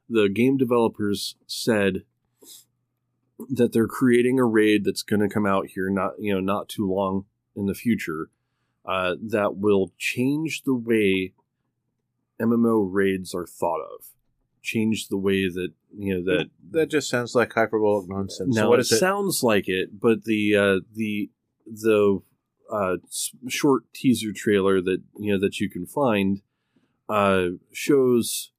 the game developers said that they're creating a raid that's going to come out here not you know not too long in the future uh, that will change the way MMO raids are thought of. Change the way that you know that that just sounds like hyperbolic nonsense. now so what it is it? sounds like it, but the uh, the the uh, short teaser trailer that you know that you can find uh, shows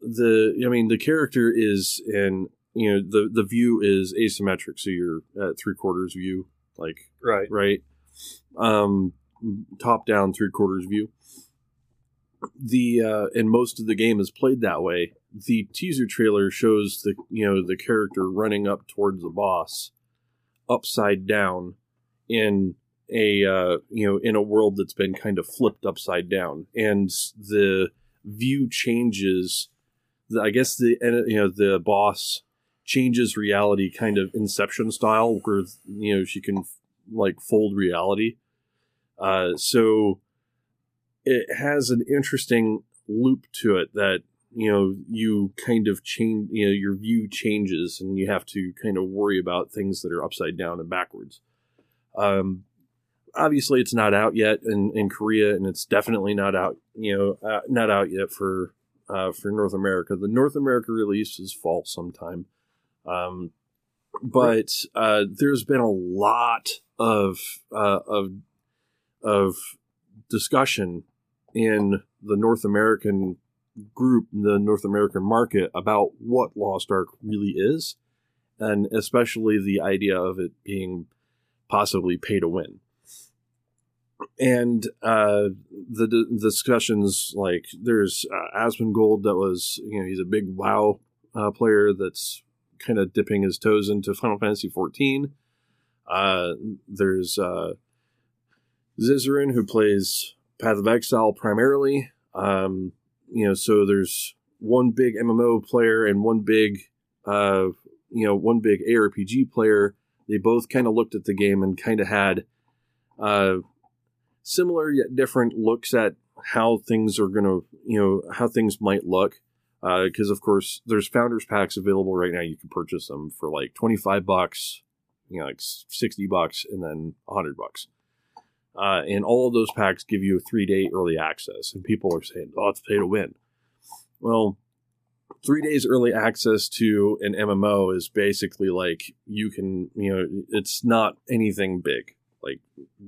the. I mean, the character is in you know the the view is asymmetric, so you're at three quarters view, like right. right? Um, top down three quarters view. The uh, and most of the game is played that way. The teaser trailer shows the you know the character running up towards the boss, upside down, in a uh, you know in a world that's been kind of flipped upside down, and the view changes. The, I guess the you know the boss changes reality kind of Inception style, where you know she can like fold reality. Uh, so it has an interesting loop to it that you know you kind of change you know your view changes and you have to kind of worry about things that are upside down and backwards. Um obviously it's not out yet in, in korea and it's definitely not out you know uh, not out yet for uh, for north america. The north america release is fall sometime. Um but uh, there's been a lot of uh, of of discussion in the North American group, the North American market about what Lost Ark really is, and especially the idea of it being possibly pay to win. And uh, the, the discussions, like there's uh, Asmongold, that was you know he's a big WoW uh, player that's kind of dipping his toes into Final Fantasy 14. Uh, there's uh, Zizaran who plays Path of Exile primarily. Um, you know, so there's one big MMO player and one big, uh, you know, one big ARPG player. They both kind of looked at the game and kind of had uh, similar yet different looks at how things are going to, you know, how things might look because uh, of course there's founders packs available right now you can purchase them for like 25 bucks you know like 60 bucks and then 100 bucks uh, and all of those packs give you three day early access and people are saying oh it's pay to win. Well three days early access to an mmo is basically like you can you know it's not anything big. Like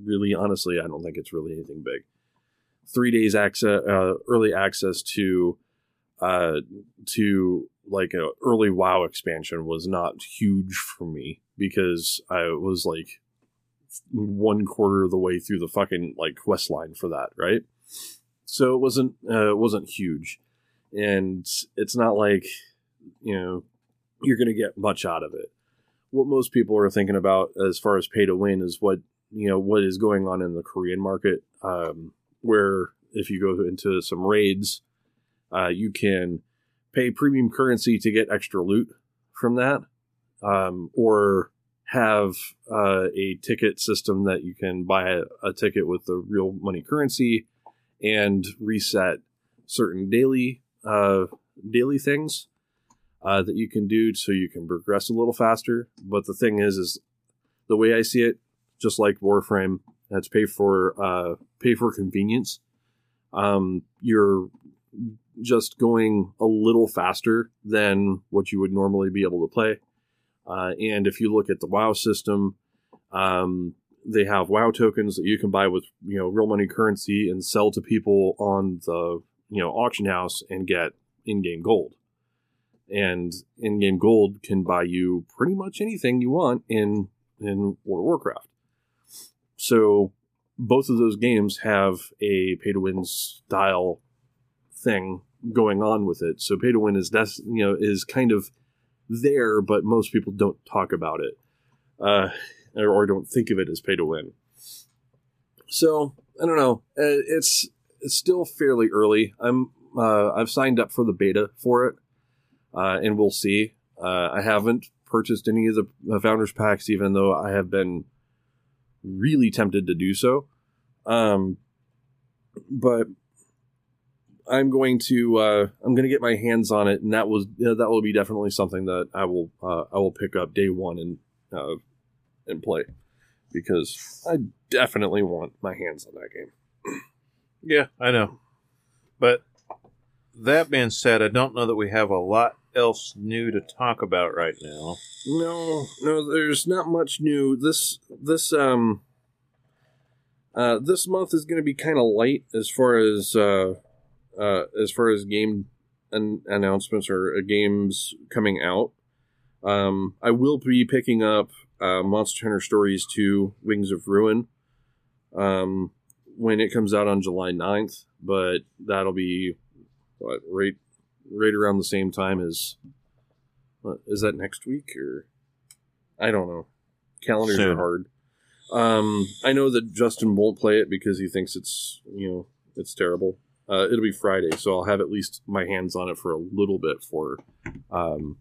really honestly i don't think it's really anything big. Three days access uh, early access to uh, to like a early WoW expansion was not huge for me because I was like one quarter of the way through the fucking like quest line for that, right? So it wasn't uh, it wasn't huge, and it's not like you know you're gonna get much out of it. What most people are thinking about as far as pay to win is what you know what is going on in the Korean market, um, where if you go into some raids, uh, you can pay premium currency to get extra loot from that, um, or have uh, a ticket system that you can buy a, a ticket with the real money currency and reset certain daily uh, daily things uh, that you can do so you can progress a little faster. But the thing is, is the way I see it, just like Warframe, that's pay for uh, pay for convenience. Um, you're just going a little faster than what you would normally be able to play. Uh, and if you look at the WoW system, um, they have WoW tokens that you can buy with you know real money currency and sell to people on the you know auction house and get in-game gold. And in-game gold can buy you pretty much anything you want in in World of Warcraft. So both of those games have a pay to win style thing going on with it. So pay to win is des- you know is kind of there, but most people don't talk about it, uh, or, don't think of it as pay to win. So I don't know. Uh, It's it's still fairly early. I'm uh, I've signed up for the beta for it, uh, and we'll see. Uh, I haven't purchased any of the founders packs, even though I have been really tempted to do so. Um, but I'm going to uh, I'm going to get my hands on it, and that was uh, that will be definitely something that I will uh, I will pick up day one and uh, and play because I definitely want my hands on that game. [clears throat] Yeah, I know. But that being said, I don't know that we have a lot else new to talk about right now. No, no, there's not much new. This this um uh this month is going to be kind of light as far as uh uh as far as game an- announcements or uh, games coming out. Um I will be picking up uh Monster Hunter Stories 2 Wings of Ruin um when it comes out on July 9th, but that'll be what right right around the same time as what, is that next week or I don't know. Calendars Soon. are hard. Um, I know that Justin won't play it because he thinks it's you know it's terrible. Uh, it'll be Friday, so I'll have at least my hands on it for a little bit for um,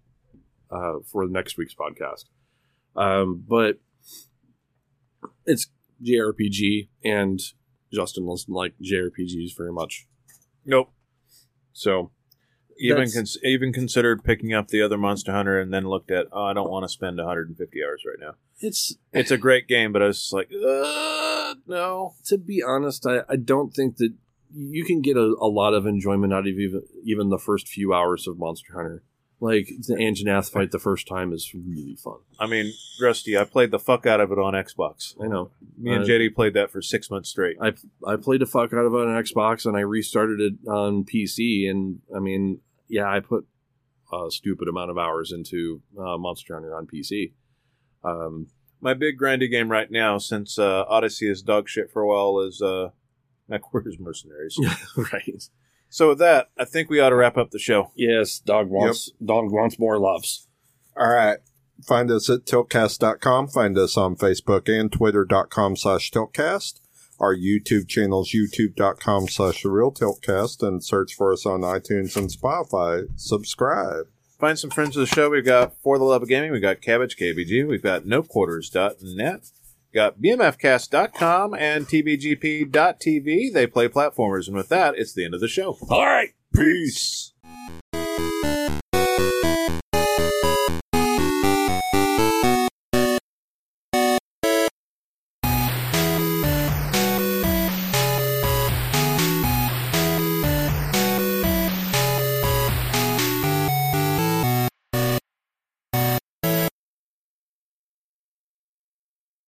uh, for next week's podcast. Um, but it's JRPG, and Justin doesn't like JRPGs very much. Nope. So Even cons- even considered picking up the other Monster Hunter and then looked at, oh, I don't want to spend 150 hours right now. it's It's a great game, but I was just like, uh, no. to be honest, I, I don't think that you can get a, a lot of enjoyment out of even even the first few hours of Monster Hunter. Like the Anjanath fight the first time is really fun. I mean, Rusty, I played the fuck out of it on Xbox. I know. Me and Uh, JD played that for six months straight. I I played the fuck out of it on Xbox and I restarted it on PC and I mean, yeah, I put a stupid amount of hours into uh, Monster Hunter on PC. Um, My big grindy game right now, since uh, Odyssey is dog shit for a while, is uh, MechWarriors Mercenaries. [laughs] right. so with that, I think we ought to wrap up the show. Yes, dog wants dog wants more loves. All right. Find us at tiltcast.com. Find us on Facebook and twitter.com slash tiltcast. Our YouTube channel is youtube.com slash the real tiltcast and search for us on iTunes and Spotify. Subscribe. Find some friends of the show. We've got For the Love of Gaming. We've got Cabbage KBG. We've got NoQuarters.net. Got BMFcast.com and TBGP.tv. They play platformers. And with that, it's the end of the show. All right. Peace.